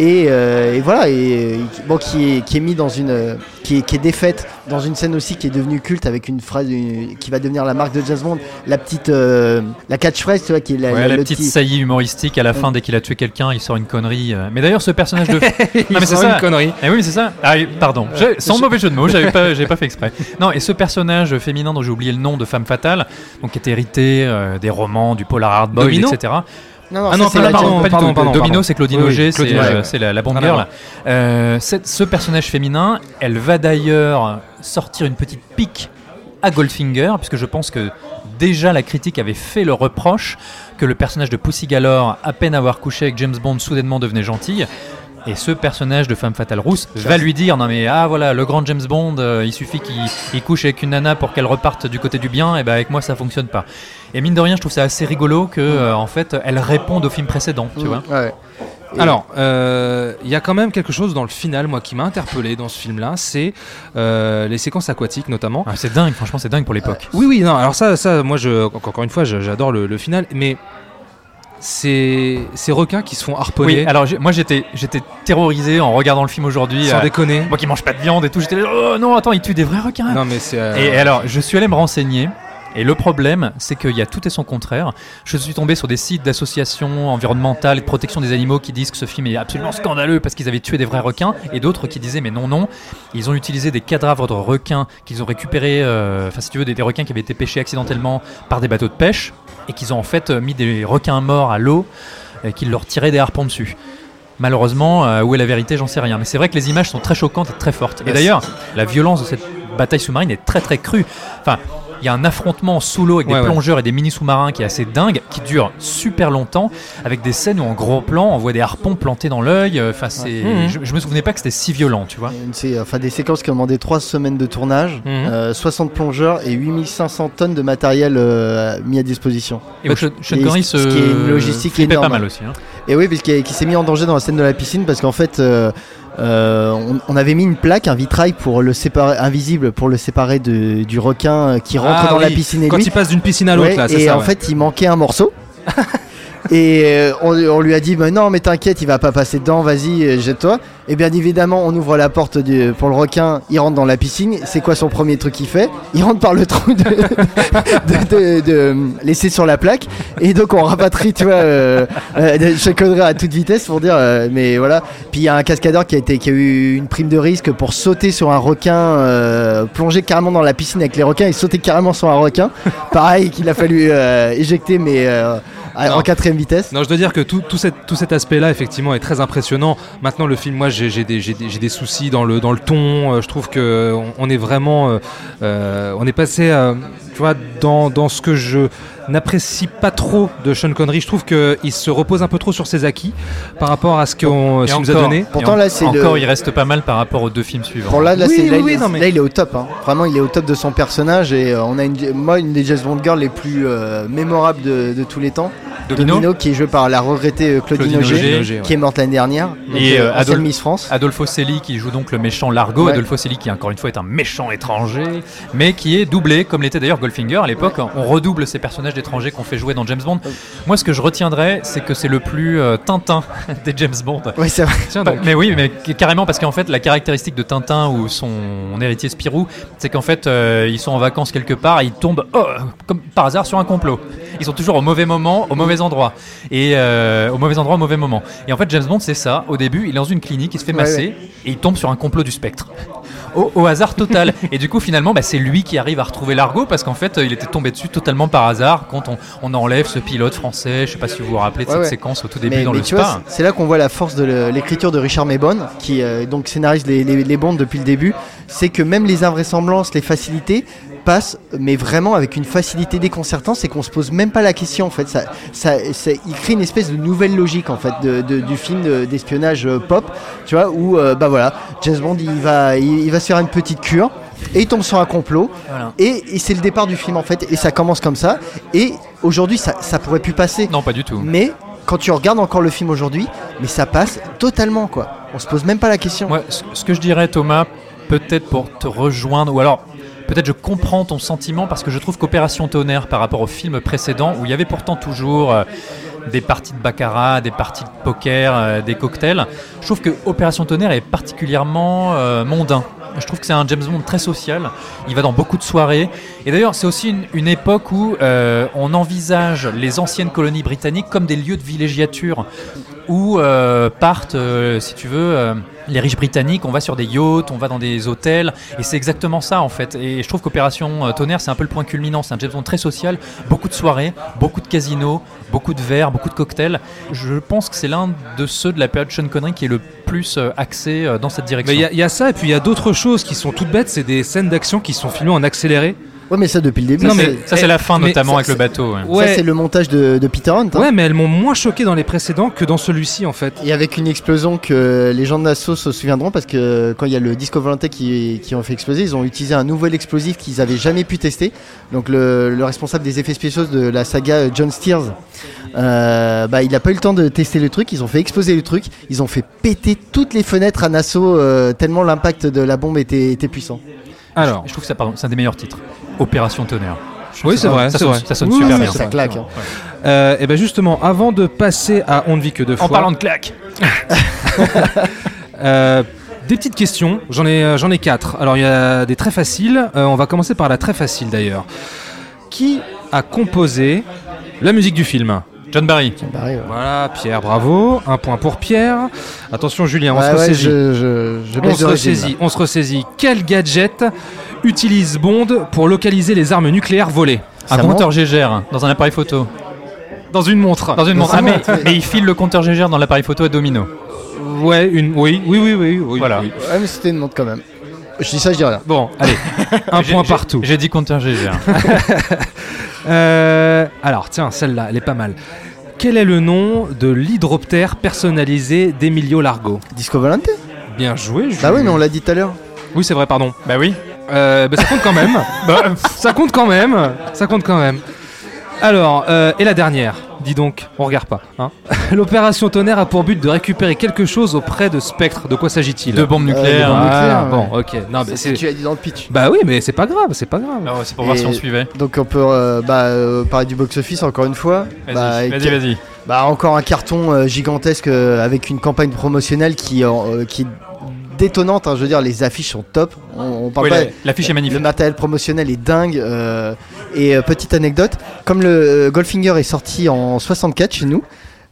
Speaker 6: et, euh, et voilà, et, qui- bon, qui est, qui est mis dans une, euh, qui est, qui est défaite dans une scène aussi qui est devenue culte avec une phrase une- qui va devenir la marque de James Bond, la petite, euh, la catchphrase, tu vois, qui est la,
Speaker 1: Ouais,
Speaker 6: la-
Speaker 1: la
Speaker 6: le
Speaker 1: petite
Speaker 6: petit-
Speaker 1: saillie humoristique à la fin, dès qu'il a tué quelqu'un, il sort une connerie. euh. Mais d'ailleurs, ce personnage de.
Speaker 4: Il
Speaker 1: mais c'est
Speaker 4: sort
Speaker 1: ça.
Speaker 4: une connerie.
Speaker 1: Eh oui, mais c'est ça. Ah, pardon. Sans mauvais jeu de mots, j'avais pas, pas fait exprès. Non, et ce personnage féminin dont j'ai oublié le nom de femme fatale, donc qui est hérité euh, des romans, du polar hard boy, etc.
Speaker 6: Non, non,
Speaker 4: Ah
Speaker 6: ça,
Speaker 4: pardon, pardon,
Speaker 1: pas
Speaker 4: pardon,
Speaker 1: Domino, c'est Claudine
Speaker 4: oui,
Speaker 1: Auger, c'est euh,
Speaker 4: ouais.
Speaker 1: la, la girl.
Speaker 4: voir.
Speaker 1: Euh, ce personnage féminin, elle va d'ailleurs sortir une petite pique à Goldfinger, puisque je pense que déjà la critique avait fait le reproche que le personnage de Pussy Galore, à peine avoir couché avec James Bond, soudainement devenait gentille. Et ce personnage de femme fatale rousse va lui dire non mais ah voilà le grand James Bond euh, il suffit qu'il il couche avec une nana pour qu'elle reparte du côté du bien et ben avec moi ça fonctionne pas. Et mine de rien je trouve ça assez rigolo que euh, en fait elle réponde au film précédent tu vois.
Speaker 6: Ouais. Et-
Speaker 4: Alors, euh, il y a quand même quelque chose dans le final, moi, qui m'a interpellé dans ce film-là, c'est euh, les séquences aquatiques, notamment.
Speaker 1: Ah, c'est dingue franchement c'est dingue pour l'époque.
Speaker 4: Oui, oui, non. Alors ça, ça, moi, je, encore une fois, j'adore le, le final, mais ces, ces requins qui se font harponner,
Speaker 1: Oui, alors moi j'étais j'étais terrorisé en regardant le film aujourd'hui.
Speaker 4: sans
Speaker 1: euh,
Speaker 4: déconner.
Speaker 1: moi qui mange pas de viande et tout, j'étais là, oh non attends il tue des vrais requins.
Speaker 4: Non, mais c'est. euh,
Speaker 1: Et alors, je suis allé me renseigner. Et le problème, c'est qu'il y a tout et son contraire. Je suis tombé sur des sites d'associations environnementales et de protection des animaux qui disent que ce film est absolument scandaleux parce qu'ils avaient tué des vrais requins, et d'autres qui disaient mais non non, ils ont utilisé des cadavres de requins qu'ils ont récupérés, euh, enfin si tu veux des, des requins qui avaient été pêchés accidentellement par des bateaux de pêche, et qu'ils ont en fait euh, mis des requins morts à l'eau et qu'ils leur tiraient des harpons dessus. Malheureusement, euh, où est la vérité, j'en sais rien. Mais c'est vrai que les images sont très choquantes et très fortes. Et d'ailleurs, la violence de cette bataille sous-marine est très très crue. Enfin, il y a un affrontement sous l'eau avec
Speaker 4: Ouais,
Speaker 1: des
Speaker 4: ouais.
Speaker 1: plongeurs et des mini sous-marins qui est assez dingue, qui dure super longtemps, avec des scènes où en gros plan, on voit des harpons plantés dans l'œil. Euh, Enfin, c'est,
Speaker 4: Mhm.
Speaker 1: je, je me souvenais pas que c'était si violent, tu vois.
Speaker 6: C'est enfin des séquences qui ont demandé 3 semaines de tournage,
Speaker 4: Mhm.
Speaker 6: euh, 60 plongeurs et 8500 tonnes de matériel euh, mis à disposition.
Speaker 1: Et où Sean Sean
Speaker 6: et
Speaker 1: Connery
Speaker 6: ce
Speaker 1: se
Speaker 6: qui est une logistique énorme.
Speaker 1: pas mal aussi. hein.
Speaker 6: Et oui, parce qu'il qui s'est mis en danger dans la scène de la piscine parce qu'en fait, euh, euh, on, on avait mis une plaque, un vitrail pour le séparer, invisible pour le séparer de- du requin qui rentre
Speaker 4: Ah
Speaker 6: dans la piscine et
Speaker 4: Quand
Speaker 6: lui.
Speaker 4: il passe d'une piscine à l'autre,
Speaker 6: Ouais,
Speaker 4: là, c'est
Speaker 6: et
Speaker 4: ça.
Speaker 6: en
Speaker 4: ouais.
Speaker 6: fait, il manquait un morceau. et euh, on, lui a dit, mais non, mais t'inquiète, il va pas passer dedans, vas-y, euh, jette-toi. Et bien évidemment, on ouvre la porte pour le requin, il rentre dans la piscine. C'est quoi son premier truc qu'il fait? Il rentre par le trou de, de, laissé sur la plaque. Et donc on rapatrie, tu vois, euh, à toute vitesse pour dire, mais voilà. Puis il y a un cascadeur qui a, eu une prime de risque pour sauter sur un requin, plonger carrément dans la piscine avec les requins et sauter carrément sur un requin. Pareil qu'il a fallu éjecter, mais à-
Speaker 4: Non.
Speaker 6: en quatrième vitesse.
Speaker 4: Non, je dois dire que tout, tout, cet, tout cet aspect-là, effectivement, est très impressionnant. Maintenant, le film, moi, j'ai des, soucis dans le, dans le ton. Euh, je trouve que on, est vraiment, euh, euh, on est passé, tu vois, dans, dans ce que je n'apprécie pas trop de Sean Connery. Je trouve qu'il se repose un peu trop sur ses acquis par rapport à ce qu'on nous a donné.
Speaker 6: Pourtant,
Speaker 1: en-
Speaker 6: là, c'est
Speaker 1: encore,
Speaker 6: le-
Speaker 1: il reste pas mal par rapport aux deux films suivants.
Speaker 6: Bon là, là,
Speaker 4: Oui,
Speaker 6: c'est- là,
Speaker 4: oui, oui,
Speaker 6: il,
Speaker 4: non, mais-
Speaker 6: là, il est au top. hein. Vraiment, il est au top de son personnage et euh, on a une, moi une des James Bond girls les plus euh, mémorables de, de tous les temps.
Speaker 1: Domino,
Speaker 6: qui est joué par la regrettée euh, Claudine,
Speaker 1: Claudine
Speaker 6: Auger, qui est morte l'année dernière. Donc,
Speaker 1: Et, euh, Adolphe-
Speaker 6: Miss France.
Speaker 1: Adolfo Celli qui joue donc le méchant Largo.
Speaker 6: Ouais.
Speaker 1: Adolfo Celli qui encore une fois est un méchant étranger, mais qui est doublé comme l'était d'ailleurs Goldfinger à l'époque. On redouble ces personnages d'étrangers qu'on fait jouer dans James Bond. Moi, ce que je retiendrai, c'est que c'est le plus euh, Tintin des James Bond.
Speaker 6: Oui, c'est vrai.
Speaker 4: Tiens, donc.
Speaker 1: mais oui, mais carrément parce qu'en fait la caractéristique de Tintin ou son héritier Spirou, c'est qu'en fait euh, ils sont en vacances quelque part et ils tombent oh, comme par hasard sur un complot. Ils sont toujours au mauvais moment, au mauvais endroit et euh, au mauvais endroit au mauvais moment. Et en fait James Bond c'est ça. Au début il est dans une clinique, il se fait
Speaker 6: Ouais,
Speaker 1: masser et il tombe sur un complot du spectre. Au, au hasard total. et du coup finalement bah, c'est lui qui arrive à retrouver l'argot parce qu'en fait euh, il était tombé dessus totalement par hasard quand on, on enlève ce pilote français. Je sais pas si vous vous rappelez de
Speaker 6: Ouais,
Speaker 1: cette
Speaker 6: ouais.
Speaker 1: séquence au tout début
Speaker 6: Mais,
Speaker 1: dans
Speaker 6: mais
Speaker 1: le spa.
Speaker 6: c'est là qu'on voit la force de l'écriture de Richard Maybon, qui euh, donc scénarise les, les, les Bonds depuis le début. C'est que même les invraisemblances, les facilités passent, mais vraiment avec une facilité déconcertante, c'est qu'on se pose même pas la question en fait. Ça, ça, ça- il crée une espèce de nouvelle logique en fait de, de- du film de- d'espionnage euh, pop, tu vois, où euh, bah voilà, James Bond il va, il, il va se faire une petite cure. Et il tombe sur un complot,
Speaker 1: Voilà.
Speaker 6: et, et c'est le départ du film en fait, et ça commence comme ça. Et aujourd'hui, ça, ça pourrait plus passer.
Speaker 1: Non pas du tout.
Speaker 6: Mais quand tu regardes encore le film aujourd'hui, mais ça passe totalement quoi. On se pose même pas la question.
Speaker 1: Ce ce que je dirais, Thomas, peut-être pour te rejoindre, ou alors peut-être je comprends ton sentiment parce que je trouve qu'Opération Tonnerre par rapport au film précédent, où il y avait pourtant toujours euh, des parties de baccarat, des parties de poker, euh, des cocktails. Je trouve que Opération Tonnerre est particulièrement euh, mondain. Je trouve que c'est un James Bond très social. Il va dans beaucoup de soirées. Et d'ailleurs, c'est aussi une, époque où on envisage les anciennes colonies britanniques comme des lieux de villégiature où partent, si tu veux, les riches britanniques. On va sur des yachts, on va dans des hôtels. Et c'est exactement ça, en fait. Et je trouve qu'Opération euh, Tonnerre, c'est un peu le point culminant. C'est un James Bond très social. Beaucoup de soirées, beaucoup de casinos, beaucoup de verres, beaucoup de cocktails. Je pense que c'est l'un de ceux de la période Sean Connery qui est le plus euh, axé euh, dans cette direction.
Speaker 4: Il y y, a ça, et puis il y a d'autres choses qui sont toutes bêtes, c'est des scènes d'action qui sont filmées en accéléré.
Speaker 6: Ouais, mais ça depuis le début.
Speaker 4: Non,
Speaker 6: c'est-
Speaker 4: mais-
Speaker 1: Ça, c'est la fin, notamment
Speaker 6: ça,
Speaker 1: avec le bateau. ouais.
Speaker 4: Ouais.
Speaker 6: Ça, c'est le montage de, de Peter Hunt. hein.
Speaker 4: Ouais, mais elles m'ont moins choqué dans les précédents que dans celui-ci en fait.
Speaker 6: Et avec une explosion que les gens de Nassau se souviendront parce que quand il y a le Disco Volante qui, qui ont fait exploser, ils ont utilisé un nouvel explosif qu'ils avaient jamais pu tester. Donc le, le responsable des effets spéciaux de la saga John Steers, euh, bah, il a pas eu le temps de tester le truc. Ils ont fait exploser le truc. Ils ont fait péter toutes les fenêtres à Nassau euh, tellement l'impact de la bombe était, était puissant.
Speaker 4: Alors,
Speaker 1: Je trouve que ça, pardon, c'est un des meilleurs titres. Opération Tonnerre.
Speaker 4: Oui, c'est vrai,
Speaker 1: Ça sonne,
Speaker 4: vrai.
Speaker 1: ça sonne
Speaker 4: Oui,
Speaker 1: super
Speaker 4: oui,
Speaker 1: bien.
Speaker 6: ça claque. hein.
Speaker 4: euh, et ben justement, avant de passer à On ne vit que deux fois.
Speaker 1: En parlant de claque,
Speaker 4: Euh, des petites questions, j'en ai, euh, j'en ai quatre. Alors il y a des très faciles, Euh, on va commencer par la très facile d'ailleurs. Qui a composé la musique du film?
Speaker 1: John Barry.
Speaker 6: Ouais.
Speaker 4: Voilà, Pierre, bravo. Un point pour Pierre. Attention Julien, on
Speaker 6: Ouais,
Speaker 4: se ressaisit.
Speaker 6: je, je, je
Speaker 4: On se ressaisit, on se ressaisit. Quel gadget utilise Bond pour localiser les armes nucléaires volées
Speaker 1: Un
Speaker 6: Ça
Speaker 1: compteur Gégère dans un appareil photo.
Speaker 4: Dans une montre.
Speaker 1: Dans une montre. Ah, mais, il file le compteur Gégère dans l'appareil photo à domino.
Speaker 4: Ouais, une. Oui, oui, oui, oui. oui,
Speaker 1: Voilà.
Speaker 4: oui.
Speaker 6: là. Ouais, mais c'était une montre quand même. Je dis ça, je dis rien.
Speaker 4: Bon, allez, un point partout.
Speaker 1: J'ai dit compteur Gégère.
Speaker 4: Euh, alors, tiens, celle-là, elle est pas mal. Quel est le nom de l'hydroptère personnalisé d'Emilio Largo
Speaker 6: Disco Volante
Speaker 4: Bien joué, Jules.
Speaker 6: Bah oui, mais on l'a dit tout à l'heure.
Speaker 4: Oui, c'est vrai, pardon.
Speaker 1: bah oui.
Speaker 4: Euh, bah, ça compte quand même. Bah, ça compte quand même. Ça compte quand même. Alors, euh, et la dernière Dis donc, on regarde pas. Hein L'opération Tonnerre a pour but de récupérer quelque chose auprès de Spectre. De quoi s'agit-il?
Speaker 1: Deux bombes
Speaker 6: Euh,
Speaker 1: nucléaires.
Speaker 6: bombes
Speaker 4: Ah,
Speaker 6: nucléaires,
Speaker 4: bon, ok. Non, mais
Speaker 6: C'est ce
Speaker 4: c'est.
Speaker 6: que tu as dit dans le pitch.
Speaker 4: Bah oui, mais c'est pas grave, c'est pas grave.
Speaker 1: Ah ouais, c'est pour voir si on suivait.
Speaker 6: Donc on peut euh, bah, euh, parler du box-office encore une fois.
Speaker 1: Vas-y,
Speaker 6: Bah,
Speaker 1: vas-y,
Speaker 6: bah, encore un carton euh, gigantesque euh, avec une campagne promotionnelle qui, euh, détonnante. hein. je veux dire, les affiches sont top. On, on parle
Speaker 1: Oui,
Speaker 6: pas.
Speaker 1: L'affiche est magnifique.
Speaker 6: Le matériel promotionnel est dingue. euh, et euh, petite anecdote, comme le euh, Goldfinger est sorti en 64 chez nous,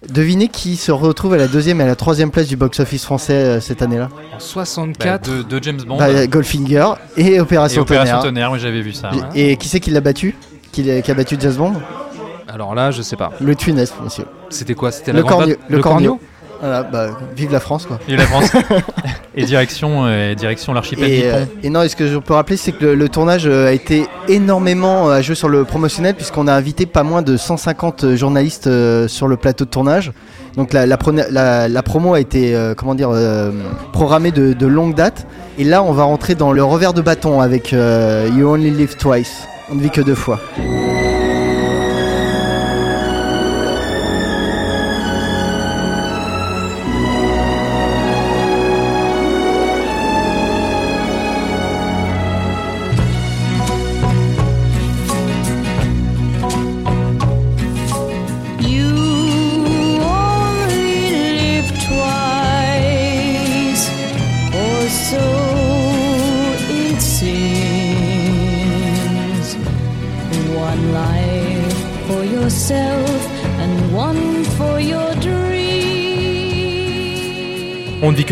Speaker 6: devinez qui se retrouve à la deuxième et à la troisième place du box-office français euh, cette année-là?
Speaker 4: En
Speaker 1: Bah,
Speaker 4: 64.
Speaker 1: de, de James Bond.
Speaker 6: bah, Goldfinger et
Speaker 1: et
Speaker 6: Opération
Speaker 1: Opération
Speaker 6: Tonnerre.
Speaker 1: Tonnerre, oui, j'avais vu ça. ouais.
Speaker 6: Et qui c'est qui l'a battu? Qui, a battu James Bond?
Speaker 4: Alors là, je sais pas.
Speaker 6: Le Twinest, monsieur.
Speaker 4: C'était quoi? C'était
Speaker 6: Le
Speaker 4: la grande
Speaker 6: cornio-
Speaker 4: date-
Speaker 6: le cornio. Voilà, bah, vive la France quoi.
Speaker 1: Et la France. et direction, euh, direction l'archipel
Speaker 6: Et, euh, et non, et ce que je peux rappeler, c'est que le, le tournage euh, a été énormément à jouer sur le promotionnel, puisqu'on a invité pas moins de 150 journalistes euh, sur le plateau de tournage. Donc la, la, prona- la- la promo a été, comment dire, programmée de, de longue date. Et là, on va rentrer dans le revers de bâton avec You Only Live Twice. On ne vit que deux fois.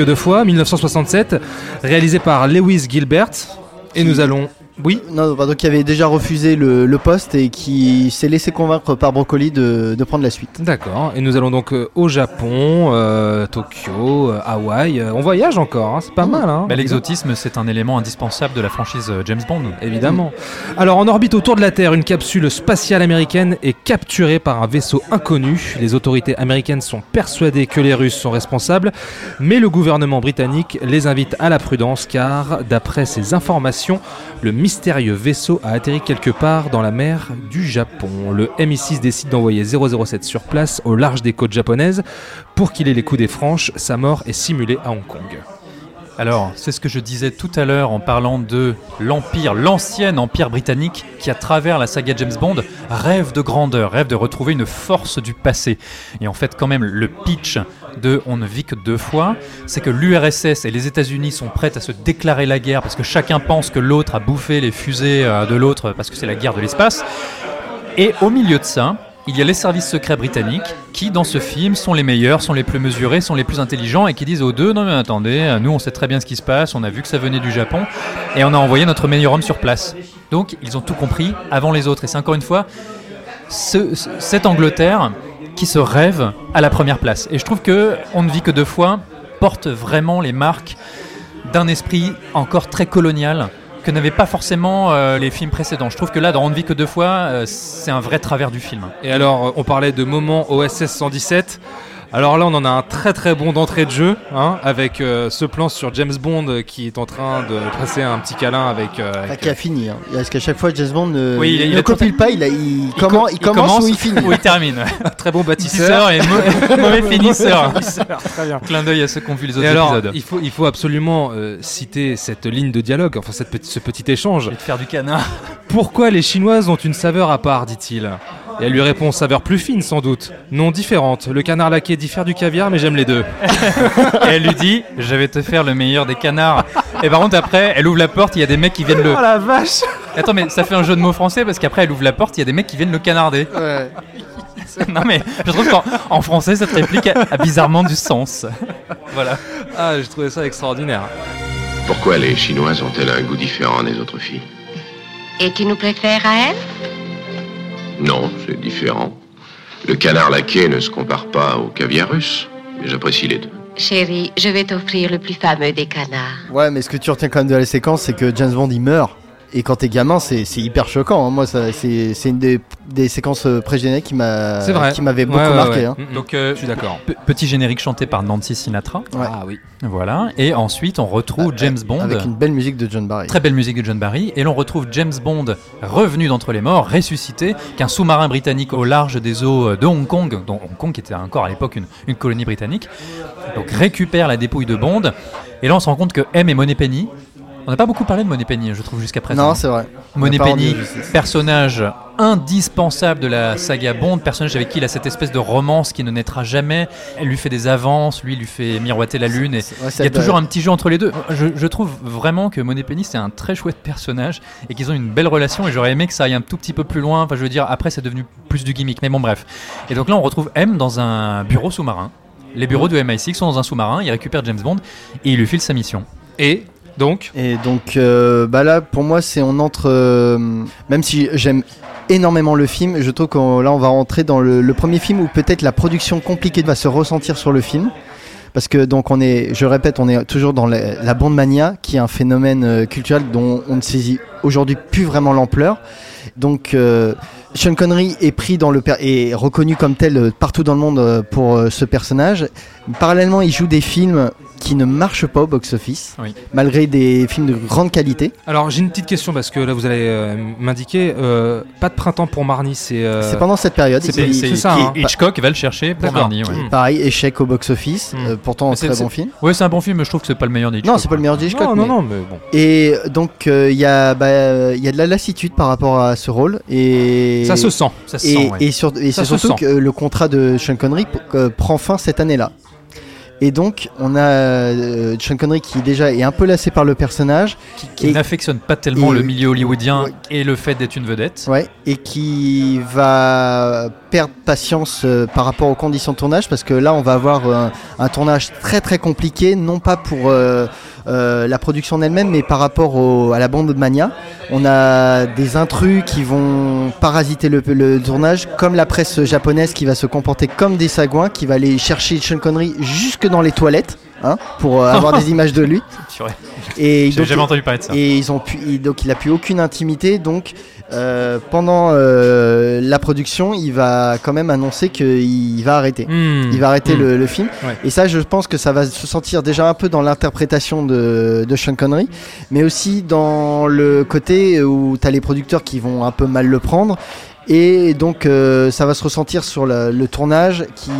Speaker 4: Deux fois, 1967, réalisé par Lewis Gilbert. Et nous allons. Oui
Speaker 6: Non, pardon, qui avait déjà refusé le, le poste et qui s'est laissé convaincre par Brocoli de, de prendre la suite.
Speaker 4: D'accord. Et nous allons donc euh, au Japon, euh, Tokyo, euh, Hawaï. Euh, on voyage encore, hein, c'est pas mal. Hein,
Speaker 1: Bah, L'exotisme, c'est un élément indispensable de la franchise euh, James Bond.
Speaker 4: Évidemment. Alors en orbite autour de la Terre, une capsule spatiale américaine est capturée par un vaisseau inconnu. Les autorités américaines sont persuadées que les Russes sont responsables, mais le gouvernement britannique les invite à la prudence car, d'après ces informations, le mystérieux vaisseau a atterri quelque part dans la mer du Japon. Le MI6 décide d'envoyer 007 sur place au large des côtes japonaises pour qu'il ait les coups des franches. Sa mort est simulée à Hong Kong.
Speaker 1: Alors, c'est ce que je disais tout à l'heure en parlant de l'Empire, l'ancien Empire britannique qui, à travers la saga James Bond, rêve de grandeur, rêve de retrouver une force du passé. Et en fait, quand même, le pitch de On ne vit que deux fois, c'est que l'URSS et les États-Unis sont prêts à se déclarer la guerre parce que chacun pense que l'autre a bouffé les fusées euh, de l'autre parce que c'est la guerre de l'espace. Et au milieu de ça, il y a les services secrets britanniques qui, dans ce film, sont les meilleurs, sont les plus mesurés, sont les plus intelligents et qui disent aux deux Non, mais attendez, nous on sait très bien ce qui se passe, on a vu que ça venait du Japon et on a envoyé notre meilleur homme sur place. Donc ils ont tout compris avant les autres. Et c'est encore une fois ce- ce- cette Angleterre qui se rêve à la première place. Et je trouve que On ne vit que deux fois porte vraiment les marques d'un esprit encore très colonial que n'avaient pas forcément euh, les films précédents. Je trouve que là, dans On ne que deux fois, euh, c'est un vrai travers du film.
Speaker 4: Et alors, on parlait de moment OSS 117. Alors là, on en a un très très bon d'entrée de jeu, hein, avec euh, ce plan sur James Bond euh, qui est en train de passer un petit câlin avec. euh, avec-
Speaker 6: qui a fini. Hein. Parce qu'à chaque fois, James Bond ne,
Speaker 1: Oui, il- il
Speaker 6: ne copie pas, il, a- il, comment,
Speaker 1: co-
Speaker 6: il, commence, ou il finit.
Speaker 1: Ou il termine.
Speaker 4: très bon bâtisseur.
Speaker 1: Tisseur et mau- mauvais finisseur.
Speaker 4: Très bien.
Speaker 1: Clin d'œil à ceux qui ont vu les autres
Speaker 4: Et alors,
Speaker 1: épisodes.
Speaker 4: il faut, il faut absolument euh, citer cette ligne de dialogue, enfin cette petit- ce petit échange.
Speaker 1: Et de faire du canard.
Speaker 4: Pourquoi les Chinoises ont une saveur à part, dit-il? Et elle lui répond saveur plus fine sans doute. Non différente. Le canard laqué diffère du caviar, mais j'aime les deux.
Speaker 1: Et elle lui dit Je vais te faire le meilleur des canards. Et par contre, après, elle ouvre la porte, il y a des mecs qui viennent le.
Speaker 4: Oh la vache
Speaker 1: Attends, mais ça fait un jeu de mots français parce qu'après, elle ouvre la porte, il y a des mecs qui viennent le canarder.
Speaker 6: Ouais.
Speaker 1: non, mais je trouve qu'en en français, cette réplique a, a bizarrement du sens. Voilà.
Speaker 4: Ah, j'ai trouvé ça extraordinaire.
Speaker 3: Pourquoi les Chinoises ont-elles un goût différent des autres filles?
Speaker 9: Et tu nous préfères à elle
Speaker 3: Non, c'est différent. Le canard laqué ne se compare pas au caviar russe, mais j'apprécie les deux.
Speaker 9: Chérie, je vais t'offrir le plus fameux des canards.
Speaker 6: Ouais, mais ce que tu retiens quand même de la séquence, c'est que James Bond il meurt. Et quand t'es gamin, c'est hyper choquant. hein. Moi, c'est une des, des séquences euh, pré-génériques qui m'avait beaucoup
Speaker 4: Ouais, ouais,
Speaker 6: marqué.
Speaker 4: ouais.
Speaker 6: hein.
Speaker 4: Mm, mm.
Speaker 1: Donc, euh,
Speaker 4: je suis d'accord.
Speaker 1: Pe- Petit générique chanté par Nancy Sinatra.
Speaker 6: Ouais.
Speaker 4: Ah oui.
Speaker 1: Voilà. Et ensuite, on retrouve James Bond.
Speaker 6: Avec une belle musique de John Barry.
Speaker 1: Très belle musique de John Barry. Et l'on retrouve James Bond revenu d'entre les morts, ressuscité, qu'un sous-marin britannique au large des eaux de Hong Kong, dont Hong Kong était encore à l'époque une, une colonie britannique, donc récupère la dépouille de Bond. Et là, on se rend compte que M et Moneypenny. On n'a pas beaucoup parlé de Moneypenny, je trouve, jusqu'à présent.
Speaker 6: Non, c'est vrai. Rendu justice.
Speaker 1: personnage indispensable de la saga Bond, personnage avec qui il a cette espèce de romance qui ne naîtra jamais. Elle lui fait des avances, lui lui fait miroiter la lune. Et
Speaker 6: ouais,
Speaker 1: il y a toujours un petit jeu entre les deux. Je, je trouve vraiment que Moneypenny c'est un très chouette personnage et qu'ils ont une belle relation. Et j'aurais aimé que ça aille un tout petit peu plus loin. Enfin, je veux dire, après c'est devenu plus du gimmick. Mais bon, bref. Et donc là, on retrouve M dans un bureau sous-marin. Les bureaux de MI6 sont dans un sous-marin. Il récupère James Bond et il lui file sa mission.
Speaker 4: Et donc,
Speaker 6: Et donc, euh, bah là, pour moi, c'est on entre. euh, même si j'aime énormément le film, je trouve que là, on va rentrer dans le, premier film où peut-être la production compliquée va se ressentir sur le film. Parce que donc on est, je répète, on est toujours dans la, la bande mania, qui est un phénomène euh, culturel dont on ne saisit aujourd'hui plus vraiment l'ampleur. Donc Sean Connery est pris dans le per- est reconnu comme tel partout dans le monde pour ce personnage. Parallèlement, il joue des films qui ne marchent pas au box-office,
Speaker 1: Oui.
Speaker 6: malgré des films de grande qualité.
Speaker 4: alors j'ai une petite question parce que là vous allez euh, m'indiquer. euh, pas de printemps pour Marnie, c'est. euh,
Speaker 6: C'est pendant cette période.
Speaker 4: c'est- ça, hein.
Speaker 1: Hitchcock va le chercher pour. Marnie. ouais.
Speaker 4: Mm.
Speaker 6: Pareil, échec au box-office.
Speaker 4: Mm.
Speaker 6: euh, pourtant, un très
Speaker 1: c'est-
Speaker 6: bon film.
Speaker 1: Ouais, c'est un bon film, mais je trouve que c'est pas le meilleur d'Hitchcock.
Speaker 6: Non, c'est pas le meilleur de Hitchcock.
Speaker 4: Non, non,
Speaker 6: mais-
Speaker 4: non, mais bon.
Speaker 6: Et donc, euh, il y, a, bah, il y a de la lassitude par rapport à ce rôle. Et...
Speaker 4: Ça se sent.
Speaker 1: Ça se
Speaker 6: Et,
Speaker 1: sent, ouais.
Speaker 6: et sur- et
Speaker 4: Ça
Speaker 6: c'est
Speaker 4: se
Speaker 6: surtout
Speaker 4: sent.
Speaker 6: que le contrat de Sean Connery p- euh, prend fin cette année-là. Et donc, on a euh, Sean Connery qui déjà est un peu lassé par le personnage.
Speaker 1: qui n'affectionne pas tellement
Speaker 6: et-
Speaker 1: le milieu hollywoodien
Speaker 6: Ouais.
Speaker 1: et le fait d'être une vedette.
Speaker 6: Ouais, et qui va perdre patience euh, par rapport aux conditions de tournage parce que là on va avoir euh, un tournage très très compliqué, non pas pour euh, la production en elle-même, mais par rapport au- à la bande de Mania. On a des intrus qui vont parasiter le, le tournage, comme la presse japonaise qui va se comporter comme des sagouins, qui va aller chercher Sean Connery jusque dans les toilettes. hein, pour euh, avoir des images de lui et
Speaker 1: J'ai jamais entendu parler de ça.
Speaker 6: et ils ont pu, donc il a plus aucune intimité. Donc euh, pendant euh, la production, il va quand même annoncer qu'il va arrêter.
Speaker 4: Hmm.
Speaker 6: Il va arrêter
Speaker 4: Hmm.
Speaker 6: le, le film.
Speaker 4: Ouais.
Speaker 6: Et ça, je pense que ça va se sentir déjà un peu dans l'interprétation de, de Sean Connery, mais aussi dans le côté où tu as les producteurs qui vont un peu mal le prendre. Et donc euh, ça va se ressentir sur le, le tournage qui,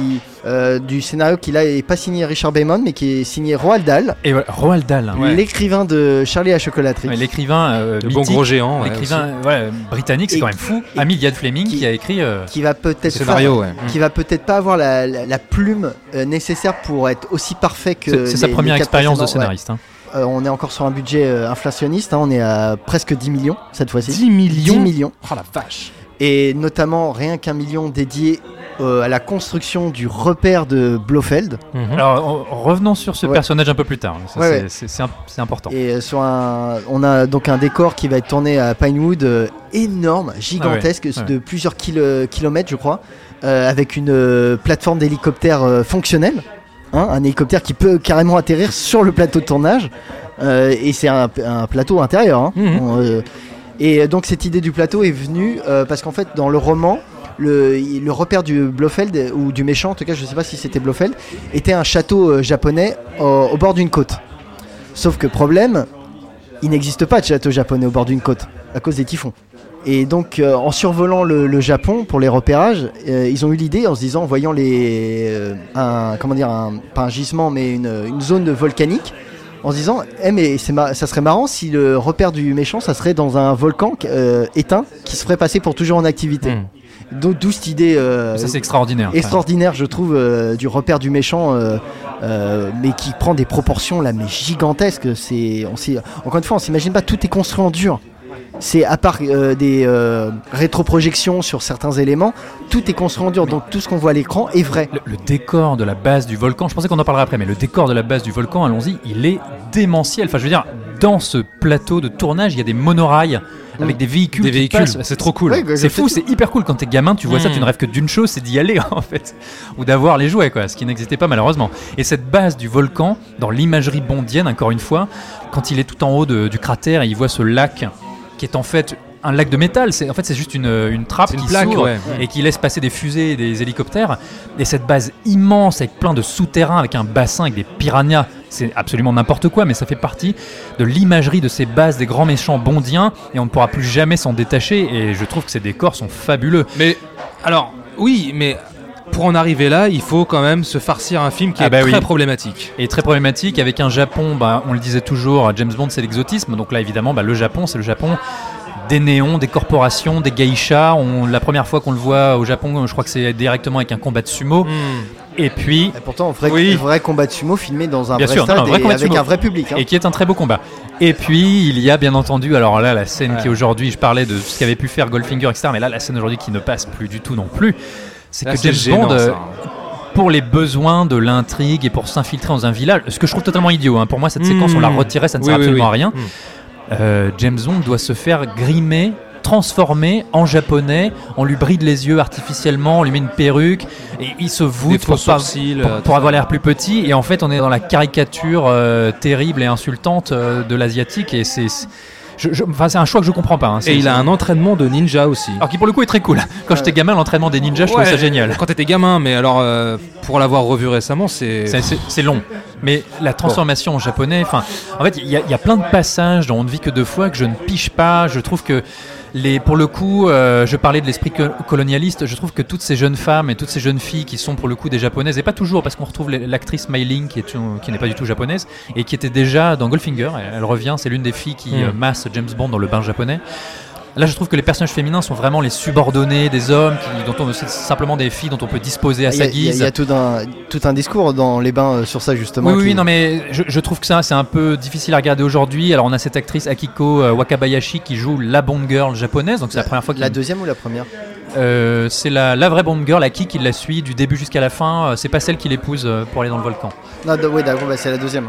Speaker 6: euh, du scénario qui là est pas signé Richard Bateman mais qui est signé Roald Dahl,
Speaker 1: Et voilà, Roald Dahl, hein.
Speaker 6: l'écrivain de Charlie et la chocolaterie.
Speaker 1: Ouais, l'écrivain euh,
Speaker 4: Le bon gros géant. ouais,
Speaker 1: l'écrivain ouais, britannique, c'est quand même fou. Amelia Fleming
Speaker 6: qui-
Speaker 1: qui, a écrit. euh,
Speaker 6: qui va peut-être.
Speaker 4: Scénario, ouais.
Speaker 6: qui va peut-être pas avoir la, la- la plume euh, nécessaire pour être aussi parfait que
Speaker 1: c'est c'est sa première expérience de scénariste. hein.
Speaker 6: Euh, on est encore sur un budget euh, inflationniste, hein, on est à presque 10 millions cette fois-ci.
Speaker 4: 10 millions
Speaker 6: 10 millions.
Speaker 4: Oh la vache.
Speaker 6: Et notamment rien qu'un million dédié euh, à la construction du repère de Blofeld.
Speaker 1: Alors, en- revenons sur ce
Speaker 6: Ouais.
Speaker 1: personnage un peu plus tard.
Speaker 6: Ouais,
Speaker 1: c'est-
Speaker 6: ouais.
Speaker 1: important.
Speaker 6: Et euh, sur un, on a donc un décor qui va être tourné à Pinewood euh, énorme, gigantesque,
Speaker 1: Ah ouais,
Speaker 6: de plusieurs kilo- kilomètres, je crois, euh, avec une euh, plateforme d'hélicoptère euh, fonctionnelle, hein, un hélicoptère qui peut carrément atterrir sur le plateau de tournage. Euh, et c'est un, un plateau intérieur. hein.
Speaker 4: Mhm.
Speaker 6: On, euh, et donc cette idée du plateau est venue euh, parce qu'en fait dans le roman, le, repère du Blofeld ou du méchant, en tout cas je ne sais pas si c'était Blofeld, était un château euh, japonais au- bord d'une côte. Sauf que problème, il n'existe pas de château japonais au bord d'une côte à cause des typhons. Et donc, euh, en survolant le, Japon pour les repérages, euh, ils ont eu l'idée en se disant, en voyant les, euh, un, comment dire, un, pas un gisement, mais une zone volcanique, en se disant, eh mais ma- ça serait marrant si le repère du méchant, ça serait dans un volcan euh, éteint qui se ferait passer pour toujours en activité.
Speaker 1: Hmm.
Speaker 6: D'où d'où cette idée euh,
Speaker 1: Ça, c'est extraordinaire.
Speaker 6: extraordinaire, je trouve, euh, du repère du méchant, euh, mais qui prend des proportions là, mais gigantesques. C'est, on encore une fois, on s'imagine pas, tout est construit en dur. C'est à part euh, des euh, rétroprojections sur certains éléments, tout est construit en dur. Donc tout ce qu'on voit à l'écran est vrai.
Speaker 1: Le, le décor de la base du volcan, je pensais qu'on en parlerait après, mais le décor de la base du volcan, allons-y, il est démentiel. Enfin, je veux dire, dans ce plateau de tournage, il y a des monorails avec des véhicules.
Speaker 4: Des véhicules, c'est trop cool.
Speaker 6: Ouais, je
Speaker 1: C'est fou, c'est hyper cool quand t'es gamin, tu vois ça,
Speaker 4: Mm.
Speaker 1: tu ne rêves que d'une chose, c'est d'y aller en fait, ou d'avoir les jouets, quoi, ce qui n'existait pas malheureusement. Et cette base du volcan, dans l'imagerie bondienne, encore une fois, quand il est tout en haut de- du cratère et il voit ce lac qui est en fait un lac de métal, c'est en fait c'est juste une, une trappe
Speaker 4: une
Speaker 1: qui
Speaker 4: plaque, ouais.
Speaker 1: et qui laisse passer des fusées et des hélicoptères. Et cette base immense avec plein de souterrains, avec un bassin avec des piranhas, c'est absolument n'importe quoi, mais ça fait partie de l'imagerie de ces bases des grands méchants bondiens et on ne pourra plus jamais s'en détacher. Et je trouve que ces décors sont fabuleux.
Speaker 4: Mais alors, oui, mais pour en arriver là, il faut quand même se farcir un film qui
Speaker 1: Ah
Speaker 4: est
Speaker 1: bah
Speaker 4: très
Speaker 1: oui.
Speaker 4: problématique.
Speaker 1: Et très problématique avec un Japon, bah, on le disait toujours, James Bond c'est l'exotisme, donc là évidemment bah, le Japon c'est le Japon des néons, des corporations, des geishas. On, la première fois qu'on le voit au Japon, je crois que c'est directement avec un combat de sumo.
Speaker 4: Hmm.
Speaker 1: Et puis,
Speaker 6: Et pourtant, un vrai,
Speaker 1: Oui.
Speaker 6: un vrai combat de sumo filmé dans un
Speaker 1: Bien
Speaker 6: vrai
Speaker 1: sûr, non, un vrai
Speaker 6: et avec
Speaker 1: sumo.
Speaker 6: un vrai public. hein.
Speaker 1: et qui est un très beau combat. Et puis il y a bien entendu, alors là la scène
Speaker 4: Ouais.
Speaker 1: qui aujourd'hui, je parlais de ce qu'avait pu faire Goldfinger, etc. Mais là la scène aujourd'hui qui ne passe plus du tout non plus, c'est que James
Speaker 4: gênant,
Speaker 1: Bond, euh, pour les besoins de l'intrigue et pour s'infiltrer dans un village, ce que je trouve totalement idiot. hein. Pour moi cette séquence on la
Speaker 4: Hmm.
Speaker 1: retirait, ça ne
Speaker 4: Oui,
Speaker 1: sert
Speaker 4: oui,
Speaker 1: absolument
Speaker 4: oui.
Speaker 1: à rien.
Speaker 4: Hmm.
Speaker 1: Euh, James Bond doit se faire grimer, transformer en japonais. On lui bride les yeux artificiellement, on lui met une perruque et il se voûte pour, pas-
Speaker 4: sourcils,
Speaker 1: pour,
Speaker 4: euh,
Speaker 1: pour avoir l'air plus petit. Et en fait, on est dans la caricature euh, terrible et insultante euh, de l'asiatique. Et c'est- je- je- enfin, c'est un choix que je comprends pas. hein.
Speaker 4: Et il a un entraînement de ninja aussi.
Speaker 1: alors qui pour le coup est très cool. Quand j'étais gamin, l'entraînement des ninjas, je trouvais ça génial.
Speaker 4: Quand t'étais gamin, mais alors euh, pour l'avoir revu récemment, c'est.
Speaker 1: Long. Mais la transformation en japonais, enfin, en fait, il y, a- il y a plein de passages dont on ne vit que deux fois que je ne piche pas. Je trouve que les, pour le coup, euh, je parlais de l'esprit co- colonialiste. Je trouve que toutes ces jeunes femmes et toutes ces jeunes filles qui sont pour le coup des japonaises, et pas toujours, parce qu'on retrouve l'actrice Mei Ling qui est qui n'est pas du tout japonaise et qui était déjà dans Goldfinger. Elle, elle revient, c'est l'une des filles qui
Speaker 4: Mm.
Speaker 1: euh, masse James Bond dans le bain japonais. Là, je trouve que les personnages féminins sont vraiment les subordonnés des hommes, qui, dont on, c'est simplement des filles dont on peut disposer à sa
Speaker 6: il y a-
Speaker 1: guise.
Speaker 6: il y a tout, un, tout un discours dans les bains euh, sur ça justement.
Speaker 1: Oui, oui,
Speaker 6: qui-
Speaker 1: oui, non, mais je, je trouve que ça, c'est un peu difficile à regarder aujourd'hui. Alors, on a cette actrice Akiko euh, Wakabayashi qui joue la Bond Girl japonaise, donc c'est la, première fois
Speaker 6: La deuxième ou la première
Speaker 1: Euh, c'est la, la vraie Bond Girl, Aki, qui la suit du début jusqu'à la fin. C'est pas celle qui l'épouse pour aller dans le volcan.
Speaker 6: Non, ouais, d'accord, bah, c'est la deuxième.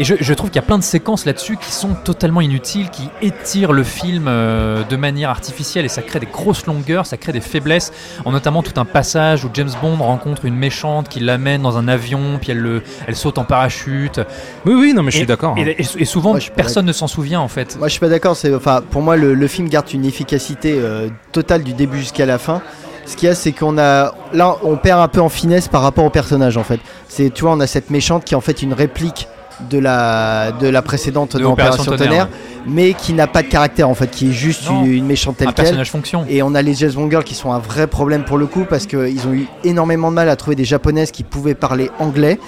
Speaker 1: Et je, je trouve qu'il y a plein de séquences là-dessus qui sont totalement inutiles, qui étirent le film euh, de manière artificielle et ça crée des grosses longueurs, ça crée des faiblesses, en notamment tout un passage où James Bond rencontre une méchante qui l'amène dans un avion, puis elle, le, elle saute en parachute.
Speaker 4: Oui, oui, non, mais je suis d'accord. hein.
Speaker 1: Et, et- et souvent, personne ne s'en souvient en fait.
Speaker 6: Moi, je suis pas d'accord. C'est, enfin, pour moi, le, le film garde une efficacité euh, totale du début jusqu'à la fin. Ce qu'il y a, c'est qu'on a là, on perd un peu en finesse par rapport au personnage en fait. C'est, tu vois, on a cette méchante qui est en fait une réplique de la de la précédente
Speaker 1: De Opération
Speaker 6: Opération
Speaker 1: Tonnerre,
Speaker 6: Tonnerre, mais qui n'a pas de caractère en fait, qui est juste
Speaker 1: Non.
Speaker 6: une, méchante telle
Speaker 1: Un
Speaker 6: quelle.
Speaker 1: personnage fonction.
Speaker 6: Et on a les James Bond Girls qui sont un vrai problème pour le coup parce qu'ils ont eu énormément de mal à trouver des japonaises qui pouvaient parler anglais.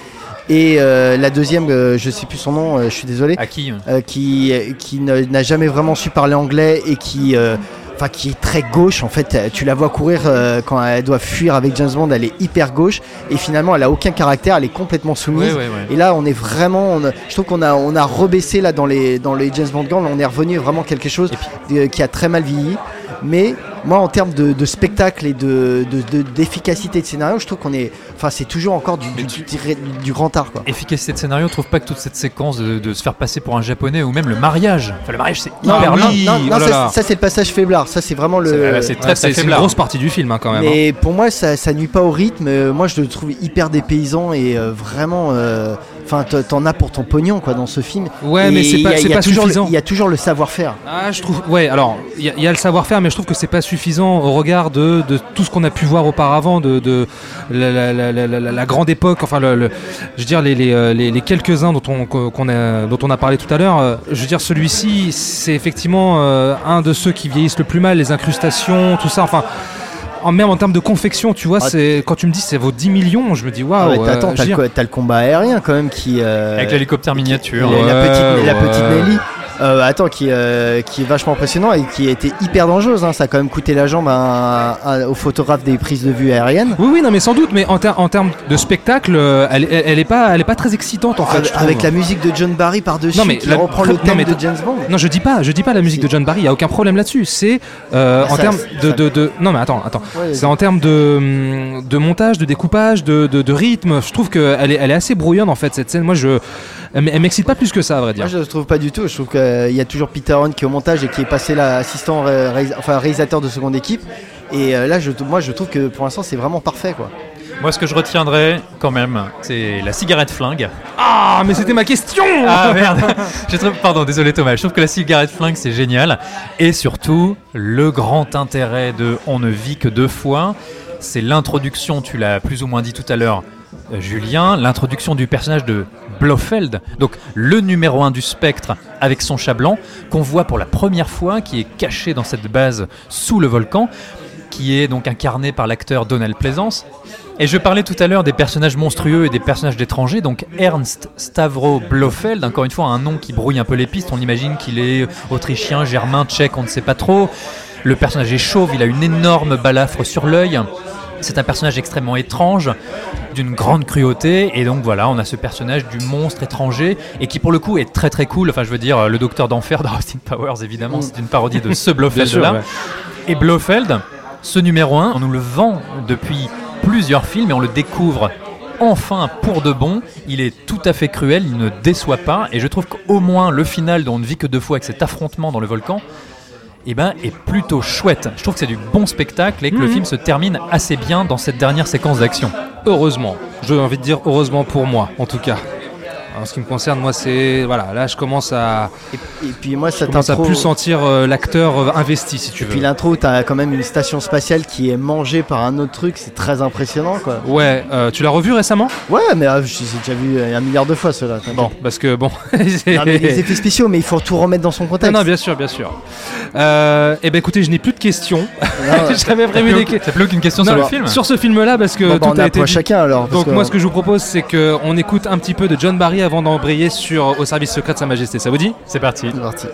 Speaker 6: Et euh, la deuxième, euh, je sais plus son nom, euh, je suis désolé,
Speaker 1: À qui
Speaker 6: euh, qui, qui n'a jamais vraiment su parler anglais et qui, enfin, qui est très gauche en fait. Tu la vois courir euh, quand elle doit fuir avec James Bond, elle est hyper gauche et finalement elle a aucun caractère, elle est complètement soumise.
Speaker 1: Ouais, ouais, ouais.
Speaker 6: Et là, on est vraiment, on je trouve qu'on a, on a rebaissé là dans les, dans les James Bond Girls, on est revenu vraiment quelque chose qui a très mal vieilli. Mais moi, en termes de, de spectacle et de, de- de- d'efficacité de scénario, je trouve qu'on est, enfin, c'est toujours encore du, du, du- du grand art, quoi.
Speaker 1: Efficacité de scénario, trouve pas que toute cette séquence de, de se faire passer pour un japonais ou même le mariage. Enfin, le mariage, c'est
Speaker 6: Non,
Speaker 1: hyper
Speaker 6: non,
Speaker 1: lent.
Speaker 6: non, non,
Speaker 4: oh là
Speaker 6: ça, c'est le passage faiblard. Ça, c'est vraiment le.
Speaker 1: ouais, c'est très
Speaker 4: Ouais,
Speaker 1: très
Speaker 4: c'est c'est une
Speaker 1: faiblard.
Speaker 4: grosse partie du film hein, quand même. hein.
Speaker 6: Mais pour moi, ça, ça nuit pas au rythme. Euh, Moi, je le trouve hyper dépaysant et euh, vraiment. euh, Enfin, t'en as pour ton pognon, quoi, dans ce film.
Speaker 4: Ouais, mais c'est
Speaker 6: il y
Speaker 4: pas,
Speaker 6: a- y a
Speaker 4: pas
Speaker 6: toujours
Speaker 4: suffisant.
Speaker 6: Il y a toujours le savoir-faire.
Speaker 4: Ah, je trouve. Ouais, alors, il y, a- il y a le savoir-faire, mais je trouve que c'est pas suffisant au regard de, de tout ce qu'on a pu voir auparavant, de, de la, la- la- la- la- la grande époque, enfin, le, le- je veux dire, les, les, euh, les- les quelques-uns dont on, qu'on a, dont on a parlé tout à l'heure. euh, Je veux dire, celui-ci, c'est effectivement euh, un de ceux qui vieillissent le plus mal, les incrustations, tout ça. Enfin. En, même en termes de confection, tu vois,
Speaker 6: Ah,
Speaker 4: c'est quand tu me dis ça vaut 10 millions, je me dis
Speaker 6: Ah
Speaker 4: waouh.
Speaker 6: ouais,
Speaker 4: euh,
Speaker 6: Attends, t'as le, t'as combat aérien quand même qui. euh,
Speaker 1: Avec l'hélicoptère miniature.
Speaker 6: la,
Speaker 4: Ouais,
Speaker 6: petite, la petite Nelly. Euh, attends, qui, euh, qui est vachement impressionnant et qui a été hyper dangereuse. hein. Ça a quand même coûté la jambe à à- au photographe des prises de vue aériennes.
Speaker 4: Oui, oui, non, mais sans doute, mais en, ter- en termes de spectacle, euh, elle, elle, elle est pas, elle est pas très excitante en fait.
Speaker 6: Avec, la musique de John Barry par-dessus
Speaker 4: Non, mais
Speaker 6: qui
Speaker 4: la-
Speaker 6: reprend
Speaker 4: non,
Speaker 6: le thème
Speaker 4: mais
Speaker 6: de James Bond.
Speaker 4: Non, je dis pas, je dis pas la musique
Speaker 6: Si.
Speaker 4: de John Barry, il y a aucun problème là-dessus. C'est euh, en termes de, de, de- non mais attends, attends.
Speaker 6: Ouais,
Speaker 4: C'est en termes de, hum, de montage, de découpage, de, de, de rythme. Je trouve qu'elle est, elle est assez brouillonne en fait cette scène. Moi, je, elle, m'excite pas plus que ça, à vrai dire.
Speaker 6: Moi je ne trouve pas du tout. Je trouve qu'il y a toujours Peter Hunt qui est au montage et qui est passé là assistant ré- réalisa- enfin, réalisateur de seconde équipe. Et euh, là, je, moi je trouve que pour l'instant c'est vraiment parfait quoi.
Speaker 1: Moi, ce que je retiendrai quand même, c'est la cigarette flingue.
Speaker 4: Ah, mais c'était ma question.
Speaker 1: Ah merde Pardon, désolé Thomas. Je trouve que la cigarette flingue, c'est génial. Et surtout, le grand intérêt de On ne vit que deux fois, c'est l'introduction, tu l'as plus ou moins dit tout à l'heure, euh, Julien, l'introduction du personnage de Blofeld, donc le numéro un du spectre avec son chat blanc, qu'on voit pour la première fois, qui est caché dans cette base sous le volcan, qui est donc incarné par l'acteur Donald Pleasance. Et je parlais tout à l'heure des personnages monstrueux et des personnages d'étrangers. Donc Ernst Stavro Blofeld, encore une fois un nom qui brouille un peu les pistes. On imagine qu'il est autrichien, germain, tchèque, on ne sait pas trop. Le personnage est chauve, il a une énorme balafre sur l'œil. C'est un personnage extrêmement étrange, d'une grande cruauté, et donc voilà, on a ce personnage du monstre étranger, et qui pour le coup est très très cool. Enfin, je veux dire, le docteur d'enfer dans Austin Powers, évidemment,
Speaker 6: Mm.
Speaker 1: c'est une parodie de ce Blofeld
Speaker 4: ouais.
Speaker 1: Et Blofeld, ce numéro 1, on nous le vend depuis plusieurs films et on le découvre enfin pour de bon. Il est tout à fait cruel, il ne déçoit pas. Et je trouve qu'au moins le final dont on ne vit que deux fois avec cet affrontement dans le volcan, eh ben, est plutôt chouette. Je trouve que c'est du bon spectacle et que le
Speaker 4: Mhm.
Speaker 1: film se termine assez bien dans cette dernière séquence d'action.
Speaker 4: Heureusement. J'ai envie de dire heureusement pour moi, en tout cas. En ce qui me concerne, moi, c'est voilà, là, je commence à,
Speaker 6: Et, et puis moi ça
Speaker 4: commence à
Speaker 6: t'intro.
Speaker 4: plus sentir euh, l'acteur euh, investi, si tu
Speaker 6: Et puis
Speaker 4: veux.
Speaker 6: l'intro, t'as quand même une station spatiale qui est mangée par un autre truc, c'est très impressionnant quoi.
Speaker 4: Ouais, euh, tu l'as revu récemment?
Speaker 6: Ouais, mais euh, j'ai déjà vu euh, un milliard de fois cela.
Speaker 4: Bon, parce que bon.
Speaker 6: Non, mais les effets spéciaux, mais il faut tout remettre dans son
Speaker 4: Non,
Speaker 6: contexte.
Speaker 4: non, bien sûr, bien sûr. Euh, eh ben, écoutez, je n'ai plus de questions.
Speaker 6: Non,
Speaker 4: J'avais prévu des
Speaker 1: T'as plus aucune question sur le film?
Speaker 4: Sur ce film-là, parce que
Speaker 6: bon, bah,
Speaker 4: tout
Speaker 6: on
Speaker 4: a
Speaker 6: a
Speaker 4: été dit.
Speaker 6: chacun alors.
Speaker 4: Donc
Speaker 6: que-
Speaker 4: moi, ce que je vous propose, c'est qu'on écoute un petit peu de John Barry avant d'embrayer sur Au service secret de Sa Majesté. Ça vous dit?
Speaker 1: C'est parti.
Speaker 6: C'est parti.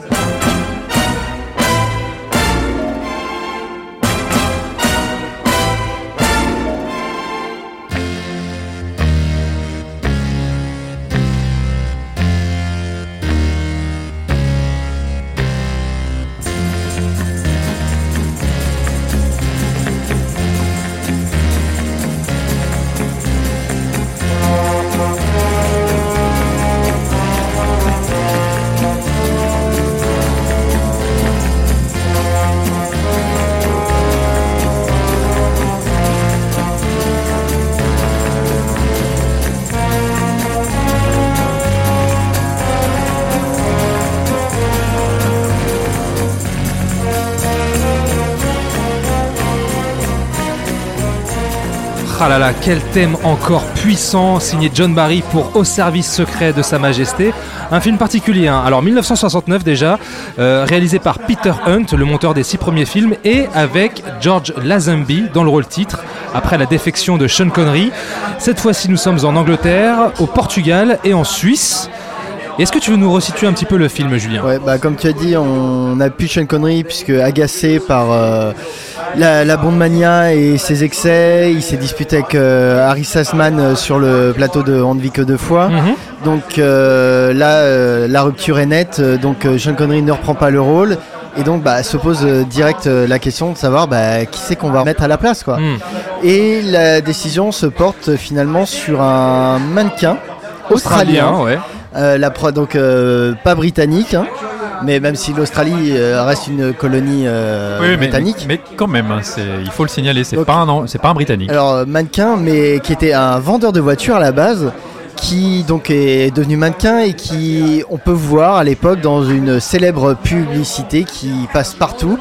Speaker 4: Là quel thème encore puissant, signé John Barry pour Au service secret de Sa Majesté. Un film particulier, hein. alors 1969 déjà, euh, réalisé par Peter Hunt, le monteur des six premiers films, et avec George Lazenby dans le rôle titre, après la défection de Sean Connery. Cette fois-ci, nous sommes en Angleterre, au Portugal et en Suisse. Est-ce que tu veux nous resituer un petit peu le film, Julien?
Speaker 6: Ouais, bah comme tu as dit, on a pu Sean Connery puisque agacé par euh, la, la Bond Mania et ses excès, il s'est disputé avec euh, Harry Sassman euh, sur le plateau de On ne vit que deux fois.
Speaker 4: Mhm.
Speaker 6: Donc euh, là, euh, la rupture est nette. Donc Sean Connery ne reprend pas le rôle. Et donc bah, se pose direct la question de savoir bah, qui c'est qu'on va mettre à la place. Quoi.
Speaker 4: Hmm.
Speaker 6: Et la décision se porte finalement sur un mannequin australien.
Speaker 4: ouais.
Speaker 6: Euh, la pro- donc euh, pas britannique, hein, mais même si l'Australie euh, reste une colonie euh,
Speaker 1: Oui, mais,
Speaker 6: britannique.
Speaker 1: mais quand même, hein, il faut le signaler, c'est pas, un, pas un Britannique.
Speaker 6: Alors euh, mannequin, mais qui était un vendeur de voitures à la base, qui donc est devenu mannequin et qui on peut voir à l'époque dans une célèbre publicité qui passe partout.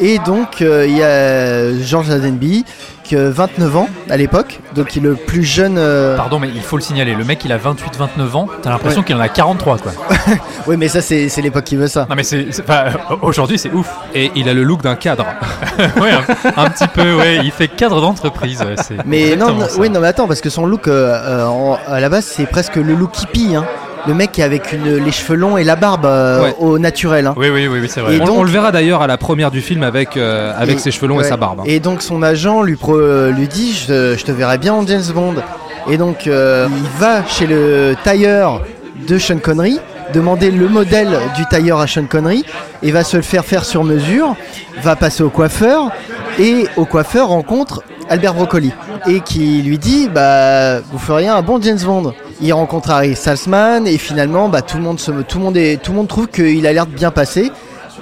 Speaker 6: Et donc euh, il y a George Lazenby, qui a 29 ans à l'époque, donc il est le plus jeune. euh,
Speaker 1: Pardon, mais il faut le signaler, le mec il a 28-29 ans, t'as l'impression
Speaker 6: Ouais.
Speaker 1: qu'il en a 43 quoi.
Speaker 6: Oui, mais ça c'est c'est l'époque qui veut ça.
Speaker 1: Non mais c'est, c'est- enfin, aujourd'hui c'est ouf.
Speaker 4: Et il a le look d'un cadre.
Speaker 1: ouais, un, un petit peu, ouais, il fait cadre d'entreprise. ouais, c'est
Speaker 6: Mais non, non, oui, non, mais attends, parce que son look, euh, euh, en- à la base, c'est presque le look hippie. Hein. Le mec qui est avec une, les cheveux longs et la barbe euh,
Speaker 4: Ouais.
Speaker 6: au naturel. hein.
Speaker 1: Oui, oui, oui, oui, c'est vrai.
Speaker 6: Et
Speaker 4: On,
Speaker 6: donc-
Speaker 4: on le verra d'ailleurs à la première du film avec, euh, avec
Speaker 6: Et-
Speaker 4: ses cheveux longs et sa barbe. hein.
Speaker 6: Et donc son agent lui, pro- euh, lui dit je te, je te verrai bien en James Bond. Et donc euh, il va chez le tailleur de Sean Connery, demander le modèle du tailleur à Sean Connery, et va se le faire faire sur mesure, va passer au coiffeur, et au coiffeur rencontre Albert Broccoli, et qui lui dit bah vous feriez un bon James Bond. Il rencontre Harry Salzman et finalement bah, tout le monde se, tout le monde est, tout le monde trouve qu'il a l'air de bien passer.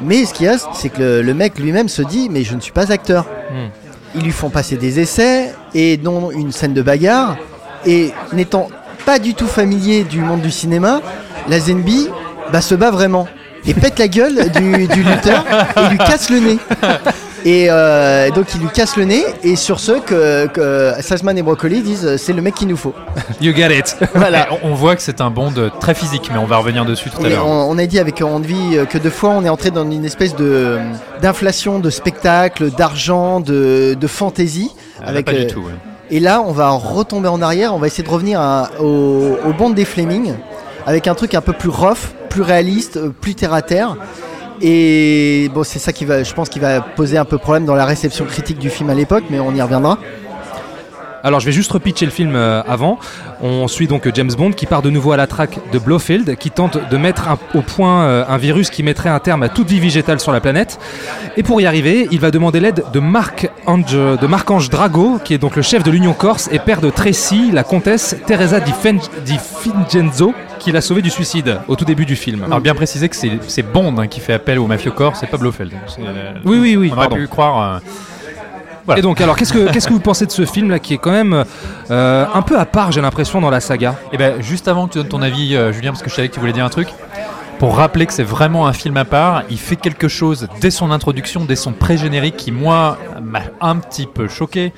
Speaker 6: Mais ce qu'il y a, c'est que le, le mec lui-même se dit mais je ne suis pas acteur.
Speaker 4: Hmm.
Speaker 6: Ils lui font passer des essais et dont une scène de bagarre. Et n'étant pas du tout familier du monde du cinéma, la Zenby bah, se bat vraiment. Et pète la gueule du, du lutteur et lui casse le nez. Et euh, donc il lui casse le nez et sur ce que, que Salzman et Broccoli disent euh, c'est le mec qu'il nous faut.
Speaker 4: You get it.
Speaker 6: Voilà.
Speaker 1: On, on voit que c'est un Bond très physique, mais on va revenir dessus tout à l'heure.
Speaker 6: on, on a dit avec ne vit que deux fois, on est entré dans une espèce de d'inflation de spectacle, d'argent, de, de fantaisie.
Speaker 1: Ah,
Speaker 6: avec,
Speaker 1: pas du
Speaker 6: euh,
Speaker 1: tout. ouais.
Speaker 6: Et là, on va retomber en arrière, on va essayer de revenir à- au, au Bond des Fleming, avec un truc un peu plus rough, plus réaliste, euh, plus terre à terre. Et bon, c'est ça qui va, je pense, qui va poser un peu problème dans la réception critique du film à l'époque, mais on y reviendra.
Speaker 4: Alors je vais juste repitcher le film euh, avant. On suit donc euh, James Bond qui part de nouveau à la traque de Blofeld, qui tente de mettre un- au point euh, un virus qui mettrait un terme à toute vie végétale sur la planète. Et pour y arriver, il va demander l'aide de Marc Ange, de Marc-Ange Drago, qui est donc le chef de l'Union Corse et père de Tracy, la comtesse Teresa di, Fen- di Fingenzo, qui l'a sauvé du suicide au tout début du film.
Speaker 1: Alors bien préciser que c'est, Bond hein, qui fait appel au mafieux corps, c'est pas Blofeld. Euh,
Speaker 4: Oui, oui, oui,
Speaker 1: On aurait
Speaker 4: pardon.
Speaker 1: pu croire. euh, Voilà.
Speaker 4: Et donc, alors, qu'est-ce que, qu'est-ce que vous pensez de ce film là qui est quand même euh, un peu à part, j'ai l'impression, dans la saga?
Speaker 1: Et ben juste avant que tu donnes ton avis, euh, Julien, parce que je savais que tu voulais dire un truc, pour rappeler que c'est vraiment un film à part, il fait quelque chose dès son introduction, dès son pré-générique qui, moi, m'a un petit peu choqué.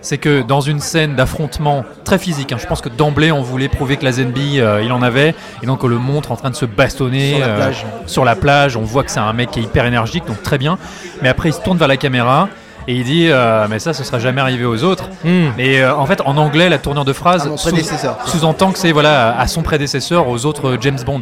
Speaker 1: C'est que dans une scène d'affrontement très physique, hein, je pense que d'emblée on voulait prouver que la Zenby euh, il en avait, et donc on le montre en train de se bastonner
Speaker 6: Sur la
Speaker 1: euh,
Speaker 6: plage.
Speaker 1: sur la plage, on voit que c'est un mec qui est hyper énergique, donc très bien. Mais après il se tourne vers la caméra et il dit euh, mais ça ce sera jamais arrivé aux autres.
Speaker 4: Hmm.
Speaker 1: Et euh, en fait, en anglais, la tournure de phrase sous- sous-entend que c'est voilà à son prédécesseur, aux autres euh, James Bond.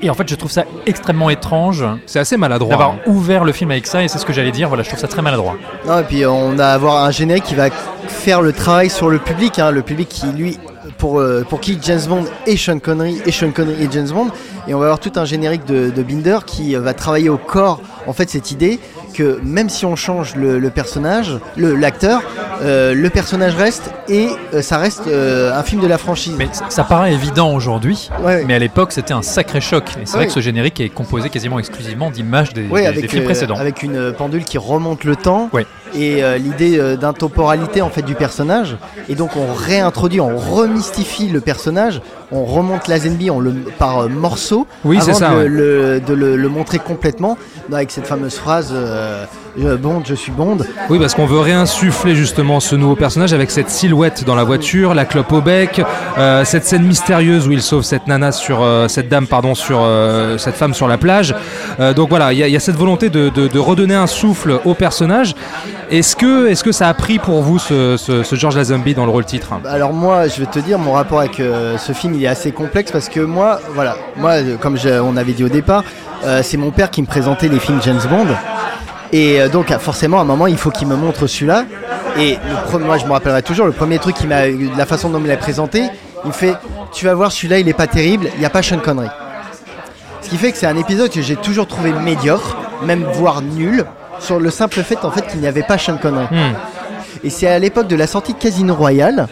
Speaker 1: Et en fait, je trouve ça extrêmement étrange
Speaker 4: C'est assez maladroit.
Speaker 1: d'avoir
Speaker 4: hein.
Speaker 1: ouvert le film avec ça. Et c'est ce que j'allais dire. Voilà, je trouve ça très maladroit.
Speaker 6: Non, et puis on a à avoir un générique qui va faire le travail sur le public, hein, le public qui lui, pour, euh, pour qui James Bond et Sean Connery et Sean Connery et James Bond, et on va avoir tout un générique de, de Binder qui va travailler au corps en fait cette idée que même si on change le, le personnage, l'acteur, euh, le personnage reste et euh, ça reste euh, un film de la franchise.
Speaker 1: Mais ça, paraît évident aujourd'hui.
Speaker 6: Ouais.
Speaker 1: Mais à l'époque, c'était un sacré choc. Et c'est vrai que ce générique est composé quasiment exclusivement d'images des,
Speaker 6: Oui,
Speaker 1: des-
Speaker 6: avec,
Speaker 1: des films précédents.
Speaker 6: avec une pendule qui remonte le temps. Et l'idée d'intemporalité en fait du personnage. Et donc on réintroduit, on remystifie le personnage, on remonte Lazenby on le, par euh, morceaux
Speaker 4: Oui,
Speaker 6: avant
Speaker 4: ça,
Speaker 6: de,
Speaker 4: ouais.
Speaker 6: le, de le- le montrer complètement avec cette fameuse phrase euh, je- Bond, je suis Bond.
Speaker 4: Oui, parce qu'on veut réinsuffler justement ce nouveau personnage avec cette silhouette dans la voiture, la clope au bec, euh, cette scène mystérieuse où il sauve cette nana sur euh, cette dame, pardon, sur euh, cette femme sur la plage. Euh, donc voilà, il y, a- il y a cette volonté de, de- de redonner un souffle au personnage. Est-ce que, est-ce que ça a pris pour vous ce, ce, ce George Lazenby dans le rôle titre?
Speaker 6: Alors moi, je vais te dire, mon rapport avec euh, ce film, il est assez complexe parce que moi, voilà, moi, euh, comme je- on avait dit au départ, euh, c'est mon père qui me présentait les films James Bond. Et euh, donc forcément, à un moment, il faut qu'il me montre celui-là. Et le premier, moi, je me rappellerai toujours, le premier truc m'a, de la façon dont il me l'a présenté, il me fait, tu vas voir, celui-là, il est pas terrible, il n'y a pas Sean Connery. Ce qui fait que c'est un épisode que j'ai toujours trouvé médiocre, même voire nul, sur le simple fait en fait qu'il n'y avait pas Sean Connery.
Speaker 4: Hmm.
Speaker 6: Et c'est à l'époque de la sortie de Casino Royale,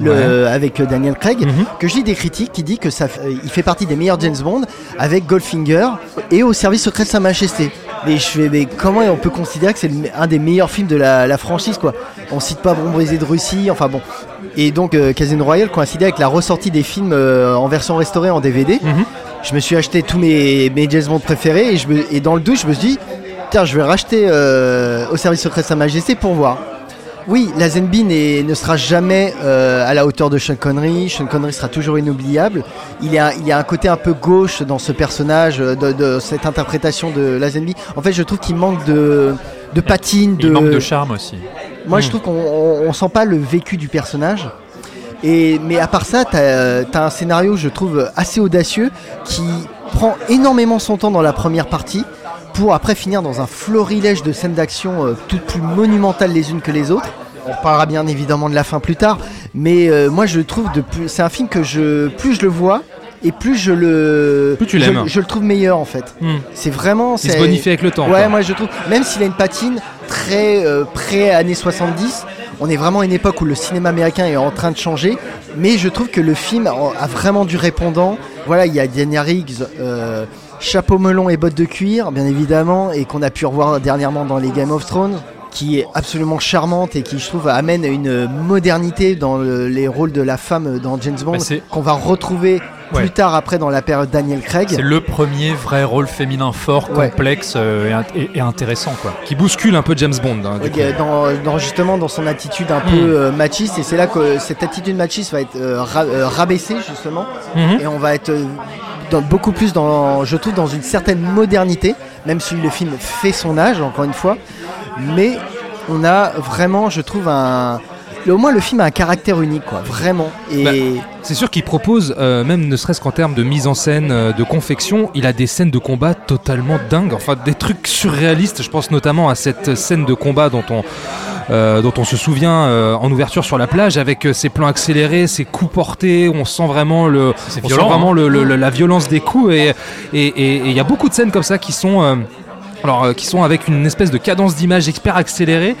Speaker 6: le-
Speaker 4: Ouais.
Speaker 6: avec Daniel Craig,
Speaker 4: Mhm.
Speaker 6: que je lis des critiques qui disent que ça, il fait partie des meilleurs James Bond avec Goldfinger et au service secret de Sa Majesté. Mais je fais, mais comment on peut considérer que c'est un des meilleurs films de la, la franchise quoi? On cite pas Bon brisé de Russie, enfin bon. Et donc euh, Casino Royale coïncidait avec la ressortie des films euh, en version restaurée en DVD.
Speaker 4: Mhm.
Speaker 6: Je me suis acheté tous mes, mes James Bond préférés et, je me- et dans le doute je me suis dit, tiens je vais racheter euh, au service secret de Sa Majesté pour voir. Oui, Lazenby n'est- ne sera jamais euh, à la hauteur de Sean Connery. Sean Connery sera toujours inoubliable. Il y a, il y a un côté un peu gauche dans ce personnage, euh, de, de cette interprétation de Lazenby. En fait, je trouve qu'il manque de, de patine.
Speaker 1: Il
Speaker 6: de...
Speaker 1: manque de charme aussi.
Speaker 6: Moi,
Speaker 4: Hmm.
Speaker 6: je trouve qu'on on, on sent pas le vécu du personnage. Et, mais à part ça, tu as, un scénario, je trouve, assez audacieux qui prend énormément son temps dans la première partie pour après finir dans un florilège de scènes d'action euh, toutes plus monumentales les unes que les autres. On parlera bien évidemment de la fin plus tard, mais euh, moi je trouve de plus, c'est un film que je plus je le vois et plus je le
Speaker 4: Plus tu
Speaker 6: je-
Speaker 4: l'aimes.
Speaker 6: je, le trouve meilleur en fait.
Speaker 4: Hmm.
Speaker 6: C'est vraiment
Speaker 4: Il se bonifie avec le temps.
Speaker 6: Ouais,
Speaker 4: quoi.
Speaker 6: moi je trouve, même s'il a une patine très euh, pré-années 70, on est vraiment à une époque où le cinéma américain est en train de changer, mais je trouve que le film a a vraiment du répondant. Voilà, il y a Diana Riggs, euh, chapeau melon et bottes de cuir, bien évidemment, et qu'on a pu revoir dernièrement dans les Game of Thrones qui est absolument charmante et qui je trouve amène une modernité dans le- les rôles de la femme dans James Bond
Speaker 1: Bah,
Speaker 6: qu'on va retrouver
Speaker 1: Ouais.
Speaker 6: plus tard après dans la période Daniel Craig.
Speaker 1: C'est le premier vrai rôle féminin fort,
Speaker 6: Ouais.
Speaker 1: complexe euh, et int- et, et intéressant quoi.
Speaker 4: Qui bouscule un peu James Bond. hein, du
Speaker 6: Ouais,
Speaker 4: coup.
Speaker 6: dans, dans- justement dans son attitude un
Speaker 4: Hmm.
Speaker 6: peu euh, machiste et c'est là que cette attitude machiste va être euh, ra- euh, rabaissée justement
Speaker 4: Mhm.
Speaker 6: et on va être dans- beaucoup plus dans je trouve dans une certaine modernité même si le film fait son âge encore une fois mais on a vraiment je trouve un au moins le film a un caractère unique quoi vraiment et
Speaker 4: Bah, C'est sûr qu'il propose, euh, même ne serait-ce qu'en termes de mise en scène, euh, de confection, il a des scènes de combat totalement dingues, enfin des trucs surréalistes. Je pense notamment à cette scène de combat dont on, euh, dont on se souvient euh, en ouverture sur la plage, avec euh, ses plans accélérés, ses coups portés, où on sent vraiment, le, on
Speaker 1: violent,
Speaker 4: sent vraiment
Speaker 1: hein.
Speaker 4: le- le- le- la violence des coups. Et et- et- et il y a beaucoup de scènes comme ça qui sont, euh, alors, euh, qui sont avec une espèce de cadence d'image expert accélérée.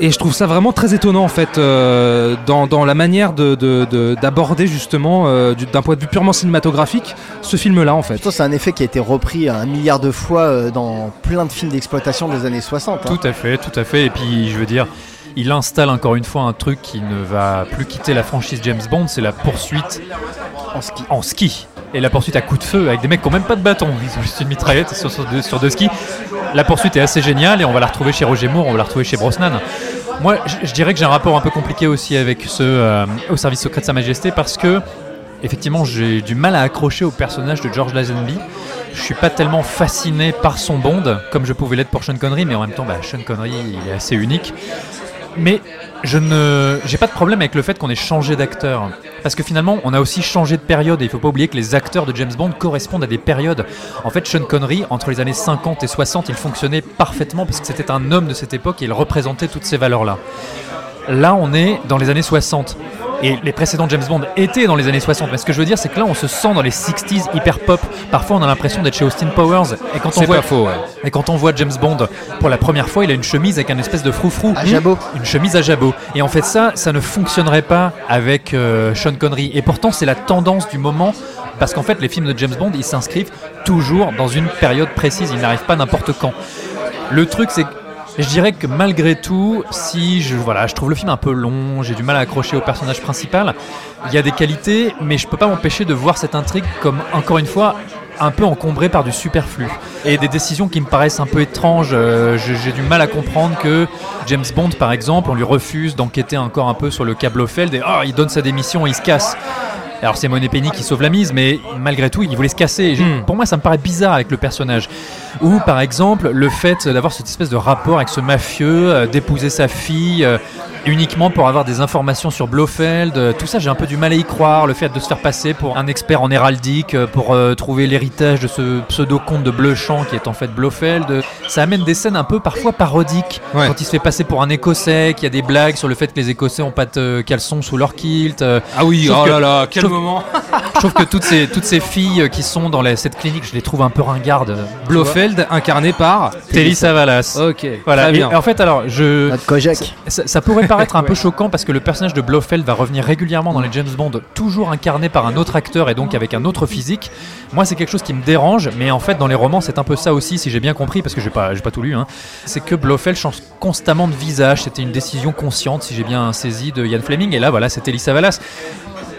Speaker 4: Et je trouve ça vraiment très étonnant en fait euh, dans, dans la manière de- de- de- d'aborder justement euh, du- d'un point de vue purement cinématographique ce film-là en fait.
Speaker 6: Pourtant, c'est un effet qui a été repris un milliard de fois euh, dans plein de films d'exploitation des années 60 hein.
Speaker 1: Tout à fait, tout à fait. Et puis, je veux dire, il installe encore une fois un truc qui ne va plus quitter la franchise James Bond, c'est la poursuite
Speaker 6: en ski.
Speaker 1: Et la poursuite à coup de feu avec des mecs qui n'ont même pas de bâton. Ils ont juste une mitraillette sur, deux, skis. La poursuite est assez géniale et on va la retrouver chez Roger Moore, on va la retrouver chez Brosnan. Moi, je, je dirais que j'ai un rapport un peu compliqué aussi avec ce euh, au service secret de Sa Majesté parce que effectivement j'ai du mal à accrocher au personnage de George Lazenby. Je suis pas tellement fasciné par son Bond comme je pouvais l'être pour Sean Connery, mais en même temps, bah, Sean Connery il est assez unique. Mais je ne, j'ai pas de problème avec le fait qu'on ait changé d'acteur, parce que finalement, on a aussi changé de période. Et il faut pas oublier que les acteurs de James Bond correspondent à des périodes. En fait, Sean Connery, entre les années 50 et 60, il fonctionnait parfaitement parce que c'était un homme de cette époque et il représentait toutes ces valeurs-là. Là, on est dans les années 60. Et les précédents James Bond étaient dans les années 60. Mais ce que je veux dire, c'est que là, on se sent dans les 60s hyper pop. Parfois, on a l'impression d'être chez Austin Powers. Et quand on
Speaker 4: C'est
Speaker 1: voit,
Speaker 4: pas faux. ouais.
Speaker 1: et quand on voit James Bond pour la première fois, il a une chemise avec un espèce de froufrou.
Speaker 6: à jabot
Speaker 1: Une chemise à jabot. Et en fait, ça, ça ne fonctionnerait pas avec euh, Sean Connery. Et pourtant, c'est la tendance du moment. Parce qu'en fait, les films de James Bond, ils s'inscrivent toujours dans une période précise. Ils n'arrivent pas n'importe quand. Le truc, c'est que Et je dirais que malgré tout, si je, voilà, je trouve le film un peu long, j'ai du mal à accrocher au personnage principal, il y a des qualités, mais je peux pas m'empêcher de voir cette intrigue comme, encore une fois, un peu encombrée par du superflu. Et des décisions qui me paraissent un peu étranges. Euh, j'ai du mal à comprendre que James Bond, par exemple, on lui refuse d'enquêter encore un peu sur le cas Blofeld et oh, il donne sa démission et il se casse. Alors c'est Monet Penny qui sauve la mise, mais malgré tout, il voulait se casser.
Speaker 4: Hmm.
Speaker 1: Pour moi, ça me paraît bizarre avec le personnage. Ou par exemple, le fait d'avoir cette espèce de rapport avec ce mafieux, euh, d'épouser sa fille euh, uniquement pour avoir des informations sur Blofeld, euh, tout ça, j'ai un peu du mal à y croire. Le fait de se faire passer pour un expert en héraldique, pour trouver l'héritage de ce pseudo-comte de Bleuchamp qui est en fait Blofeld, ça amène des scènes un peu parfois parodiques.
Speaker 4: Ouais.
Speaker 1: Quand il se fait passer pour un Écossais, qu'il y a des blagues sur le fait que les Écossais ont pas de caleçons sous leur kilt.
Speaker 4: Ah oui, oh
Speaker 1: que-
Speaker 4: là là, quel moment
Speaker 1: je trouve que toutes ces, toutes ces filles qui sont dans cette clinique, je les trouve un peu ringardes. euh,
Speaker 4: Blofeld incarné par
Speaker 1: Telly Savalas.
Speaker 4: Ok,
Speaker 1: Voilà.
Speaker 4: très
Speaker 1: Et
Speaker 4: bien.
Speaker 1: en fait, alors, je.
Speaker 6: Notre Kojak.
Speaker 1: Ça, ça pourrait paraître un peu choquant parce que le personnage de Blofeld va revenir régulièrement dans les James Bond, toujours incarné par un autre acteur et donc avec un autre physique. Moi, c'est quelque chose qui me dérange, mais en fait, dans les romans, c'est un peu ça aussi, si j'ai bien compris, parce que j'ai pas, j'ai pas tout lu. hein. C'est que Blofeld change constamment de visage. C'était une décision consciente, si j'ai bien saisi, de Ian Fleming. Et là, voilà, c'est Telly Savalas.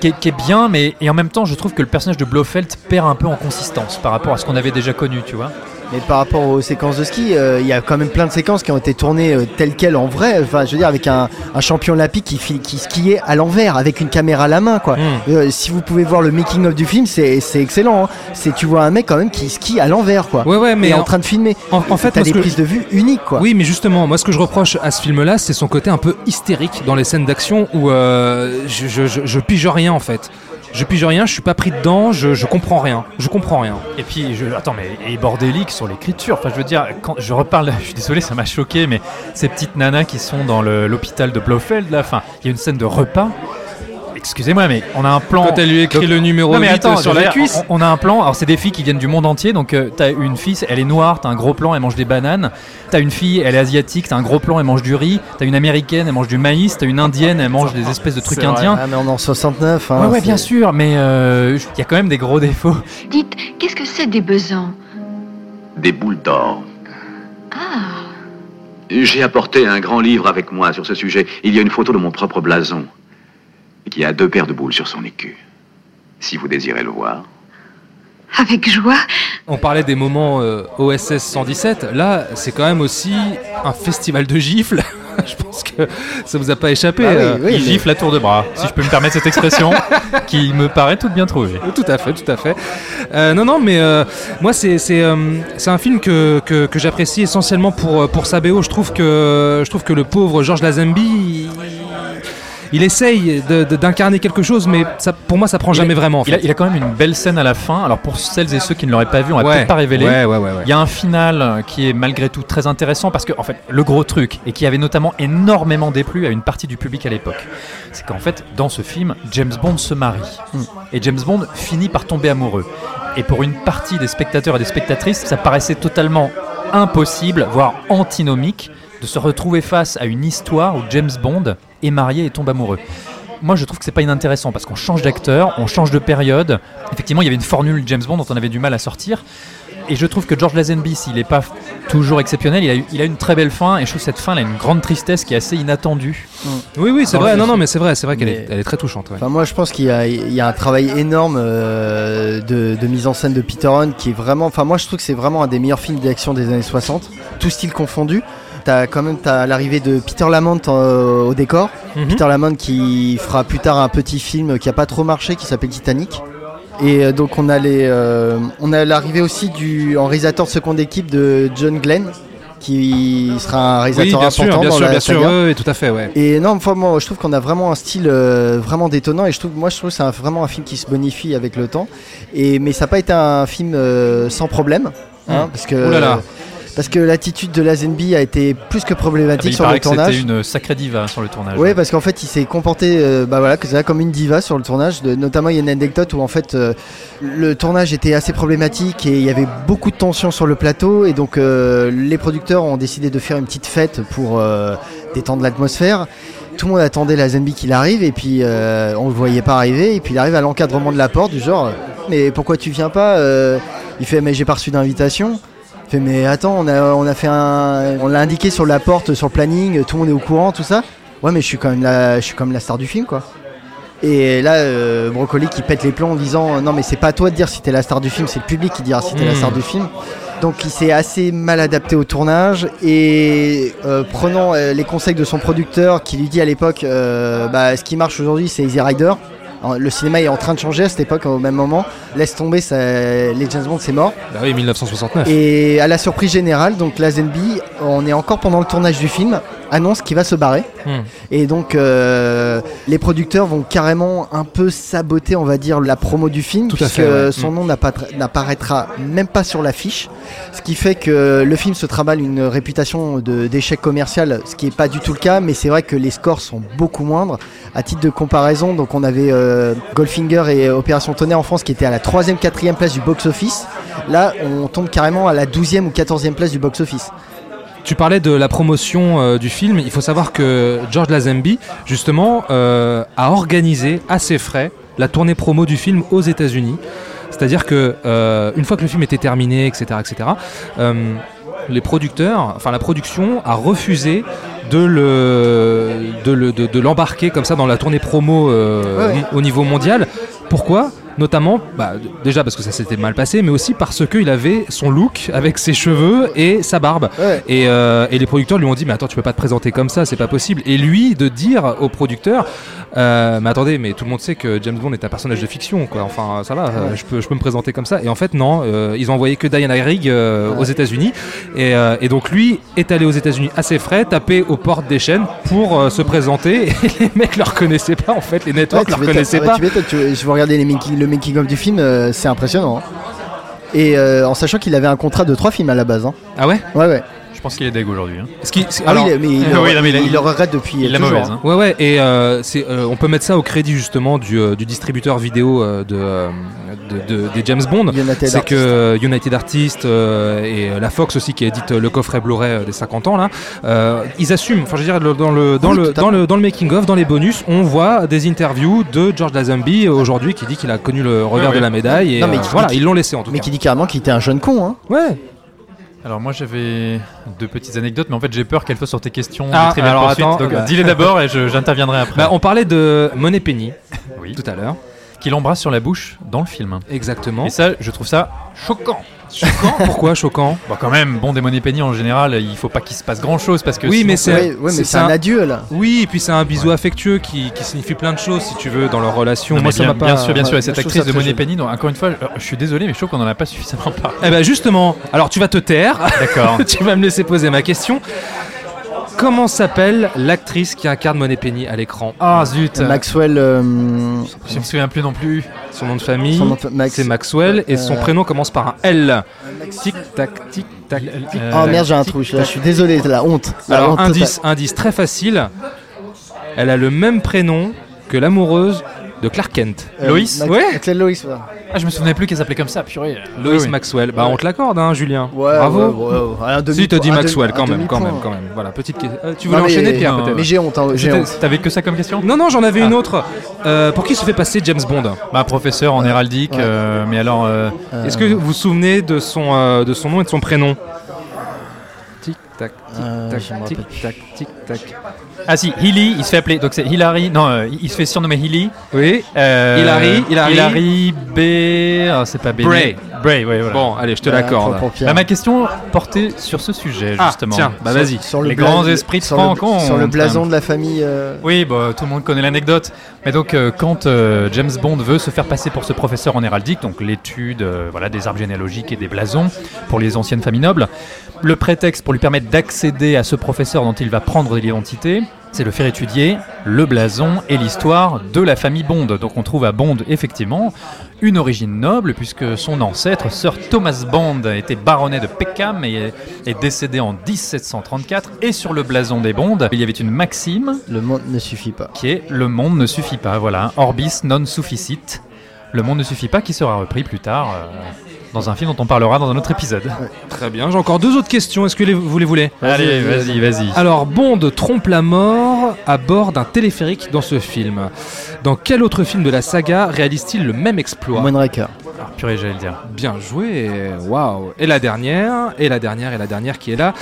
Speaker 1: Qui est, qui est bien, mais et en même temps, je trouve que le personnage de Blofeld perd un peu en consistance par rapport à ce qu'on avait déjà connu, tu vois.
Speaker 6: Mais par rapport aux séquences de ski, euh, il y a quand même plein de séquences qui ont été tournées euh, telles quelles en vrai. Enfin, je veux dire, avec un, un champion olympique qui, qui skiait à l'envers, avec une caméra à la main, quoi.
Speaker 4: Mm.
Speaker 6: Euh, si vous pouvez voir le making of du film, c'est excellent. hein. C'est tu vois un mec quand même qui skie à l'envers, quoi.
Speaker 4: Ouais, ouais, mais
Speaker 6: et en,
Speaker 4: en-
Speaker 6: train de filmer.
Speaker 4: En, en fait,
Speaker 6: T'as des
Speaker 4: que-
Speaker 6: prises de vue uniques, quoi.
Speaker 4: Oui, mais justement, moi, ce que je reproche à ce film-là, c'est son côté un peu hystérique dans les scènes d'action où je, je, je- je pige rien en fait. Je pige rien, je suis pas pris dedans, je, je comprends rien. Je comprends rien.
Speaker 1: Et puis, je, attends, mais et bordélique sur l'écriture. Enfin, je veux dire, quand je reparle, je suis désolé, ça m'a choqué, mais ces petites nanas qui sont dans l'hôpital de Blofeld, là, enfin, il y a une scène de repas. Excusez-moi, mais on a un plan.
Speaker 4: Quand elle lui écrit
Speaker 1: Donc-
Speaker 4: le numéro
Speaker 1: Non, mais
Speaker 4: 8
Speaker 1: attends,
Speaker 4: sur la cuisse.
Speaker 1: On, on a un plan, alors c'est des filles qui viennent du monde entier, donc euh, t'as une fille, elle est noire, t'as un gros plan, elle mange des bananes. T'as une fille, elle est asiatique, t'as un gros plan, elle mange du riz. T'as une américaine, elle mange du maïs. T'as une indienne, elle mange des espèces de trucs indiens.
Speaker 6: Ah, mais on est en 69. hein,
Speaker 1: ouais, bien sûr, mais euh, il y a quand même des gros défauts.
Speaker 10: Dites, qu'est-ce que c'est des besants
Speaker 11: Des boules d'or.
Speaker 10: Ah,
Speaker 11: J'ai apporté un grand livre avec moi sur ce sujet. Il y a une photo de mon propre blason qui a deux paires de boules sur son écu. Si vous désirez le voir.
Speaker 10: avec joie.
Speaker 4: On parlait des moments euh, OSS 117. Là, c'est quand même aussi un festival de gifles. je pense que ça vous a pas échappé.
Speaker 6: Ah oui,
Speaker 4: euh.
Speaker 6: oui,
Speaker 1: Il
Speaker 6: mais-
Speaker 1: gifle à tour de bras, si je peux me permettre cette expression, qui me paraît toute bien trouvée.
Speaker 4: Tout à fait, tout à fait. Euh, non, non, mais euh, moi, c'est c'est euh, c'est un film que, que, que j'apprécie essentiellement pour, euh, pour sa BO. Je trouve que, je trouve que le pauvre Georges Lazenby, il, il essaye d'incarner quelque chose, mais ça, pour moi, ça prend
Speaker 1: Il
Speaker 4: jamais
Speaker 1: a-
Speaker 4: vraiment. En
Speaker 1: Il a, il a quand même une belle scène à la fin. Alors pour celles et ceux qui ne l'auraient pas vu, on va
Speaker 4: Ouais,
Speaker 1: peut-être pas
Speaker 4: ouais, ouais, ouais.
Speaker 1: Il y a un final euh, qui est malgré tout très intéressant parce que en fait le gros truc et qui avait notamment énormément déplu à une partie du public à l'époque, c'est qu'en fait dans ce film James Bond se marie et James Bond finit par tomber amoureux. Et pour une partie des spectateurs et des spectatrices, ça paraissait totalement impossible, voire antinomique, de se retrouver face à une histoire où James Bond est marié et tombe amoureux. Moi, je trouve que c'est pas inintéressant parce qu'on change d'acteur, on change de période. Effectivement, il y avait une formule James Bond dont on avait du mal à sortir. Et je trouve que George Lazenby, s'il n'est pas toujours exceptionnel, il a, eu- il a une très belle fin. Et je trouve que cette fin, elle a une grande tristesse qui est assez inattendue.
Speaker 4: Oui, oui, c'est
Speaker 1: Dans
Speaker 4: vrai. Non, non, mais c'est vrai, c'est vrai qu'elle est, elle est très touchante. ouais.
Speaker 6: Enfin, moi, je pense qu'il y, a- il y a un travail énorme euh, de, de mise en scène de Peter Hunt qui est vraiment. Enfin, moi, je trouve que c'est vraiment un des meilleurs films d'action des années 60, tout style confondu. T'as quand même t'as l'arrivée de Peter Lamont euh, au décor.
Speaker 4: Mhm.
Speaker 6: Peter Lamont qui fera plus tard un petit film qui a pas trop marché qui s'appelle Titanic. Et euh, donc on a les, euh, on a l'arrivée aussi du en réalisateur de seconde équipe de John Glenn qui sera un
Speaker 4: Oui,
Speaker 6: réalisateur
Speaker 4: bien
Speaker 6: important
Speaker 4: sûr, bien
Speaker 6: dans
Speaker 4: sûr,
Speaker 6: la
Speaker 4: bien sûr.
Speaker 6: saga.
Speaker 4: tout à fait, ouais.
Speaker 6: Et non, enfin, moi, je trouve qu'on a vraiment un style euh, vraiment détonnant et je trouve, moi, je trouve que c'est un- vraiment un film qui se bonifie avec le temps. Et mais ça n'a pas été un film euh, sans problème, hein,
Speaker 1: Mm.
Speaker 6: parce que
Speaker 4: Ouh là là.
Speaker 6: Parce que l'attitude de Lazenby a été plus que
Speaker 1: Ah,
Speaker 6: problématique
Speaker 1: il
Speaker 6: sur le
Speaker 1: que c'était
Speaker 6: tournage.
Speaker 1: une sacrée diva sur le tournage.
Speaker 6: Oui, parce qu'en fait, il s'est comporté, euh, bah voilà, que ça, comme une diva sur le tournage. De- notamment, il y a une anecdote où en fait, euh, le tournage était assez problématique et il y avait beaucoup de tensions sur le plateau. Et donc, euh, les producteurs ont décidé de faire une petite fête pour détendre l'atmosphère. Tout le monde attendait la Zenby qu'il arrive et puis euh, on le voyait pas arriver. Et puis il arrive à l'encadrement de la porte du genre, mais pourquoi tu viens pas Euh, Il fait, mais j'ai pas reçu d'invitation. Fait, mais attends, on a, on a fait un, on l'a indiqué sur la porte, sur le planning, tout le monde est au courant, tout ça. Ouais, mais je suis quand même la, je suis la star du film, quoi. Et là, euh, Brocoli qui pète les plombs en disant non, mais c'est pas à toi de dire si t'es la star du film, c'est le public qui dira si t'es la
Speaker 4: Mm.
Speaker 6: star du film. Donc il s'est assez mal adapté au tournage et euh, prenant euh, les conseils de son producteur qui lui dit à l'époque euh, bah, ce qui marche aujourd'hui c'est Easy Rider. Le cinéma est en train de changer à cette époque au même moment. Laisse tomber, ça, les James Bond c'est mort.
Speaker 4: Bah oui, 1969.
Speaker 6: Et à la surprise générale, donc Lazenby, on est encore pendant le tournage du film, annonce qu'il va se barrer.
Speaker 4: Hmm.
Speaker 6: Et donc euh, les producteurs vont carrément un peu saboter, on va dire, la promo du film,
Speaker 4: Tout à
Speaker 6: puisque
Speaker 4: fait, ouais.
Speaker 6: son
Speaker 4: Hmm.
Speaker 6: nom n'appa- n'apparaîtra même pas sur l'affiche. Ce qui fait que le film se travaille une réputation de- d'échec commercial, ce qui n'est pas du tout le cas, mais c'est vrai que les scores sont beaucoup moindres. À titre de comparaison, donc on avait euh, Goldfinger et Opération Tonnerre en France qui étaient à la 3ème, 4ème place du box-office. Là, on tombe carrément à la 12ème ou 14ème place du box-office.
Speaker 4: Tu parlais de la promotion euh, du film. Il faut savoir que George Lazenby, justement, euh, a organisé à ses frais la tournée promo du film aux États-Unis. C'est-à-dire que euh, une fois que le film était terminé, etc., etc., euh, les producteurs, enfin la production a refusé de le de le- de- de l'embarquer comme ça dans la tournée promo euh,
Speaker 6: ouais.
Speaker 4: au niveau mondial. Pourquoi? Notamment, bah, déjà parce que ça s'était mal passé, mais aussi parce qu'il avait son look avec ses cheveux et sa barbe.
Speaker 6: Ouais.
Speaker 4: Et, euh, et les producteurs lui ont dit mais attends tu peux pas te présenter comme ça c'est pas possible. Et lui de dire aux producteurs euh, mais attendez mais tout le monde sait que James Bond est un personnage de fiction quoi. Enfin ça va euh, je peux je peux me présenter comme ça. Et en fait non euh, ils ont envoyé que Diana Rigg euh, aux États-Unis. Et, et donc lui est allé aux États-Unis à ses frais taper aux portes des chaînes pour se présenter. Et les mecs le reconnaissaient pas en fait les networks le reconnaissaient pas.
Speaker 6: tu je vais regarder les making- le making-of du film, euh, c'est impressionnant. hein. Et euh, en sachant qu'il avait un contrat de trois films à la base. hein.
Speaker 4: ah ouais?
Speaker 6: Ouais, ouais.
Speaker 1: Je pense qu'il est dég aujourd'hui. hein.
Speaker 4: Ce qui-
Speaker 6: Ah
Speaker 4: alors-
Speaker 6: oui, mais il,
Speaker 1: Ah oui, non, mais il a-
Speaker 6: il le regrette depuis
Speaker 1: il l'a
Speaker 6: toujours.
Speaker 1: mauvaise,
Speaker 6: hein.
Speaker 4: Ouais ouais et euh, c'est euh, on peut mettre ça au crédit justement du, euh, du distributeur vidéo euh, de, de- de- des James Bond.
Speaker 6: United
Speaker 4: C'est
Speaker 6: Artists.
Speaker 4: que United Artists euh, et la Fox aussi qui édite le coffret Blu-ray des 50 ans là, euh, ils assument. Enfin je veux dire le- dans le dans
Speaker 6: Oui,
Speaker 4: le dans le dans le making of, dans les bonus, on voit des interviews de George Lazenby aujourd'hui qui dit qu'il a connu le revers
Speaker 1: Ouais,
Speaker 4: de la médaille et
Speaker 6: Non, mais
Speaker 4: euh,
Speaker 6: qui-
Speaker 4: voilà ils l'ont laissé en tout
Speaker 6: Mais
Speaker 4: cas.
Speaker 6: qui dit carrément qu'il était un jeune con. Hein.
Speaker 4: Ouais.
Speaker 1: Alors moi j'avais deux petites anecdotes, mais en fait j'ai peur qu'elles soient sur tes questions
Speaker 4: Ah,
Speaker 1: Trivial
Speaker 4: alors attends,
Speaker 1: donc
Speaker 4: bah.
Speaker 1: dis-les d'abord et j'interviendrai après.
Speaker 4: Bah, on parlait de Money Penny
Speaker 1: oui.
Speaker 4: tout à l'heure.
Speaker 1: Qui l'embrasse sur la bouche dans le film.
Speaker 4: Exactement.
Speaker 1: Et ça, je trouve ça choquant.
Speaker 4: Choquant? Pourquoi choquant?
Speaker 1: Bon, quand même, bon, des Money Penny en général, il faut pas qu'il se passe grand chose parce que.
Speaker 4: Oui,
Speaker 1: sinon,
Speaker 4: mais
Speaker 1: ça-
Speaker 4: c'est-
Speaker 6: Ouais, ouais, mais c'est un adieu là.
Speaker 4: Oui, et puis c'est un bisou affectueux qui, qui signifie plein de choses, si tu veux, dans leur relation.
Speaker 1: Non,
Speaker 4: Moi, ça
Speaker 1: bien,
Speaker 4: m'a pas.
Speaker 1: bien sûr, bien sûr.
Speaker 6: ouais,
Speaker 1: Et cette actrice
Speaker 6: ça
Speaker 1: de
Speaker 6: joli.
Speaker 1: Penny, donc, encore une fois, je, je suis désolé, mais je trouve qu'on en a pas suffisamment parlé.
Speaker 4: Eh ben justement, alors tu vas te taire,
Speaker 1: D'accord.
Speaker 4: tu vas me laisser poser ma question. Comment s'appelle l'actrice qui incarne Money Penny à l'écran
Speaker 1: Ah zut
Speaker 6: Maxwell. euh,
Speaker 1: Je me souviens plus non plus.
Speaker 4: Son nom de famille,
Speaker 6: Max-
Speaker 4: c'est Maxwell, et son
Speaker 6: Euh,
Speaker 4: prénom commence par un L. Tic tac, tic tac, tic.
Speaker 1: Euh,
Speaker 6: Oh merde, j'ai un trou. Là, je suis désolé, la honte. La
Speaker 4: Alors
Speaker 6: honte
Speaker 4: indice, indice très facile. Elle a le même prénom que l'amoureuse de Clark Kent.
Speaker 6: Euh,
Speaker 1: Loïs
Speaker 6: Max-
Speaker 4: Ouais.
Speaker 6: Maxwell Loïs.
Speaker 1: Ah, je me souvenais plus qu'elle s'appelait comme ça, purée. Oui, oui.
Speaker 4: Maxwell. Bah on te l'accorde, hein, Julien.
Speaker 6: Ouais,
Speaker 4: Bravo.
Speaker 6: ouais, ouais, ouais. Un demi-
Speaker 4: Si, t'as dit Maxwell quand même, quand même, quand même. Voilà, petite question. Euh, tu voulais
Speaker 6: Non, mais-
Speaker 4: enchaîner, Pierre, peut-être
Speaker 6: Mais j'ai honte, hein, j'ai honte.
Speaker 1: T'avais que ça comme question?
Speaker 4: Non, non, j'en avais
Speaker 1: Ah.
Speaker 4: une autre. Euh, pour qui se fait passer James Bond?
Speaker 1: Bah, professeur en héraldique,
Speaker 6: Ouais.
Speaker 1: euh, mais alors. euh,
Speaker 6: Euh,
Speaker 4: Est-ce que vous vous souvenez de son, euh, de son nom et de son prénom? Tic tac, tic
Speaker 6: Euh,
Speaker 1: Ah si, Hilly, il se fait appeler, donc c'est Hillary, non, euh, il se fait surnommer Hilly.
Speaker 4: Oui.
Speaker 1: Euh,
Speaker 4: Hillary, Hillary.
Speaker 1: Hillary B. ah, c'est pas B.
Speaker 4: Bray.
Speaker 1: Bray, ouais, voilà.
Speaker 4: Bon, allez, je te
Speaker 6: Voilà,
Speaker 4: l'accorde.
Speaker 6: Pierre.
Speaker 1: Bah, ma question portait sur ce sujet,
Speaker 4: Ah,
Speaker 1: justement.
Speaker 4: tiens, bah vas-y.
Speaker 6: Sur le
Speaker 1: Les
Speaker 6: bla-
Speaker 1: grands esprits de
Speaker 6: sur le-
Speaker 1: Franck, on-
Speaker 6: Sur le
Speaker 1: on-
Speaker 6: blason de la famille. euh,
Speaker 1: Oui, bah, tout le monde connaît l'anecdote. Mais donc, euh, quand euh, James Bond veut se faire passer pour ce professeur en héraldique, donc l'étude euh, voilà, des arbres généalogiques et des blasons pour les anciennes familles nobles, le prétexte pour lui permettre d'accéder à ce professeur dont il va prendre l'identité, c'est le faire étudier le blason et l'histoire de la famille Bond. Donc on trouve à Bond effectivement une origine noble puisque son ancêtre, Sir Thomas Bond, était baronnet de Peckham et est, est décédé en 1734. Et sur le blason des Bond, il y avait une maxime
Speaker 6: Le monde ne suffit pas.
Speaker 1: qui est Le monde ne suffit pas. Voilà, Orbis non sufficit. Le monde ne suffit pas, qui sera repris plus tard euh, dans un film dont on parlera dans un autre épisode.
Speaker 4: Très bien, j'ai encore deux autres questions. Est-ce que les- vous les voulez?
Speaker 1: Allez, vas-y, vas-y.
Speaker 4: Alors, Bond trompe la mort à bord d'un téléphérique dans ce film. Dans quel autre film de la saga réalise-t-il le même exploit?
Speaker 6: Moonraker.
Speaker 1: Ah, purée, j'allais le dire.
Speaker 4: Bien joué, waouh. Et la dernière, et la dernière, et la dernière qui est là.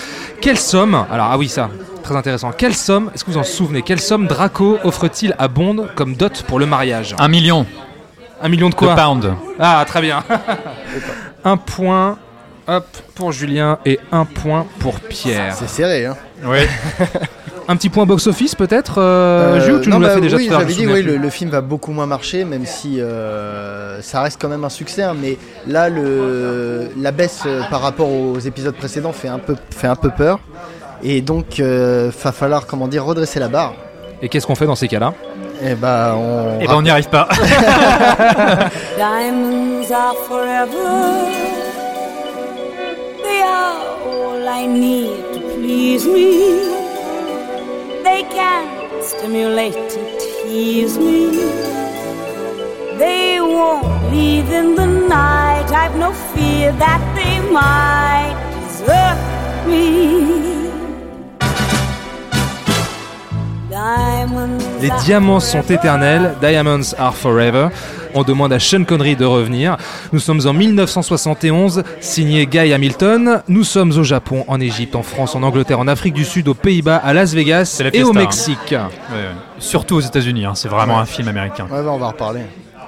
Speaker 4: Quelle somme, alors ah oui ça, très intéressant, quelle somme, est-ce que vous en souvenez, quelle somme Draco offre-t-il à Bond comme dot pour le mariage?
Speaker 1: Un million.
Speaker 4: Un million de quoi
Speaker 1: De pounds.
Speaker 4: Ah très bien. un point, hop, pour Julien et un point pour Pierre.
Speaker 6: C'est serré, hein.
Speaker 1: Ouais.
Speaker 4: Un petit point box-office peut-être, euh, Jules, ou tu
Speaker 6: non,
Speaker 4: nous l'as
Speaker 6: bah,
Speaker 4: fait déjà
Speaker 6: oui,
Speaker 4: tout à l'heure,
Speaker 6: j'avais dit, oui, le, film va beaucoup moins marcher, même si euh, ça reste quand même un succès. hein, mais là, le, la baisse euh, par rapport aux épisodes précédents fait un peu, fait un peu peur. Et donc, euh, va falloir, comment dire, redresser la barre.
Speaker 4: Et qu'est-ce qu'on fait dans ces cas-là?
Speaker 6: Et bah, on.
Speaker 1: Eh ben, on n'y arrive pas.
Speaker 9: Diamonds are forever. They are all I need to please me. They can stimulate and tease me. They won't leave in the night. I've no fear that they might desert me.
Speaker 4: Les
Speaker 9: are
Speaker 4: diamants sont éternels, Diamonds are forever. On demande à Sean Connery de revenir. Nous sommes en 1971, signé Guy Hamilton. Nous sommes au Japon, en Égypte, en France, en Angleterre, en Afrique du Sud, aux Pays-Bas, à Las Vegas
Speaker 1: la
Speaker 4: et
Speaker 1: fiesta,
Speaker 4: au
Speaker 1: hein.
Speaker 4: Mexique.
Speaker 1: Ouais, ouais. Surtout aux États-Unis, hein, c'est vraiment un film américain.
Speaker 6: Ouais, bah, on va en reparler.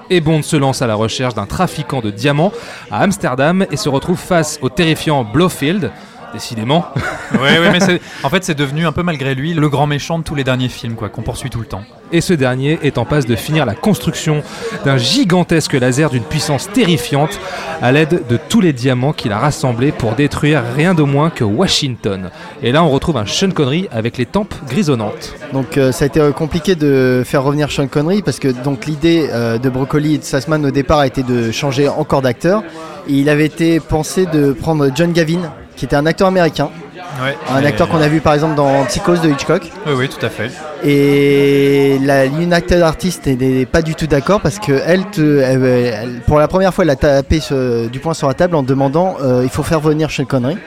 Speaker 4: Et Bond se lance à la recherche d'un trafiquant de diamants à Amsterdam et se retrouve face au terrifiant Blofeld. Décidément.
Speaker 1: Ouais, ouais, mais en fait, c'est devenu un peu malgré lui le grand méchant de tous les derniers films, quoi, qu'on poursuit tout le temps.
Speaker 4: Et ce dernier est en passe de finir la construction d'un gigantesque laser d'une puissance terrifiante à l'aide de tous les diamants qu'il a rassemblés pour détruire rien de moins que Washington. Et là, on retrouve un Sean Connery avec les tempes grisonnantes.
Speaker 6: Donc euh, ça a été euh, compliqué de faire revenir Sean Connery parce que donc l'idée euh, de Broccoli et de Sassman au départ a été de changer encore d'acteur. Il avait été pensé de prendre John Gavin, qui était un acteur américain,
Speaker 1: Ouais,
Speaker 6: un acteur qu'on a vu par exemple dans Psychose de Hitchcock.
Speaker 1: Oui, oui, tout à fait.
Speaker 6: Et la United Artist n'est pas du tout d'accord parce que elle, te- elle- elle- pour la première fois, elle a tapé ce- du poing sur la table en demandant euh, il faut faire venir Sean Connery.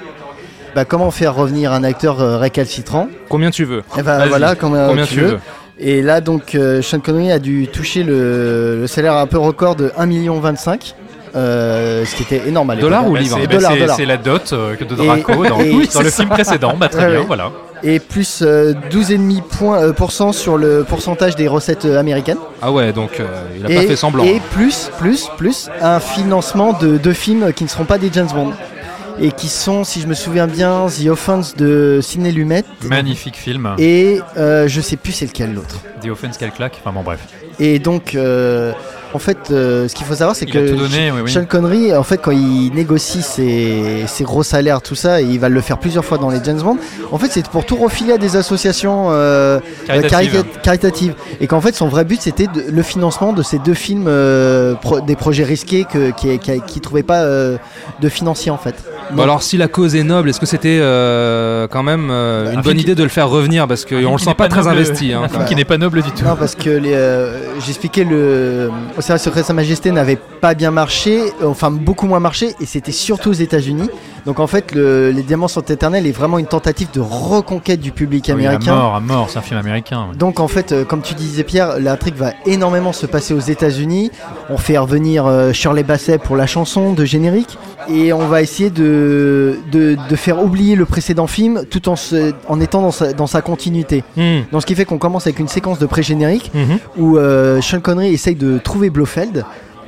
Speaker 6: Bah, comment faire revenir un acteur euh, récalcitrant?
Speaker 4: Combien tu veux
Speaker 6: Eh ben, voilà, combien,
Speaker 4: Combien
Speaker 6: tu,
Speaker 4: tu
Speaker 6: veux.
Speaker 4: veux
Speaker 6: Et là, donc, euh, Sean Connery a dû toucher le, le salaire un peu record de 1,25 million, euh, ce qui était énorme à l'époque.
Speaker 4: Dollars ou livres
Speaker 1: c'est- la dot euh, de
Speaker 6: Et-
Speaker 1: Draco dans,
Speaker 6: et-
Speaker 1: dans
Speaker 6: c'est
Speaker 1: le
Speaker 6: ça.
Speaker 1: film précédent. Bah, très
Speaker 6: Ouais,
Speaker 1: bien,
Speaker 6: ouais.
Speaker 1: voilà.
Speaker 6: Et plus euh, 12,5% points, euh, sur le pourcentage des recettes euh, américaines.
Speaker 4: Ah ouais, donc euh, il a
Speaker 6: et,
Speaker 4: pas fait semblant.
Speaker 6: Et plus, plus, plus, un financement de deux films qui ne seront pas des James Bond. Et qui sont, si je me souviens bien, The Offense de Sidney Lumet.
Speaker 1: Magnifique film.
Speaker 6: Et euh, je sais plus c'est lequel l'autre.
Speaker 1: The Offense qu'elle claque. Enfin bon, bref.
Speaker 6: Et donc, euh, en fait, euh, ce qu'il faut savoir, c'est que
Speaker 1: donné, oui, oui.
Speaker 6: Sean Connery, en fait, quand il négocie ses, ses gros salaires, tout ça, et il va le faire plusieurs fois dans les James Bond, en fait, c'est pour tout refiler à des associations euh,
Speaker 1: Caritatives.
Speaker 6: euh, carita- caritatives. Et qu'en fait, son vrai but, c'était le financement de ces deux films, euh, pro- des projets risqués que, qui ne trouvaient pas euh, de financier, en fait.
Speaker 4: Bon, alors si la cause est noble, est-ce que c'était euh, quand même euh, une
Speaker 1: Un
Speaker 4: bonne idée de le faire revenir? Parce qu'on le
Speaker 1: qui
Speaker 4: sent pas très
Speaker 1: noble-
Speaker 4: investi. hein,
Speaker 1: un film qui n'est pas noble du tout.
Speaker 6: Non, parce que euh, j'expliquais le service secret Sa Majesté n'avait pas bien marché, enfin beaucoup moins marché, et c'était surtout aux États-Unis. Donc en fait, le- les Diamants sont éternels est vraiment une tentative de reconquête du public
Speaker 1: Oui, à
Speaker 6: américain.
Speaker 1: mort, à mort, c'est un film américain.
Speaker 6: Donc en fait, euh, comme tu disais Pierre, l'intrigue va énormément se passer aux États-Unis. On fait revenir euh, Shirley Bassey pour la chanson de générique et on va essayer de, de, de faire oublier le précédent film tout en, se- en étant dans sa, dans sa continuité.
Speaker 4: Hmm.
Speaker 6: Donc ce qui fait qu'on commence avec une séquence de pré-générique
Speaker 4: Mhm.
Speaker 6: où euh, Sean Connery essaye de trouver Blofeld.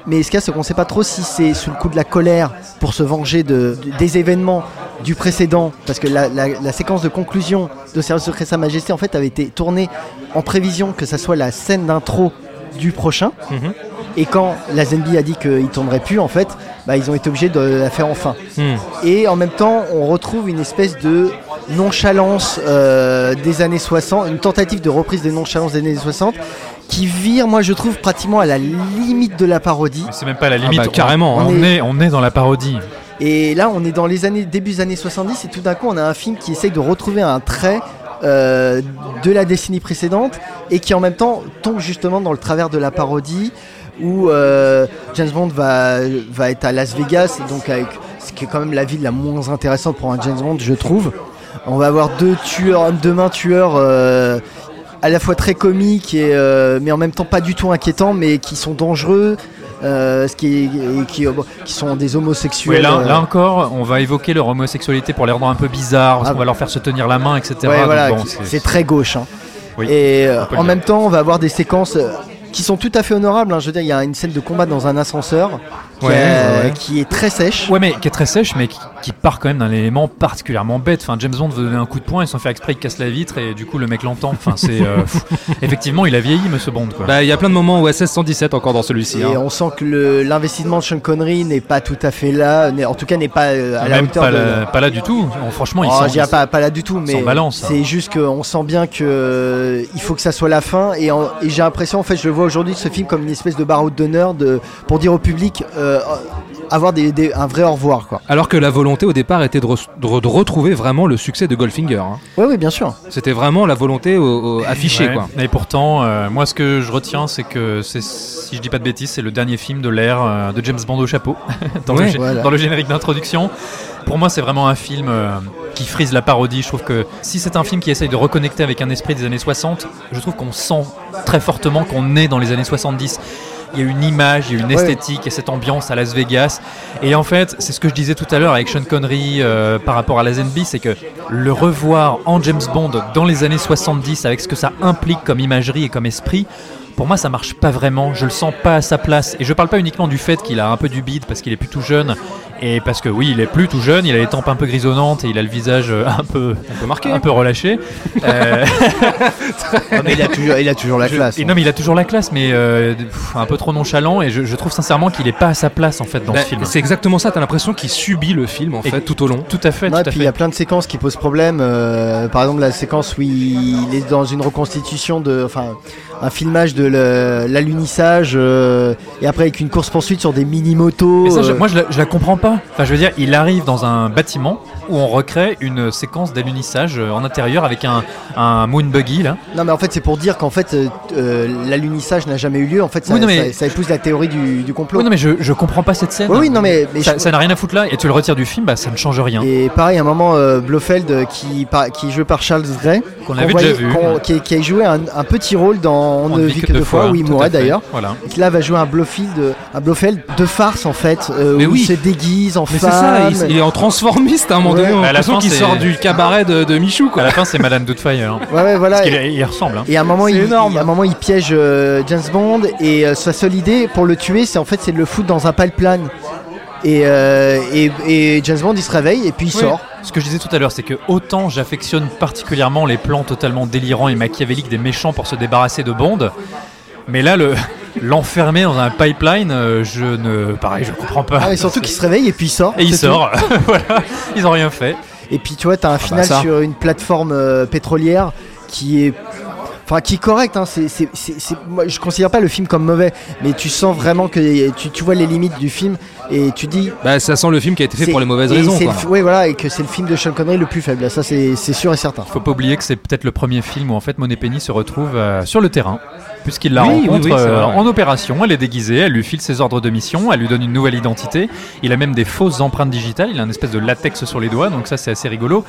Speaker 6: Mais ce qu'il y a, c'est qu'on ne sait pas trop si c'est sous le coup de la colère pour se venger de, de- des événements du précédent. Parce que la, la- la séquence de conclusion de Service Secret Sa Majesté, en fait, avait été tournée en prévision que ça soit la scène d'intro du prochain.
Speaker 4: Mhm.
Speaker 6: Et quand la Zenby a dit qu'il ne tournerait plus, en fait, bah, ils ont été obligés de la faire enfin.
Speaker 4: Hmm.
Speaker 6: Et en même temps, on retrouve une espèce de nonchalance euh, des années 60, une tentative de reprise des nonchalances des années 60, qui vire, moi je trouve, pratiquement à la limite de la parodie.
Speaker 1: C'est même pas la limite.
Speaker 4: bah,
Speaker 1: on-
Speaker 4: carrément,
Speaker 1: On,
Speaker 6: hein.
Speaker 1: est, on est dans la parodie.
Speaker 6: Et là, on est dans les années début des années 70, et tout d'un coup, on a un film qui essaye de retrouver un trait euh, de la décennie précédente, et qui en même temps tombe justement dans le travers de la parodie, où euh, James Bond va, va être à Las Vegas, donc avec ce qui est quand même la ville la moins intéressante pour un James Bond, je trouve. On va avoir deux tueurs, deux mains tueurs. euh, à la fois très comiques et euh, mais en même temps pas du tout inquiétants mais qui sont dangereux euh, ce qui, est- qui, sont des homosexuels.
Speaker 1: Là, là encore, on va évoquer leur homosexualité pour les rendre un peu bizarres,
Speaker 6: Ah.
Speaker 1: qu'on va leur faire se tenir la main, etc.
Speaker 6: ouais,
Speaker 1: Donc
Speaker 6: voilà,
Speaker 1: bon,
Speaker 6: qui-
Speaker 1: c'est-
Speaker 6: très gauche. hein.
Speaker 1: Oui,
Speaker 6: et
Speaker 1: on
Speaker 6: en même temps, on va avoir des séquences qui sont tout à fait honorables. hein. Je veux dire, il y a une scène de combat dans un ascenseur qui,
Speaker 1: Ouais, ouais.
Speaker 6: qui est très sèche.
Speaker 1: Ouais, mais qui est très sèche, mais qui, qui part quand même d'un élément particulièrement bête. Enfin, James Bond veut donner un coup de poing, et sans faire exprès, il casse la vitre, et du coup, le mec l'entend. Enfin, c'est. euh. Effectivement, il a vieilli, Monsieur Bond, quoi.
Speaker 4: Bah, il y a plein de moments OSS 117 encore dans celui-ci.
Speaker 6: Et
Speaker 4: hein.
Speaker 6: on sent que l'investissement de Sean Connery n'est pas tout à fait là, en tout cas n'est pas euh, à la
Speaker 1: Même
Speaker 6: hauteur
Speaker 1: pas,
Speaker 6: de.
Speaker 1: pas là du tout. Oh, franchement, il
Speaker 6: Oh,
Speaker 1: s'en-
Speaker 6: je dirais pas, pas là du tout, mais
Speaker 1: hein.
Speaker 6: c'est juste qu'on sent bien que euh, il faut que ça soit la fin. Et, j'ai l'impression, en fait, je le vois aujourd'hui ce film comme une espèce de baroud d'honneur de, pour dire au public euh, avoir des, des- un vrai au revoir, quoi.
Speaker 4: Alors que la volonté au départ était de, re- de re- de retrouver vraiment le succès de Goldfinger. hein.
Speaker 6: Oui, oui, bien sûr.
Speaker 4: C'était vraiment la volonté au- au- affichée.
Speaker 1: Ouais.
Speaker 4: Quoi.
Speaker 1: Et pourtant, euh, moi, ce que je retiens, c'est que, c'est, si je dis pas de bêtises, c'est le dernier film de l'ère euh, de James Bond au chapeau, dans,
Speaker 4: Ouais,
Speaker 1: le,
Speaker 6: voilà.
Speaker 1: dans le générique d'introduction. Pour moi, c'est vraiment un film euh, qui frise la parodie. Je trouve que si c'est un film qui essaye de reconnecter avec un esprit des années 60, je trouve qu'on sent très fortement qu'on est dans les années 70. Il y a une image, il y a une esthétique et cette ambiance à Las Vegas. Et en fait, c'est ce que je disais tout à l'heure avec Sean Connery euh, par rapport à la Zenby, c'est que le revoir en James Bond dans les années 70 avec ce que ça implique comme imagerie et comme esprit, pour moi ça marche pas vraiment, je le sens pas à sa place. Et je parle pas uniquement du fait qu'il a un peu du bide parce qu'il est plus tout jeune, et parce que oui, il est plus tout jeune, il a les tempes un peu grisonnantes et il a le visage euh, un peu,
Speaker 4: Un peu marqué.
Speaker 1: un peu relâché. Euh,
Speaker 6: mais il a toujours, il a toujours la
Speaker 1: je-
Speaker 6: classe.
Speaker 1: et
Speaker 6: hein.
Speaker 1: non mais il a toujours la classe, mais euh, pff, un peu trop nonchalant, et je, je trouve sincèrement qu'il est pas à sa place en fait dans
Speaker 4: Bah,
Speaker 1: ce film.
Speaker 4: c'est exactement ça, t'as l'impression qu'il subit le film en
Speaker 1: Et-
Speaker 4: fait tout au long.
Speaker 1: Tout à fait,
Speaker 6: Non,
Speaker 1: tout
Speaker 6: et
Speaker 1: à
Speaker 6: puis il y a plein de séquences qui posent problème. euh, par exemple, la séquence où il est dans une reconstitution de, enfin, un filmage de l'alunissage, euh, et après avec une course poursuite sur des mini motos.
Speaker 1: Ça, je- moi, je la, je la comprends pas. Enfin, je veux dire, il arrive dans un bâtiment où on recrée une séquence d'alunissage euh, en intérieur avec un, un moon buggy là.
Speaker 6: Non, mais en fait, c'est pour dire qu'en fait, euh, euh, l'alunissage n'a jamais eu lieu. En fait, ça,
Speaker 1: Oui, non, mais-
Speaker 6: ça- ça épouse la théorie du, du complot.
Speaker 1: Oui, non, mais je, je comprends pas cette scène.
Speaker 6: Oui, oui, non, mais, mais
Speaker 1: ça
Speaker 6: je-
Speaker 1: n'a rien à foutre là. Et tu le retires du film, bah ça ne change rien.
Speaker 6: Et pareil, à un moment, euh, Blofeld, euh, qui, par- qui est joué par Charles Gray,
Speaker 1: Qu'on vu.
Speaker 6: qu'on- qui, qui a joué un, un petit rôle dans On
Speaker 1: On
Speaker 6: ne vit que il
Speaker 1: tout à
Speaker 6: mourait
Speaker 1: fait.
Speaker 6: d'ailleurs.
Speaker 1: Voilà.
Speaker 6: Qui là va jouer un Blofeld, un Blofeld de farce en fait, euh,
Speaker 4: Mais
Speaker 6: où
Speaker 4: oui.
Speaker 6: il se déguise en
Speaker 4: Mais c'est
Speaker 6: femme.
Speaker 4: ça, il, il est en transformiste à un moment
Speaker 6: Ouais.
Speaker 4: donné,
Speaker 1: Bah, à la fin,
Speaker 4: qu'il
Speaker 1: c'est-
Speaker 4: sort du cabaret de, de Michou
Speaker 1: À
Speaker 4: quoi.
Speaker 1: la fin, c'est Madame Doubtfire. hein.
Speaker 6: Ouais, ouais, voilà.
Speaker 1: Parce qu'il est- il ressemble. hein.
Speaker 6: Et à un moment,
Speaker 4: C'est
Speaker 6: il,
Speaker 4: énorme.
Speaker 6: il- à un moment, il piège euh, James Bond et euh, sa seule idée pour le tuer, c'est en fait c'est de le foutre dans un pipeline. Et, euh, et, et James Bond il se réveille et puis il
Speaker 1: Oui.
Speaker 6: sort.
Speaker 1: Ce que je disais tout à l'heure, c'est que autant j'affectionne particulièrement les plans totalement délirants et machiavéliques des méchants pour se débarrasser de Bond, mais là, le l'enfermer dans un pipeline, euh, je ne, pareil, je comprends pas.
Speaker 6: Ah, et surtout qu'il se réveille et puis il sort.
Speaker 1: Et il sort. voilà, ils ont rien fait.
Speaker 6: Et puis tu vois, t'as un final
Speaker 4: ça.
Speaker 6: sur une plateforme euh, pétrolière qui est. Enfin, qui est correct, hein. c'est, c'est, c'est- c'est- moi, je considère pas le film comme mauvais, mais tu sens vraiment que tu, tu vois les limites du film et tu dis.
Speaker 4: Bah ça sent le film qui a été fait pour les mauvaises raisons quoi.
Speaker 6: le- ouais, voilà, et que c'est le film de Sean Connery le plus faible, ça c'est, sûr et certain.
Speaker 1: Faut pas oublier que c'est peut-être le premier film où en fait Monet Penny se retrouve euh, sur le terrain, puisqu'il la
Speaker 4: Oui, oui,
Speaker 1: rencontre
Speaker 4: oui, c'est
Speaker 1: euh, en opération. Elle est déguisée, elle lui file ses ordres de mission, elle lui donne une nouvelle identité. Il a même des fausses empreintes digitales. Il a une espèce de latex sur les doigts, donc ça c'est assez rigolo.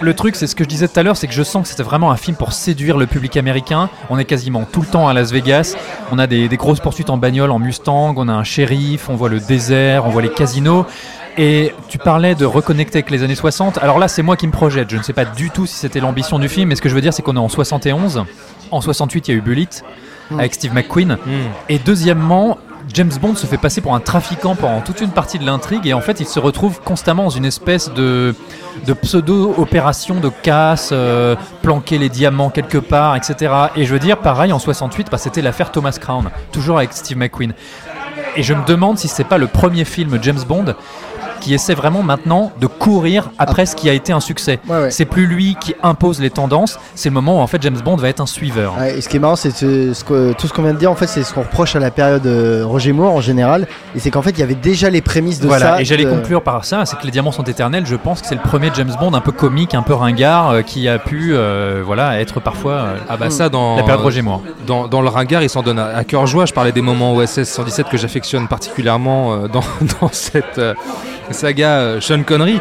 Speaker 1: Le truc, c'est ce que je disais tout à l'heure, c'est que je sens que c'était vraiment un film pour séduire le public américain. On est quasiment tout le temps à Las Vegas. On a des, des grosses poursuites en bagnole, en Mustang, on a un shérif, on voit le désert, on voit les casinos. Et tu parlais de reconnecter avec les années 60. Alors là, c'est moi qui me projette. Je ne sais pas du tout si c'était l'ambition du film, mais ce que je veux dire, c'est qu'on est en 71. En 68, il y a eu Bullet avec Steve McQueen.
Speaker 4: Hmm.
Speaker 1: Et deuxièmement, James Bond se fait passer pour un trafiquant pendant toute une partie de l'intrigue et en fait il se retrouve constamment dans une espèce de, pseudo-opération de casse, euh, planquer les diamants quelque part, etc. Et je veux dire, pareil en 68, bah, c'était l'affaire Thomas Crown, toujours avec Steve McQueen. Et je me demande si c'est pas le premier film James Bond qui essaie vraiment maintenant de courir après ce qui a été un succès.
Speaker 6: Ouais, ouais.
Speaker 1: C'est plus lui qui impose les tendances, c'est le moment où en fait James Bond va être un suiveur.
Speaker 6: Ouais, et ce qui est marrant, c'est ce, ce que- tout ce qu'on vient de dire, en fait, c'est ce qu'on reproche à la période euh, Roger Moore en général, et c'est qu'en fait, il y avait déjà les prémices de
Speaker 1: voilà,
Speaker 6: ça.
Speaker 1: et j'allais
Speaker 6: de-
Speaker 1: conclure par ça, c'est que les diamants sont éternels. Je pense que c'est le premier James Bond un peu comique, un peu ringard, euh, qui a pu, euh, voilà, être parfois euh,
Speaker 4: Ah bah ça dans
Speaker 1: la période Roger Moore.
Speaker 4: dans, dans le ringard il s'en donne à, à cœur joie. Je parlais des moments OSS 117 que j'affectionne particulièrement euh, dans, dans cette euh, saga euh, Sean Connery.